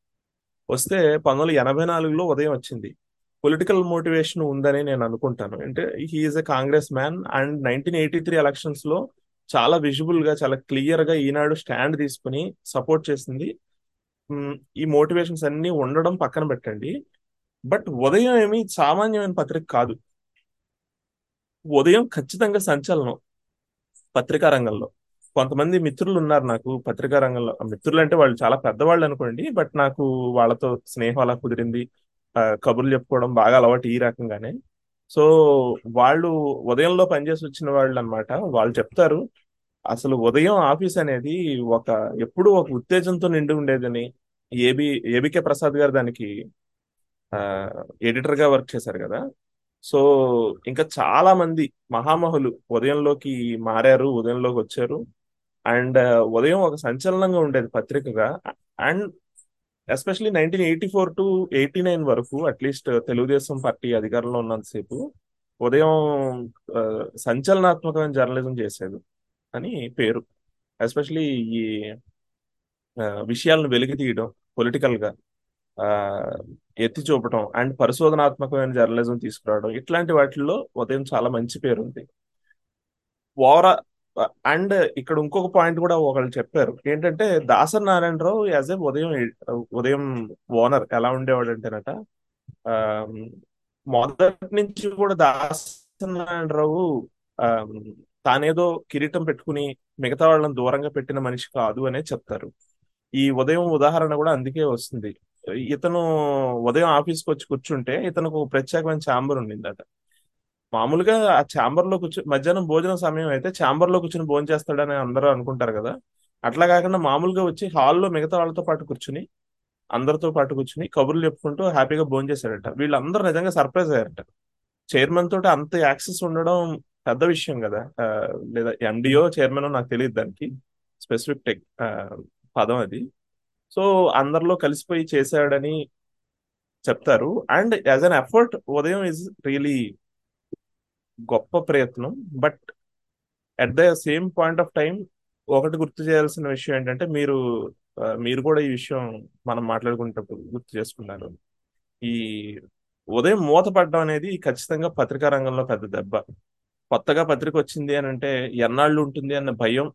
వస్తే పంతొమ్మిది వందల ఎనభై నాలుగులో ఉదయం వచ్చింది. పొలిటికల్ మోటివేషన్ ఉందని నేను అనుకుంటాను. అంటే he's a Congress man and nineteen eighty three ఎలక్షన్స్లో చాలా విజిబుల్గా చాలా క్లియర్గా ఈనాడు స్టాండ్ తీసుకుని సపోర్ట్ చేసింది. ఈ మోటివేషన్స్ అన్ని ఉండడం పక్కన పెట్టండి. బట్ ఉదయం ఏమి సామాన్యమైన పత్రిక కాదు. ఉదయం ఖచ్చితంగా సంచలనం పత్రికా రంగంలో. కొంతమంది మిత్రులు ఉన్నారు నాకు పత్రికా రంగంలో. మిత్రులు అంటే వాళ్ళు చాలా పెద్దవాళ్ళు అనుకోండి బట్ నాకు వాళ్ళతో స్నేహం అలా కుదిరింది. కబుర్లు చెప్పుకోవడం బాగా అలవాటు ఈ రకంగానే. సో వాళ్ళు ఉదయంలో పనిచేసి వచ్చిన వాళ్ళు అన్నమాట వాళ్ళు చెప్తారు అసలు ఉదయం ఆఫీస్ అనేది ఒక ఎప్పుడూ ఒక ఉత్తేజంతో నిండి ఉండేదని ఏబి ఏబికే ప్రసాద్ గారు దానికి ఎడిటర్గా వర్క్ చేశారు కదా. సో ఇంకా చాలా మంది మహామహులు ఉదయంలోకి మారారు ఉదయంలోకి వచ్చారు. అండ్ ఉదయం ఒక సంచలనంగా ఉండేది పత్రికగా. And especially nineteen eighty four to eighty nine వరకు అట్లీస్ట్ uh, తెలుగుదేశం పార్టీ అధికారంలో ఉన్నంతసేపు ఉదయం uh, సంచలనాత్మకమైన జర్నలిజం చేసేది అని పేరు. ఎస్పెషలీ ఈ uh, విషయాలను వెలికి తీయడం పొలిటికల్గా ఆ, ఎత్తి చూపడం అండ్ పరిశోధనాత్మకమైన జర్నలిజం తీసుకురావడం ఇట్లాంటి వాటిల్లో ఉదయం చాలా మంచి పేరు ఉంది ఓవరా అండ్ ఇక్కడ ఇంకొక పాయింట్ కూడా ఒకళ్ళు చెప్పారు. ఏంటంటే దాసరి నారాయణరావు యాజ్ ఏ ఉదయం ఉదయం ఓనర్ ఎలా ఉండేవాడు అంటేనట మొదటి నుంచి కూడా దాసనారాయణరావు ఆ, తానేదో కిరీటం పెట్టుకుని మిగతా వాళ్ళని దూరంగా పెట్టిన మనిషి కాదు అనే చెప్తారు. ఈ ఉదయం ఉదాహరణ కూడా అందుకే వస్తుంది. ఇతను ఉదయం ఆఫీస్కి వచ్చి కూర్చుంటే ఇతనికి ఒక ప్రత్యేకమైన ఛాంబర్ ఉండిందట. మామూలుగా ఆ ఛాంబర్లో కూర్చొని మధ్యాహ్నం భోజనం సమయం అయితే ఛాంబర్లో కూర్చొని భోజనం చేస్తాడని అందరూ అనుకుంటారు కదా. అట్లా కాకుండా మామూలుగా వచ్చి హాల్లో మిగతా వాళ్ళతో పాటు కూర్చుని అందరితో పాటు కూర్చుని కబుర్లు చెప్పుకుంటూ హ్యాపీగా భోజనం చేశాడట. వీళ్ళందరూ నిజంగా సర్ప్రైజ్ అయ్యారట. చైర్మన్ తోటి అంత యాక్సెస్ ఉండడం పెద్ద విషయం కదా. లేదా ఎండిఓ చైర్మన్ నాకు తెలియదు దానికి. స్పెసిఫిక్ టెక్ పదం అది. సో అందరిలో కలిసిపోయి చేశాడని చెప్తారు. And as an effort Udayam is really గొప్ప ప్రయత్నం but at the same point of time ఒకటి గుర్తు చేయాల్సిన విషయం ఏంటంటే మీరు మీరు కూడా ఈ విషయం మనం మాట్లాడుకునేటప్పుడు గుర్తు చేసుకున్నారు. ఈ ఉదయం మూతపడడం అనేది ఖచ్చితంగా పత్రికా రంగంలో పెద్ద దెబ్బ. కొత్తగా పత్రిక వచ్చింది అని అంటే ఎన్నాళ్ళు ఉంటుంది అన్న భయం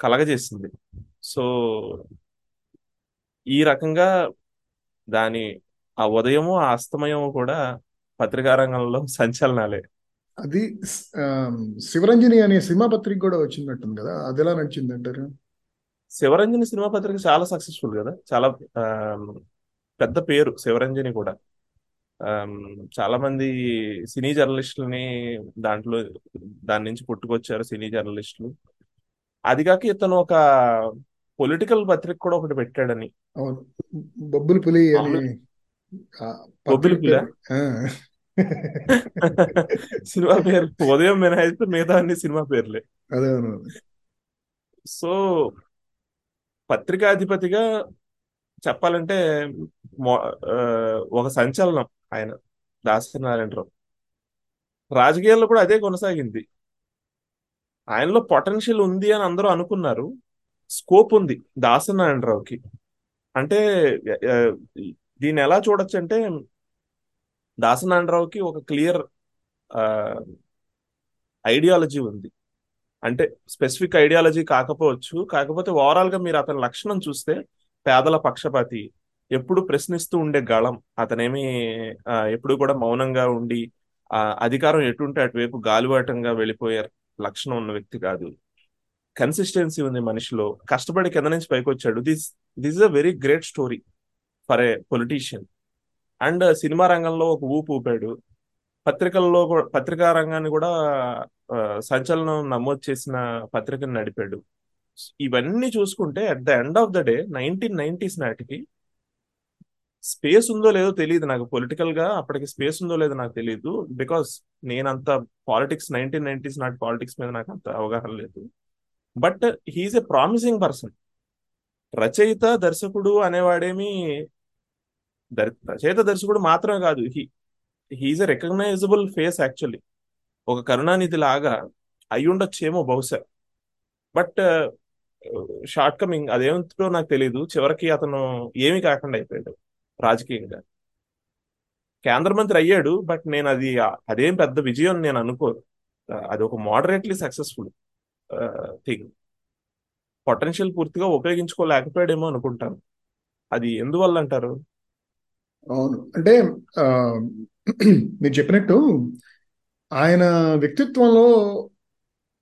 కలగజేసింది. సో ఈ రకంగా దాని ఆ ఉదయము ఆ అస్తమయము కూడా పత్రికా రంగంలో సంచలనాలే. అది శివరంజని అనే సినిమా పత్రిక కూడా వచ్చినట్టుంది కదా అది ఎలా నడిచింది అంటారు శివరంజని సినిమా పత్రిక చాలా సక్సెస్ఫుల్ కదా చాలా పెద్ద పేరు శివరంజని కూడా. చాలా మంది సినీ జర్నలిస్టులని దాంట్లో దాని నుంచి పుట్టుకొచ్చారు సినీ జర్నలిస్టులు. అది కాక ఇతను ఒక పొలిటికల్ పత్రిక కూడా ఒకటి పెట్టాడని. బొబ్బుల పులి సినిమా పేరు ఉదయం మినహాయిస్తే మిగతా అన్ని సినిమా పేర్లే. అదే సో పత్రికాధిపతిగా చెప్పాలంటే ఒక సంచలనం ఆయన దాసనారాయణరావు రాజకీయాల్లో కూడా అదే కొనసాగింది. ఆయనలో పొటెన్షియల్ ఉంది అని అందరూ అనుకున్నారు. స్కోప్ ఉంది దాసనారాయణరావుకి అంటే ఆ, దీన్ని ఎలా చూడొచ్చు అంటే దాసనాండరావుకి ఒక క్లియర్ ఐడియాలజీ ఉంది. అంటే స్పెసిఫిక్ ఐడియాలజీ కాకపోవచ్చు. కాకపోతే ఓవరాల్గా మీరు అతని లక్షణం చూస్తే పేదల పక్షపాతి ఎప్పుడు ప్రశ్నిస్తూ ఉండే గళం అతనేమి ఎప్పుడు కూడా మౌనంగా ఉండి అధికారం ఎటుంటే అటువైపు గాలివాటంగా వెళ్ళిపోయే లక్షణం ఉన్న వ్యక్తి కాదు. కన్సిస్టెన్సీ ఉంది మనిషిలో. కష్టపడి కింద నుంచి పైకి వచ్చాడు this this is a very great story. For a politician. And cinema రంగంలో ఒక ఊపు ఊపాడు. పత్రికల్లో కూడా పత్రికా రంగాన్ని కూడా సంచలనం నమోదు చేసిన పత్రికను నడిపాడు. ఇవన్నీ చూసుకుంటే at the end of the day nineteen nineties నాటికి స్పేస్ ఉందో లేదో తెలియదు నాకు. పొలిటికల్గా అప్పటికి స్పేస్ ఉందో లేదో నాకు తెలియదు బికాస్ నేనంత పాలిటిక్స్ నైన్టీన్ నైన్టీస్ నాటి పాలిటిక్స్ మీద నాకు అంత అవగాహన లేదు. But he's a promising person. రచయిత దర్శకుడు అనేవాడేమి రచయిత దర్శకుడు మాత్రమే కాదు. He he's a recognisable face actually. ఒక కరుణానిధి లాగా అయ్యుండొచ్చేమో బహుశా. బట్ షార్ట్ కమింగ్ అదేమిటో నాకు తెలియదు చివరికి అతను ఏమీ కాకుండా అయిపోయాడు రాజకీయంగా. కేంద్ర మంత్రి అయ్యాడు బట్ నేను అది అదేం పెద్ద విజయం నేను అనుకోను. అది ఒక మోడరేట్లీ సక్సెస్ఫుల్ థింగ్ పొటెన్షియల్ పూర్తిగా ఉపయోగించుకోలేకపోయాడేమో అనుకుంటాను. అది ఎందువల్ల అంటారు అవును. అంటే మీరు చెప్పినట్టు ఆయన వ్యక్తిత్వంలో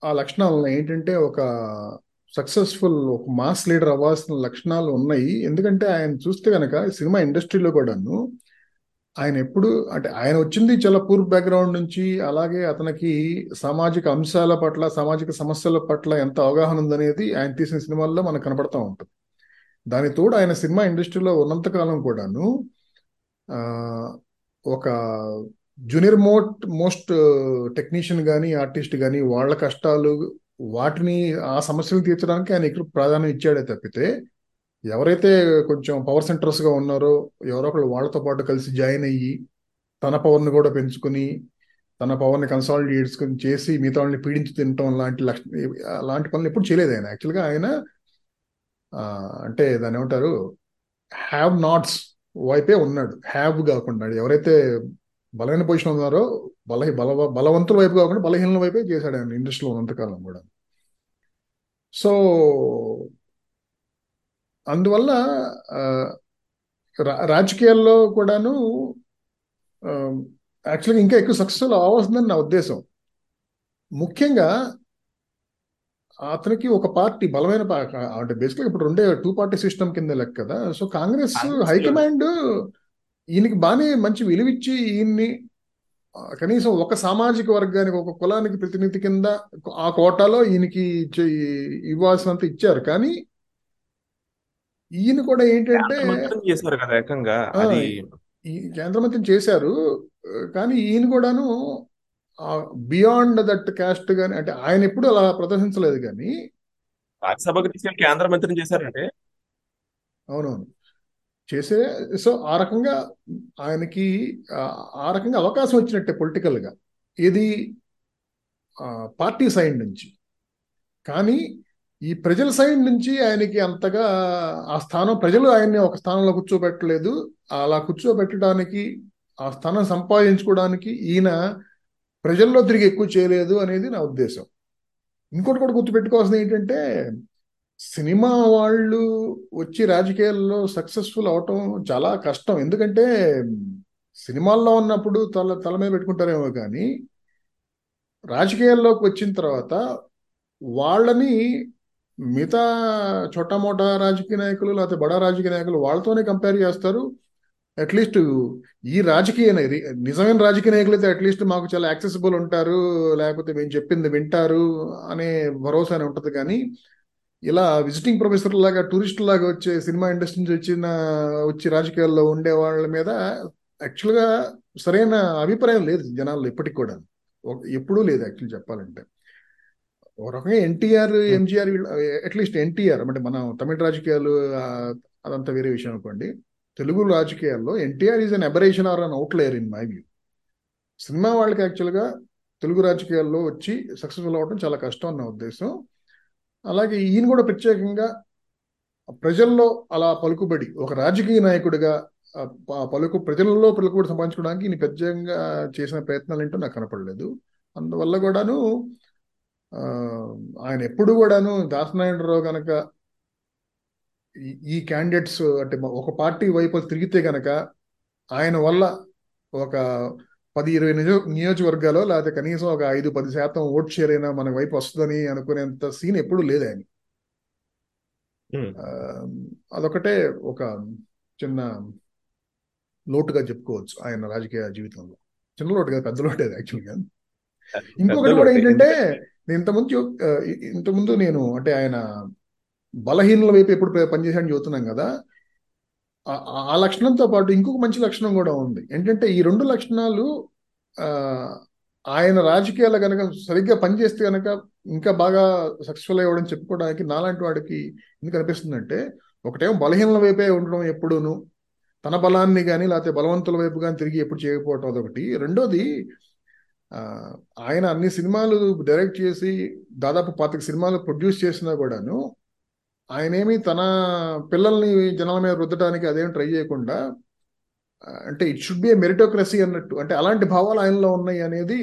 ఆ లక్షణాలు ఏంటంటే ఒక సక్సెస్ఫుల్ ఒక మాస్ లీడర్ అవ్వాల్సిన లక్షణాలు ఉన్నాయి ఎందుకంటే ఆయన చూస్తే కనుక సినిమా ఇండస్ట్రీలో కూడాను ఆయన ఎప్పుడు అంటే ఆయన వచ్చింది చాలా పూర్ బ్యాక్గ్రౌండ్ నుంచి అలాగే అతనికి సామాజిక అంశాల పట్ల సామాజిక సమస్యల పట్ల ఎంత అవగాహన ఉందనేది ఆయన తీసిన సినిమాల్లో మనకు కనపడతా ఉంటుంది. దాని తోడు ఆయన సినిమా ఇండస్ట్రీలో ఉన్నంతకాలం కూడాను ఒక జూనియర్ మోట్ మోస్ట్ టెక్నీషియన్ కానీ ఆర్టిస్ట్ కానీ వాళ్ళ కష్టాలు వాటిని ఆ సమస్యలు తీర్చడానికి ఆయన ఎక్కువ ప్రాధాన్యం ఇచ్చాడే తప్పితే ఎవరైతే కొంచెం పవర్ సెంటర్స్గా ఉన్నారో ఎవరో ఒకళ్ళు వాళ్ళతో పాటు కలిసి జాయిన్ అయ్యి తన పవర్ని కూడా పెంచుకుని తన పవర్ని కన్సాలిడేట్ చేసుకుని చేసి మిగతా వాళ్ళని పీడించి తినటం లాంటి లక్ష అలాంటి పనులు ఎప్పుడు చేయలేదు ఆయన. యాక్చువల్గా ఆయన అంటే దాన్ని ఏమంటారు? హ్యావ్ నాట్స్ వైపే ఉన్నాడు. హ్యావ్ కాకుండా ఎవరైతే బలమైన పొజిషన్ ఉన్నారో బల బల బలవంతుల వైపు కాకుండా బలహీనల వైపే చేశాడు ఆయన ఇండస్ట్రీలో ఉన్నంతకాలం కూడా సో అందువల్ల రాజకీయాల్లో కూడాను యాక్చువల్గా ఇంకా ఎక్కువ సక్సెస్ఫుల్ అవ్వాల్సిందని నా ఉద్దేశం. ముఖ్యంగా అతనికి ఒక పార్టీ బలమైన అంటే బేసిక్గా ఇప్పుడు రెండే టూ పార్టీ సిస్టమ్ కింద లెక్క కదా. సో కాంగ్రెస్ హైకమాండ్ ఈయనకి బాగానే మంచి విలువిచ్చి ఈయన్ని కనీసం ఒక సామాజిక వర్గానికి ఒక కులానికి ప్రతినిధి కింద ఆ కోటాలో ఈయనకి ఇవ్వాల్సినంత ఇచ్చారు. కానీ ఈయన కూడా ఏంటంటే చేశారు కదా ఏకంగా అది ఈ కేంద్ర మంత్రిని చేశారు కానీ ఈయన కూడాను బియాండ్ దట్ క్యాస్ట్ కానీ అంటే ఆయన ఎప్పుడు అలా ప్రదర్శించలేదు కానీ రాజ్యసభకు తీసుకెళ్ళి కేంద్ర మంత్రిని చేశారంటే? అవునవును. చేసే సో ఆ రకంగా ఆయనకి ఆ రకంగా అవకాశం వచ్చినట్టే పొలిటికల్గా ఇది పార్టీ సైడ్ నుంచి. కానీ ఈ ప్రజల సైడ్ నుంచి ఆయనకి అంతగా ఆ స్థానం ప్రజలు ఆయన్ని ఒక స్థానంలో కూర్చోబెట్టలేదు. అలా కూర్చోబెట్టడానికి ఆ స్థానం సంపాదించుకోవడానికి ఈయన ప్రజల్లో తిరిగి ఎక్కువ చేయలేదు అనేది నా ఉద్దేశం. ఇంకోటి కూడా గుర్తుపెట్టుకోవాల్సింది ఏంటంటే సినిమా వాళ్ళు వచ్చి రాజకీయాల్లో సక్సెస్ఫుల్ అవటం చాలా కష్టం. ఎందుకంటే సినిమాల్లో ఉన్నప్పుడు తల తల మీద పెట్టుకుంటారేమో కానీ రాజకీయాల్లోకి వచ్చిన తర్వాత వాళ్ళని మిగతా చోటా మోటా రాజకీయ నాయకులు లేకపోతే బడా రాజకీయ నాయకులు వాళ్ళతోనే కంపేర్ చేస్తారు. అట్లీస్ట్ ఈ రాజకీయ నిజమైన రాజకీయ నాయకులు అయితే అట్లీస్ట్ మాకు చాలా యాక్సెసిబుల్ ఉంటారు. లేకపోతే మేము చెప్పింది వింటారు అనే భరోసా అని ఉంటుంది. కానీ ఇలా విజిటింగ్ ప్రొఫెసర్ లాగా టూరిస్ట్ లాగా వచ్చే సినిమా ఇండస్ట్రీ నుంచి వచ్చిన వచ్చి రాజకీయాల్లో ఉండే వాళ్ళ మీద యాక్చువల్గా సరైన అభిప్రాయం లేదు జనాల్లో ఇప్పటికి కూడా ఎప్పుడూ లేదు యాక్చువల్ చెప్పాలంటే. ఒక రకంగా ఎన్టీఆర్ ఎంజీఆర్ అట్లీస్ట్ ఎన్టీఆర్ అంటే మన తమిళ రాజకీయాలు అదంతా వేరే విషయం అనుకోండి. తెలుగు రాజకీయాల్లో NTR is an aberration or an outlier in my view cinema వాళ్ళకి యాక్చువల్గా తెలుగు రాజకీయాల్లో వచ్చి సక్సెస్ఫుల్ అవ్వడం చాలా కష్టం అన్న ఉద్దేశం. అలాగే ఈయన కూడా ప్రత్యేకంగా ప్రజల్లో అలా పలుకుబడి ఒక రాజకీయ నాయకుడిగా పలుకు ప్రజల్లో పలుకుబడి సంపాదించుకోవడానికి ఈయన ప్రత్యేకంగా చేసిన ప్రయత్నాలు ఏంటో నాకు కనపడలేదు. అందువల్ల కూడాను ఆయన ఎప్పుడు కూడాను దాసనారాయణరావు గనక ఈ- క్యాండిడేట్స్ అంటే ఒక పార్టీ వైపు తిరిగితే గనక ఆయన వల్ల ఒక పది ఇరవై నిజ నియోజకవర్గాలు లేకపోతే కనీసం ఒక ఐదు పది శాతం ఓట్ షేర్ అయినా మన వైపు వస్తుందని అనుకునేంత సీన్ ఎప్పుడు లేదు ఆయన. అదొకటే ఒక చిన్న లోటుగా చెప్పుకోవచ్చు ఆయన రాజకీయ జీవితంలో. చిన్న లోటు కాదు పెద్ద లోటే అది యాక్చువల్గా ఇంకొకటి కూడా. ఏంటంటే నేను ఇంతకుముందు ఇంతకుముందు నేను అంటే ఆయన బలహీనుల వైపు ఎప్పుడు ప్ర- పనిచేశాడని చెబుతున్నాం కదా ఆ లక్షణంతో పాటు ఇంకొక మంచి లక్షణం కూడా ఉంది. ఏంటంటే ఈ రెండు లక్షణాలు ఆయన రాజకీయాలు కనుక సరిగ్గా పనిచేస్తే కనుక ఇంకా బాగా సక్సెస్ఫుల్ అయ్యవడం చెప్పుకోవడానికి నాలాంటి వాడికి ఎందుకు అనిపిస్తుందంటే ఒకటేమో బలహీనల వైపే ఉండడం ఎప్పుడూను తన బలాన్ని కానీ లేకపోతే బలవంతుల వైపు కానీ తిరిగి ఎప్పుడు చేయకపోవటం అదొకటి. రెండోది ఆయన అన్ని సినిమాలు డైరెక్ట్ చేసి దాదాపు పాతిక సినిమాలు ప్రొడ్యూస్ చేసినా కూడాను ఆయనేమి తన పిల్లల్ని జనాల మీద రుద్దడానికి అదేం ట్రై చేయకుండా అంటే it should be a meritocracy అన్నట్టు అంటే అలాంటి భావాలు ఆయనలో ఉన్నాయి అనేది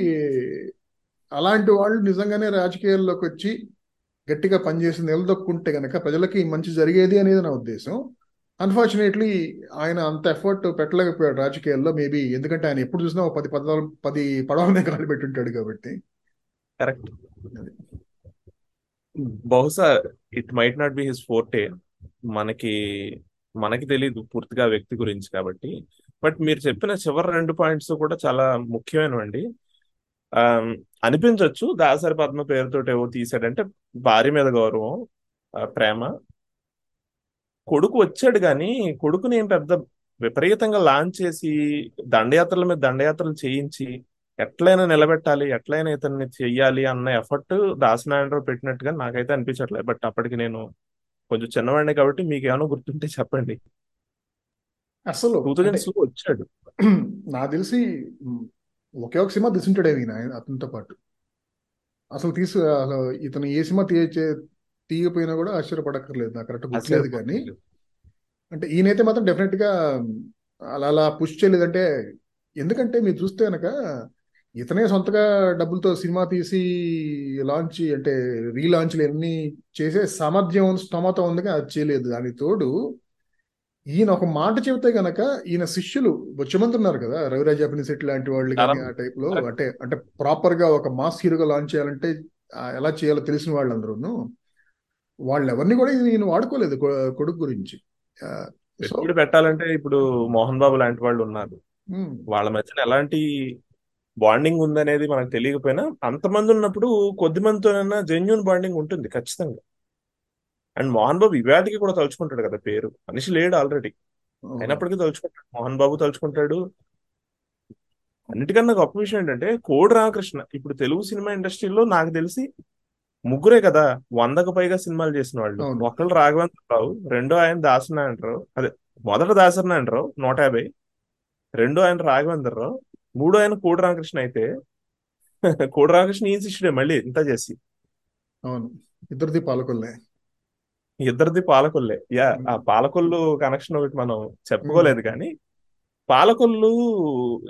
అలాంటి వాళ్ళు నిజంగానే రాజకీయాల్లోకి వచ్చి గట్టిగా పనిచేసి నిలదొక్కుంటే కనుక ప్రజలకి మంచి జరిగేది అనేది నా ఉద్దేశం. అన్ఫార్చునేట్లీ ఆయన అంత ఎఫర్ట్ పెట్టలేకపోయాడు రాజకీయాల్లో మేబీ ఎందుకంటే ఆయన ఎప్పుడు చూసినా ఒక పది పదాలు పది పడవలనే కాలు పెట్టుంటాడు కాబట్టి. కరెక్ట్. బహుశా it might not be his forte మనకి మనకి తెలియదు పూర్తిగా వ్యక్తి గురించి కాబట్టి. బట్ మీరు చెప్పిన చివరి రెండు పాయింట్స్ కూడా చాలా ముఖ్యమైనవండి. అనిపించవచ్చు దాసరి పద్మ పేరుతో ఏవో తీసాడంటే భార్య మీద గౌరవం ప్రేమ కొడుకు వచ్చాడు కానీ కొడుకుని ఏం పెద్ద విపరీతంగా లాంచ్ చేసి దండయాత్రల మీద దండయాత్రలు చేయించి ఎట్లయినా నిలబెట్టాలి ఎట్లయినా ఇతన్ని చెయ్యాలి అన్న ఎఫర్ట్ దాసనారాయణరావు పెట్టినట్టుగా నాకైతే అనిపించట్లేదు. బట్ అప్పటికి నేను కొంచెం చిన్నవాడిని కాబట్టి మీకు ఏమైనా గుర్తుంటే చెప్పండి. అసలు టూ అంటే థౌజండ్స్లో వచ్చాడు. నాకు తెలిసి ఒకే ఒక సినిమా తీసుంటాడే ఈయన అతనితో పాటు. అసలు తీసు ఇతను ఏ సినిమా తీయ చే- తీయకపోయినా కూడా ఆశ్చర్యపడక్కర్లేదు. నాకు కరెక్ట్ గుర్తులేదు కానీ. అంటే ఈయనైతే మాత్రం డెఫినెట్గా అలా అలా పుష్ చేయలేదంటే ఎందుకంటే మీరు చూస్తే కనుక ఇతనే సొంతగా డబ్బులతో సినిమా తీసి లాంచ్ అంటే రీలాంచ్లు ఎన్ని చేసే సామర్థ్యం స్తోమత ఉంది కానీ అది చేయలేదు. దానికి తోడు ఈయన ఒక మాట చెబితే గనక ఈయన శిష్యులు బొచ్చమంది ఉన్నారు కదా రవిరాజ్ అభినిశెట్టి లాంటి వాళ్ళు కానీ ఆ టైప్లో. అంటే అంటే ప్రాపర్గా ఒక మాస్ హీరోగా లాంచ్ చేయాలంటే ఎలా చేయాలో తెలిసిన వాళ్ళందరూను. వాళ్ళు ఎవరిని కూడా ఈయన వాడుకోలేదు కొడుకు గురించి. పెట్టుబడి పెట్టాలంటే ఇప్పుడు మోహన్ బాబు లాంటి వాళ్ళు ఉన్నారు. వాళ్ళ మధ్యన ఎలాంటి బాండింగ్ ఉందనేది మనకు తెలియకపోయినా అంతమంది ఉన్నప్పుడు కొద్ది మందితోనైనా జెన్యున్ బాండింగ్ ఉంటుంది ఖచ్చితంగా. అండ్ మోహన్ బాబు ఇవాటికి కూడా తలుచుకుంటాడు కదా పేరు. మనిషి లేడు ఆల్రెడీ. అయినప్పటికీ తలుచుకుంటాడు. మోహన్ బాబు తలుచుకుంటాడు. అన్నిటికన్నా గొప్ప విషయం ఏంటంటే కోడి రామకృష్ణ. ఇప్పుడు తెలుగు సినిమా ఇండస్ట్రీలో నాకు తెలిసి ముగ్గురే కదా వందకు పైగా సినిమాలు చేసిన వాళ్ళు. ఒకళ్ళు రాఘవేంద్రరావు రెండో ఆయన దాసనారాయణరావు అదే మొదట దాసనారాయణరావు నూట యాభై. రెండో ఆయన రాఘవేంద్రరావు మూడో ఆయన కోడి రామకృష్ణ అయితే కోడి రామకృష్ణ ఈయన శిష్యుడే మళ్ళీ ఇంత చేసి. అవును. ఇద్దరిది పాలకొల్లే. ఇద్దరిది పాలకొల్లే. యా ఆ పాలకొల్లు కనెక్షన్ ఒకటి మనం చెప్పుకోలేదు కానీ Palakollu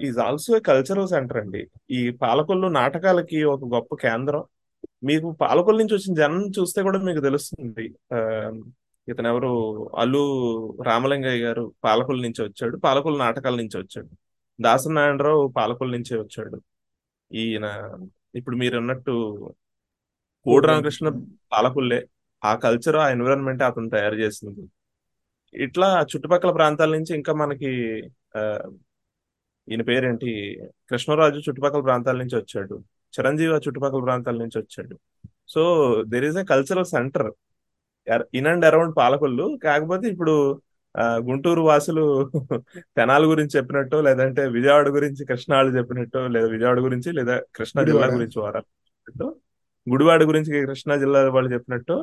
is also a cultural centre అండి. ఈ పాలకొల్లు నాటకాలకి ఒక గొప్ప కేంద్రం. మీకు పాలకొల నుంచి వచ్చిన జనం చూస్తే కూడా మీకు తెలుస్తుంది. ఆ, ఇతను ఎవరు అల్లు రామలింగయ్య గారు పాలకొల్లు నుంచి వచ్చాడు. పాలకొల్లు నాటకాల నుంచి వచ్చాడు. దాసనారాయణరావు పాలకొల్లు నుంచే వచ్చాడు. ఈయన ఇప్పుడు మీరు అన్నట్టు కోడి రామకృష్ణ పాలకొల్లే. ఆ కల్చర్ ఆ ఎన్విరాన్మెంట్ అతను తయారు చేసింది. ఇట్లా చుట్టుపక్కల ప్రాంతాల నుంచి ఇంకా మనకి ఈయన పేరేంటి? కృష్ణరాజు చుట్టుపక్కల ప్రాంతాల నుంచి వచ్చాడు. చిరంజీవి ఆ చుట్టుపక్కల ప్రాంతాల నుంచి వచ్చాడు. So there is a cultural centre in and around Palakollu. కాకపోతే ఇప్పుడు గుంటూరు వాసులు తెనాలి గురించి చెప్పినట్టు లేదంటే విజయవాడ గురించి కృష్ణ వాళ్ళు చెప్పినట్టు లేదా విజయవాడ గురించి లేదా కృష్ణా జిల్లా. గురించి వారు చెప్పినట్టు గుడివాడ గురించి కృష్ణా జిల్లా వాళ్ళు చెప్పినట్టు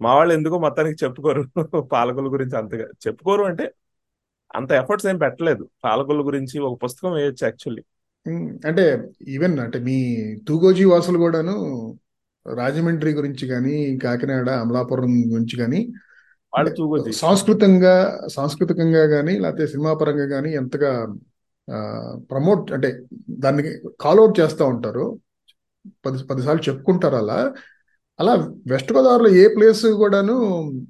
మా వాళ్ళు ఎందుకో మొత్తానికి చెప్పుకోరు. పాలకొల్లు గురించి అంతగా చెప్పుకోరు అంటే అంత ఎఫర్ట్స్ ఏం పెట్టలేదు. పాలకొల్లు గురించి ఒక పుస్తకం వేయొచ్చు యాక్చువల్లీ. అంటే ఈవెన్ అంటే మీ తూగోజీ వాసులు కూడాను రాజమండ్రి గురించి కానీ కాకినాడ అమలాపురం గురించి కానీ సాంస్కృతంగా సాంస్కృతికంగా కానీ లేకపోతే సినిమా పరంగా కానీ ఎంతగా ప్రమోట్ అంటే దాన్ని కాల్అవుట్ చేస్తూ ఉంటారు. పది పదిసార్లు చెప్పుకుంటారు అలా. అలా వెస్ట్ గోదావరిలో ఏ ప్లేస్ కూడాను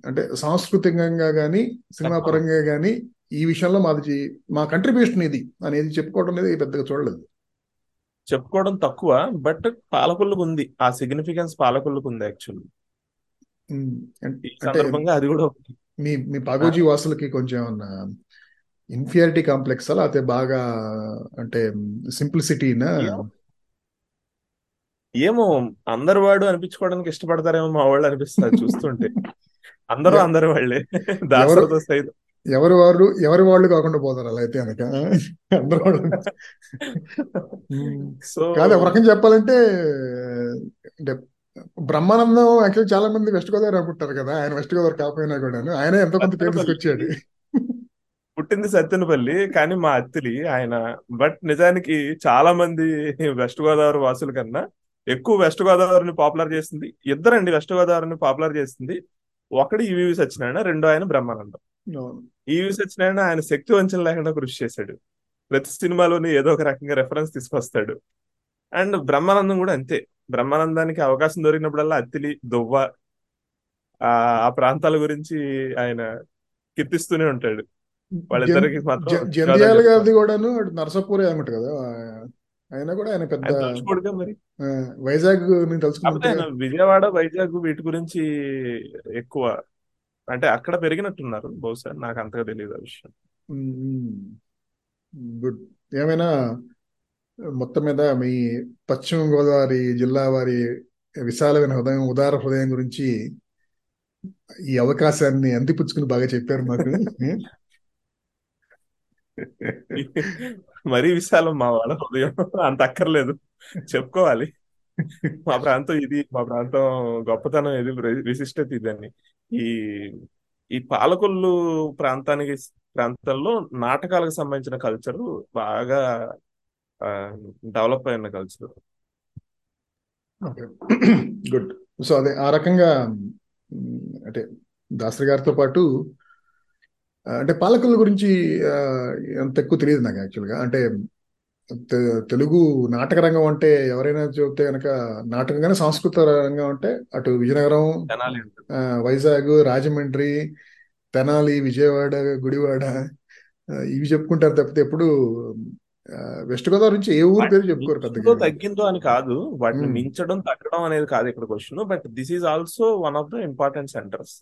అంటే సాంస్కృతికంగా కానీ సినిమా పరంగా కానీ ఈ విషయంలో మాది మా కంట్రిబ్యూషన్ ఇది. అనేది చెప్పుకోవడం అనేది పెద్దగా చూడలేదు. చెప్పుకోవడం తక్కువ బట్ పాలకొల్లుకు ఉంది. ఆ సిగ్నిఫికెన్స్ పాలకొల్లుకు ఉంది యాక్చువల్లీ సందర్భంగా అది కూడా మీ మీ పాగోజీ వాసులకి కొంచెం ఇన్ఫియారిటీ కాంప్లెక్స్ లేకపోతే బాగా అంటే సింప్లిసిటీనా ఏమో. అందరు వాడు అనిపించుకోవడానికి ఇష్టపడతారేమో మా వాళ్ళు అనిపిస్తారు చూస్తుంటే. అందరూ అందరు వాళ్ళే. దాసరథ సైతం. ఎవరు వారు ఎవరి వాళ్ళు కాకుండా పోతారు అలా అయితే అనక. అందరూ వాళ్ళు. సో కాదు ఒక రకం చెప్పాలంటే అంటే బ్రహ్మానందం యాక్చువల్ చాలా మంది వెస్ట్ గోదావరి అనుకుంటారు కదా. ఆయన వెస్ట్ గోదావరి కాకపోయినా కూడాను. ఆయన ఎంతో కొంత పేరు తీసుకొచ్చాడు. పుట్టింది సత్తెనపల్లి కానీ మా అత్తిలి ఆయన బట్ నిజానికి చాలా మంది వెస్ట్ గోదావరి వాసుల కన్నా ఎక్కువ వెస్ట్ గోదావరిని పాపులర్ చేసింది ఇద్దరండి వెస్ట్ గోదావరిని పాపులర్ చేసింది. ఒకడు ఈవి సత్యనారాయణ రెండో ఆయన బ్రహ్మానందం. అవును. ఈవి సత్యనారాయణ ఆయన శక్తి వంచన లేకుండా కృషి చేశాడు. ప్రతి సినిమాలోని ఏదో ఒక రకంగా రెఫరెన్స్ తీసుకొస్తాడు. అండ్ బ్రహ్మానందం కూడా అంతే. బ్రహ్మానందానికి అవకాశం దొరికినప్పుడల్లా అత్తిలి దువ్వ ఆ ప్రాంతాల గురించి ఆయన కీర్తిస్తూనే ఉంటాడు. వాళ్ళిద్దరికి మాత్రం జంధ్యాల గారిది కూడాను నరసాపూరే కదా. ఆయన కూడా ఆయన పెద్ద మరి. వైజాగ్ నేను విజయవాడ వైజాగ్ వీటి గురించి ఎక్కువ అంటే అక్కడ పెరిగినట్టున్నారు. బహుశా నాకు అంతగా తెలియదు ఆ విషయం. గుడ్. ఏమైనా మొత్తం మీద మీ పశ్చిమ గోదావరి జిల్లా వారి విశాలమైన హృదయం ఉదార హృదయం గురించి ఈ అవకాశాన్ని అందిపుచ్చుకుని బాగా చెప్పారు మాకు. మరీ విశాలం మా వాళ్ళ హృదయం. అంత అక్కర్లేదు. చెప్పుకోవాలి. మా ప్రాంతం ఇది మా ప్రాంతం గొప్పతనం ఇది విశిష్టత ఇదని ఈ ఈ పాలకొల్లు ప్రాంతానికి ప్రాంతంలో నాటకాలకు సంబంధించిన కల్చర్ బాగా డెవలప్ అయిన కల్చర్. గుడ్. సో అదే ఆ రకంగా అంటే దాసరి గారితో పాటు అంటే పాలకుల గురించి అంత ఎక్కువ తెలియదు నాకు యాక్చువల్గా. అంటే తెలుగు నాటక రంగం అంటే ఎవరైనా చెబితే కనుక నాటకం కానీ సాంస్కృతిక రంగం అంటే అటు విజయనగరం వైజాగ్ రాజమండ్రి తెనాలి విజయవాడ గుడివాడ ఇవి చెప్పుకుంటారు తప్పితే ఎప్పుడు వెస్ట్ గోదావరి నుంచి ఏ ఊరు పేరు చెప్పుకోరు పెద్దగా తగ్గిందో అని కాదు. వాటిని. మించడం తగ్గడం అనేది కాదు ఇక్కడ question. But this is also one of the important centres.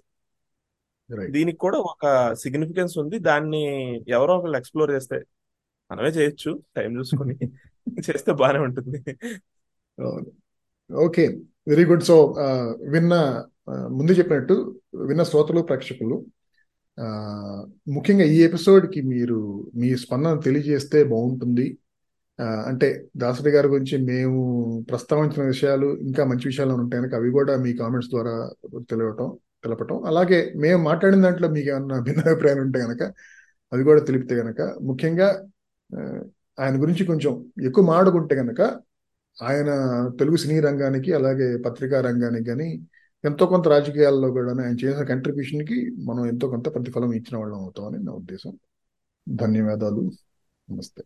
దీనికి కూడా ఒక సిగ్నిఫికెన్స్ ఉంది. దాన్ని ఎవరో ఒకళ్ళు ఎక్స్ప్లోర్ చేస్తే మనమే చేయొచ్చు. టైం చూసుకొని చేస్తే బాగానే ఉంటుంది. ఓకే. Very good. సో విన్న ముందు చెప్పినట్టు విన్న శ్రోతలు ప్రేక్షకులు ఆ, ముఖ్యంగా ఈ ఎపిసోడ్కి మీరు మీ స్పందన తెలియజేస్తే బాగుంటుంది. అంటే దాసరి గారి గురించి మేము ప్రస్తావించిన విషయాలు ఇంకా మంచి విషయాలు ఉంటాయి కనుక అవి కూడా మీ కామెంట్స్ ద్వారా తెలియటం తెలపటం. అలాగే మేము మాట్లాడిన దాంట్లో మీకు ఏమన్నా భిన్నాభిప్రాయాలు ఉంటే కనుక అవి కూడా తెలిపితే కనుక ముఖ్యంగా ఆయన గురించి కొంచెం ఎక్కువ మాడుకుంటే కనుక ఆయన తెలుగు సినీ రంగానికి అలాగే పత్రికా రంగానికి కానీ ఎంతో కొంత రాజకీయాల్లో కూడా ఆయన చేసిన కంట్రిబ్యూషన్కి మనం ఎంతో కొంత ప్రతిఫలం ఇచ్చిన వాళ్ళం అవుతామని నా ఉద్దేశం. ధన్యవాదాలు. నమస్తే.